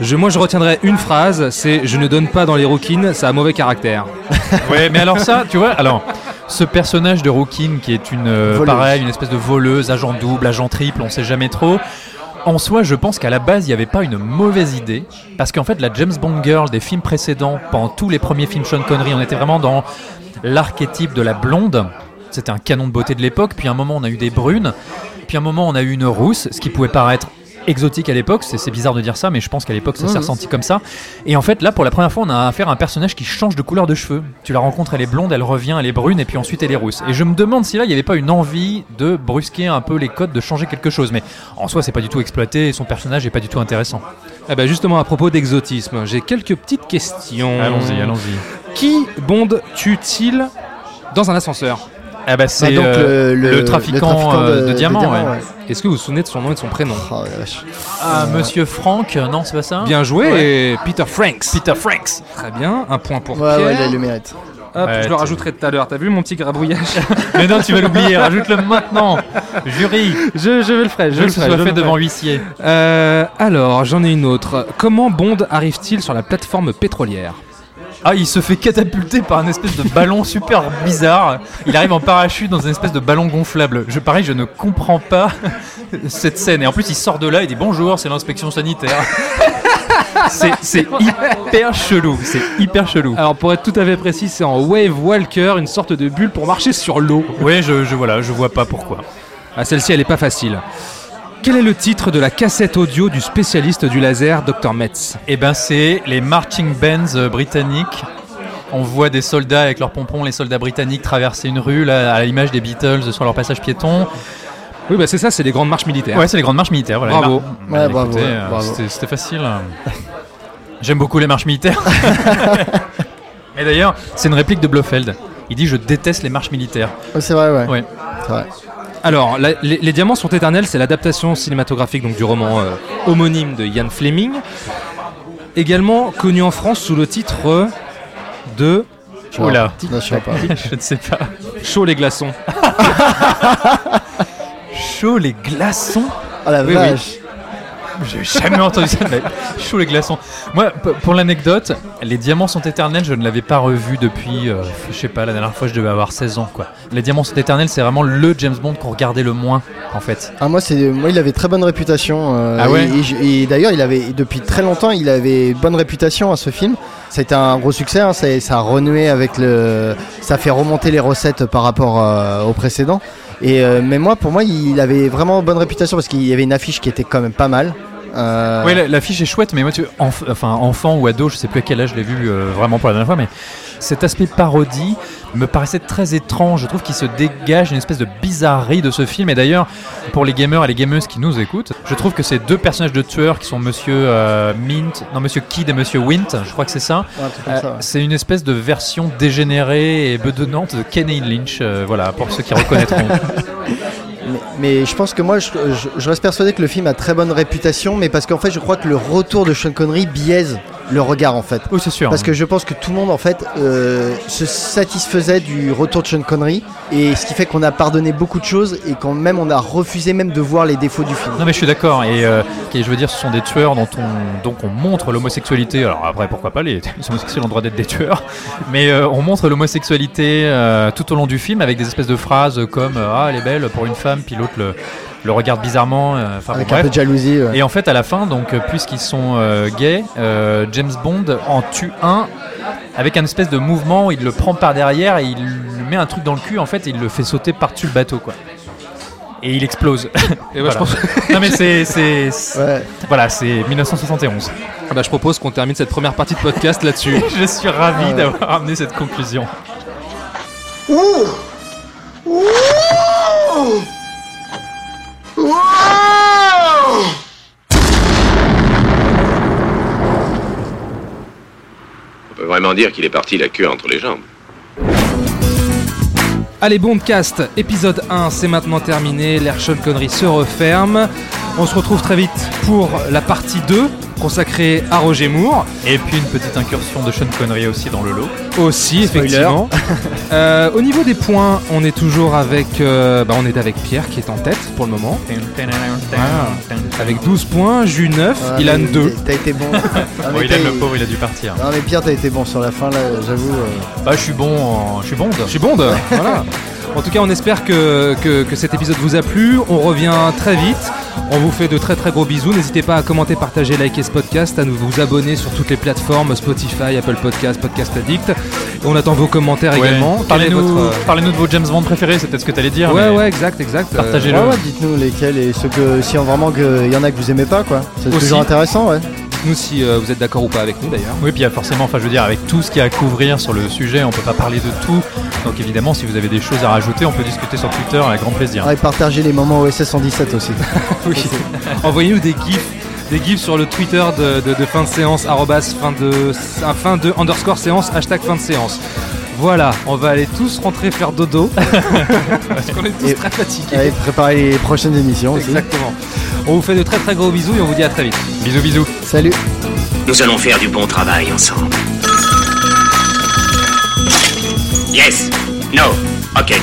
Speaker 4: Je, moi je retiendrai une phrase, c'est je ne donne pas dans les rouquines, ça a mauvais caractère.
Speaker 1: Ouais, mais alors ça, tu vois, alors ce personnage de Rookin qui est une euh, pareil, une espèce de voleuse, agent double, agent triple, on sait jamais trop. En soi, je pense qu'à la base, il n'y avait pas une mauvaise idée. Parce qu'en fait, la James Bond Girl des films précédents, pendant tous les premiers films Sean Connery, on était vraiment dans l'archétype de la blonde. C'était un canon de beauté de l'époque. Puis à un moment, on a eu des brunes. Puis à un moment, on a eu une rousse, ce qui pouvait paraître exotique à l'époque. C'est bizarre de dire ça, mais je pense qu'à l'époque, ça s'est
Speaker 6: Mhm.
Speaker 1: ressenti comme ça. Et en fait, là, pour la première fois, on a affaire à un personnage qui change de couleur de cheveux. Tu la rencontres, elle est blonde, elle revient, elle est brune, et puis ensuite elle est rousse. Et je me demande si là, il n'y avait pas une envie de brusquer un peu les codes, de changer quelque chose. Mais en soi, c'est pas du tout exploité, et son personnage est pas du tout intéressant.
Speaker 4: Eh ben justement, à propos d'exotisme, j'ai quelques petites questions.
Speaker 1: Allons-y, allons-y.
Speaker 4: Qui Bond tue-t-il dans un ascenseur?
Speaker 1: Ah bah c'est
Speaker 6: donc,
Speaker 1: euh,
Speaker 6: le-
Speaker 1: le,
Speaker 6: le-
Speaker 1: trafiquant,
Speaker 6: le trafiquant
Speaker 1: euh,
Speaker 6: de-
Speaker 1: diamants.
Speaker 6: diamants,
Speaker 1: ouais.
Speaker 6: ouais.
Speaker 4: Est-ce que vous vous souvenez de son nom et de son prénom?
Speaker 6: Oh.
Speaker 1: Ah,
Speaker 6: Euh,
Speaker 1: Monsieur Frank, non, c'est pas ça?
Speaker 4: Bien joué,
Speaker 1: Ouais.
Speaker 4: et Peter Franks.
Speaker 1: Peter Franks.
Speaker 4: Très bien, un point pour
Speaker 6: Ouais,
Speaker 4: Pierre.
Speaker 6: ouais, là, il le mérite.
Speaker 4: Hop,
Speaker 1: Ouais,
Speaker 4: je le rajouterai tout à l'heure. T'as vu mon petit grabouillage?
Speaker 1: Mais non, tu vas l'oublier, rajoute-le maintenant. Jury,
Speaker 4: je, je vais le faire.
Speaker 1: je
Speaker 4: le ferai, je
Speaker 1: fait
Speaker 4: le
Speaker 1: devant huissier.
Speaker 4: Euh, alors, j'en ai une autre. Comment Bond arrive-t-il sur la plateforme pétrolière?
Speaker 1: Ah, il se fait catapulter par un espèce de ballon super bizarre. Il arrive en parachute dans une espèce de ballon gonflable. Je pareil, je ne comprends pas cette scène. Et en plus, il sort de là et dit bonjour, c'est l'inspection sanitaire. c'est hyper chelou. C'est hyper chelou.
Speaker 4: Alors, pour être tout à fait précis, c'est en Wave Walker, une sorte de bulle pour marcher sur l'eau.
Speaker 1: Ouais, je, je voilà, je vois pas pourquoi.
Speaker 4: Ah, celle-ci, elle est pas facile. Quel est le titre de la cassette audio du spécialiste du laser, Dr. Metz
Speaker 1: Eh ben, c'est les marching bands euh, britanniques. On voit des soldats avec leurs pompons, les soldats britanniques traverser une rue là, à l'image des Beatles sur leur passage piéton.
Speaker 4: Oui, bah c'est ça, c'est les grandes marches militaires.
Speaker 1: Ouais, c'est les grandes marches militaires. Voilà,
Speaker 4: Bravo.
Speaker 1: mar-
Speaker 6: Ouais,
Speaker 1: Bah,
Speaker 6: bravo,
Speaker 1: écoutez, euh,
Speaker 6: bravo.
Speaker 1: c'était- C'était facile. J'aime beaucoup les marches militaires. Et d'ailleurs, c'est une réplique de Blofeld. Il dit Je déteste les marches militaires.
Speaker 6: Ouais, c'est vrai, ouais.
Speaker 1: Ouais.
Speaker 6: C'est vrai.
Speaker 4: Alors, la- les, les Diamants sont éternels, c'est l'adaptation cinématographique donc, du roman euh, homonyme de Ian Fleming. Également connu en France sous le titre de
Speaker 1: Oula.
Speaker 6: Non, je sais pas.
Speaker 1: Je ne sais pas.
Speaker 4: Chaud les glaçons.
Speaker 1: Chaud les glaçons
Speaker 6: Ah la
Speaker 4: Oui, oui.
Speaker 1: J'ai jamais entendu ça de ma. Chaud les glaçons. Moi, pour l'anecdote, Les Diamants sont éternels, je ne l'avais pas revu depuis, euh, je sais pas, la dernière fois je devais avoir 16 ans quoi. Les Diamants sont éternels, c'est vraiment le James Bond qu'on regardait le moins en fait.
Speaker 6: Ah, moi, c'est, moi, il avait très bonne réputation. euh,
Speaker 1: Ah ouais
Speaker 6: et, et je- et d'ailleurs, il avait depuis très longtemps, il avait bonne réputation à ce film. Ça a été un gros succès. hein, ça, ça a renoué avec le, ça fait remonter les recettes par rapport euh, au précédent. Et euh, mais moi, pour moi, il avait vraiment bonne réputation parce qu'il y avait une affiche qui était quand même pas mal. Euh,
Speaker 1: Oui, la- l'affiche est chouette, mais moi, tu, enf- enfin, enfant ou ado, je sais plus à quel âge je l'ai vu euh, vraiment pour la dernière fois, mais cet aspect parodie me paraissait très étrange. Je trouve qu'il se dégage une espèce de bizarrerie de ce film. Et d'ailleurs, pour les gamers et les gameuses qui nous écoutent, je trouve que ces deux personnages de tueurs qui sont Monsieur euh, Mint, non Monsieur Kidd et Monsieur Wint, je crois que c'est ça. euh,
Speaker 6: ouais.
Speaker 1: c'est une espèce de version dégénérée et bedonnante de Kenny Lynch. voilà, pour ceux qui reconnaîtront.
Speaker 6: Mais, je pense que moi, je reste persuadé que le film a très bonne réputation, mais parce qu'en fait, je crois que le retour de Sean Connery biaise le regard en fait.
Speaker 1: oui, c'est sûr.
Speaker 6: Parce que je pense que tout le monde en fait euh, se satisfaisait du retour de Sean Connery et ce qui fait qu'on a pardonné beaucoup de choses et quand même on a refusé même de voir les défauts du film.
Speaker 1: Non mais je suis d'accord et, euh, je veux dire ce sont des tueurs dont on donc on montre l'homosexualité alors après pourquoi pas les, homosexuels ont le droit d'être des tueurs mais euh, on montre l'homosexualité tout au long du film avec des espèces de phrases comme ah elle est belle pour une femme puis l'autre le, le regarde bizarrement euh, enfin bon,
Speaker 6: Avec
Speaker 1: bref.
Speaker 6: un peu de jalousie. ouais.
Speaker 1: et en fait à la fin donc euh, puisqu'ils sont euh, gays euh, James Bond en tue un avec un espèce de mouvement il le prend par derrière et il lui met un truc dans le cul en fait et il le fait sauter par-dessus le bateau quoi et il explose.
Speaker 4: Et bah, je
Speaker 1: Voilà.
Speaker 4: pense-
Speaker 1: Non mais c'est c'est c'est-
Speaker 6: Ouais.
Speaker 1: voilà c'est 1971.
Speaker 4: Ah bah, je propose qu'on termine cette première partie de podcast là-dessus.
Speaker 1: Je suis ravi
Speaker 6: Ah ouais.
Speaker 1: d'avoir amené cette conclusion.
Speaker 3: On peut vraiment dire qu'il est parti la queue entre les jambes.
Speaker 4: Allez, Bondcast, épisode 1, c'est maintenant terminé. L'Air Sean Connery se referme. On se retrouve très vite pour la partie 2. Consacré à Roger Moore.
Speaker 1: Et puis une petite incursion de Sean Connery aussi dans le lot.
Speaker 4: Aussi,
Speaker 6: Spoiler.
Speaker 4: effectivement. Euh, au niveau des points, on est toujours avec, euh, bah, on est avec Pierre qui est en tête pour le moment. Avec 12 points, Jus 9,
Speaker 6: Ah,
Speaker 4: Ilan
Speaker 6: mais
Speaker 4: 2.
Speaker 6: T'as été bon. Ah,
Speaker 1: Bon,
Speaker 6: mais
Speaker 1: il
Speaker 6: t'as-
Speaker 1: aime le pauvre, il a dû partir.
Speaker 6: Non mais Pierre, t'as été bon sur la fin là, j'avoue. euh.
Speaker 1: Bah, je suis bon, en- je suis bonde.
Speaker 4: Je suis bonde, voilà. En tout cas, on espère que, que, que cet épisode vous a plu. On revient très vite. On vous fait de très très gros bisous. N'hésitez pas à commenter, partager, liker ce podcast, à nous vous abonner sur toutes les plateformes Spotify, Apple Podcast, Podcast Addict. Et on attend vos commentaires
Speaker 1: Ouais.
Speaker 4: également.
Speaker 1: Parlez-nous
Speaker 4: votre, euh,
Speaker 1: parlez-nous de vos James Bond préférés, c'est peut-être ce que t'allais dire.
Speaker 4: Ouais,
Speaker 1: mais
Speaker 4: ouais, exact, exact.
Speaker 1: Partagez-le.
Speaker 6: Ouais, ouais, dites-nous lesquels et ceux que si vraiment que y en a que vous aimez pas quoi. C'est toujours intéressant ouais.
Speaker 4: Dites-nous si euh, vous êtes d'accord ou pas avec nous d'ailleurs.
Speaker 1: Oui, puis il y a forcément, enfin je veux dire, avec tout ce qu'il y a à couvrir sur le sujet, on peut pas parler de tout. Donc évidemment, si vous avez des choses à rajouter, on peut discuter sur Twitter avec grand plaisir.
Speaker 6: Ouais, partagez les moments OSS 117 aussi.
Speaker 4: Oui. Envoyez-nous des gifs. Des gifs sur le Twitter de, de- de fin de séance, arrobas fin de, ah, fin de underscore séance, hashtag fin de séance. Voilà, on va aller tous rentrer faire dodo. Parce qu'on est tous
Speaker 6: Et-
Speaker 4: très fatigués.
Speaker 6: Allez, préparez les prochaines émissions aussi.
Speaker 4: Exactement. On vous fait de très très gros bisous et on vous dit à très vite.
Speaker 1: Bisous, bisous.
Speaker 6: Salut.
Speaker 2: Nous allons faire du bon travail ensemble. Yes. No. Ok.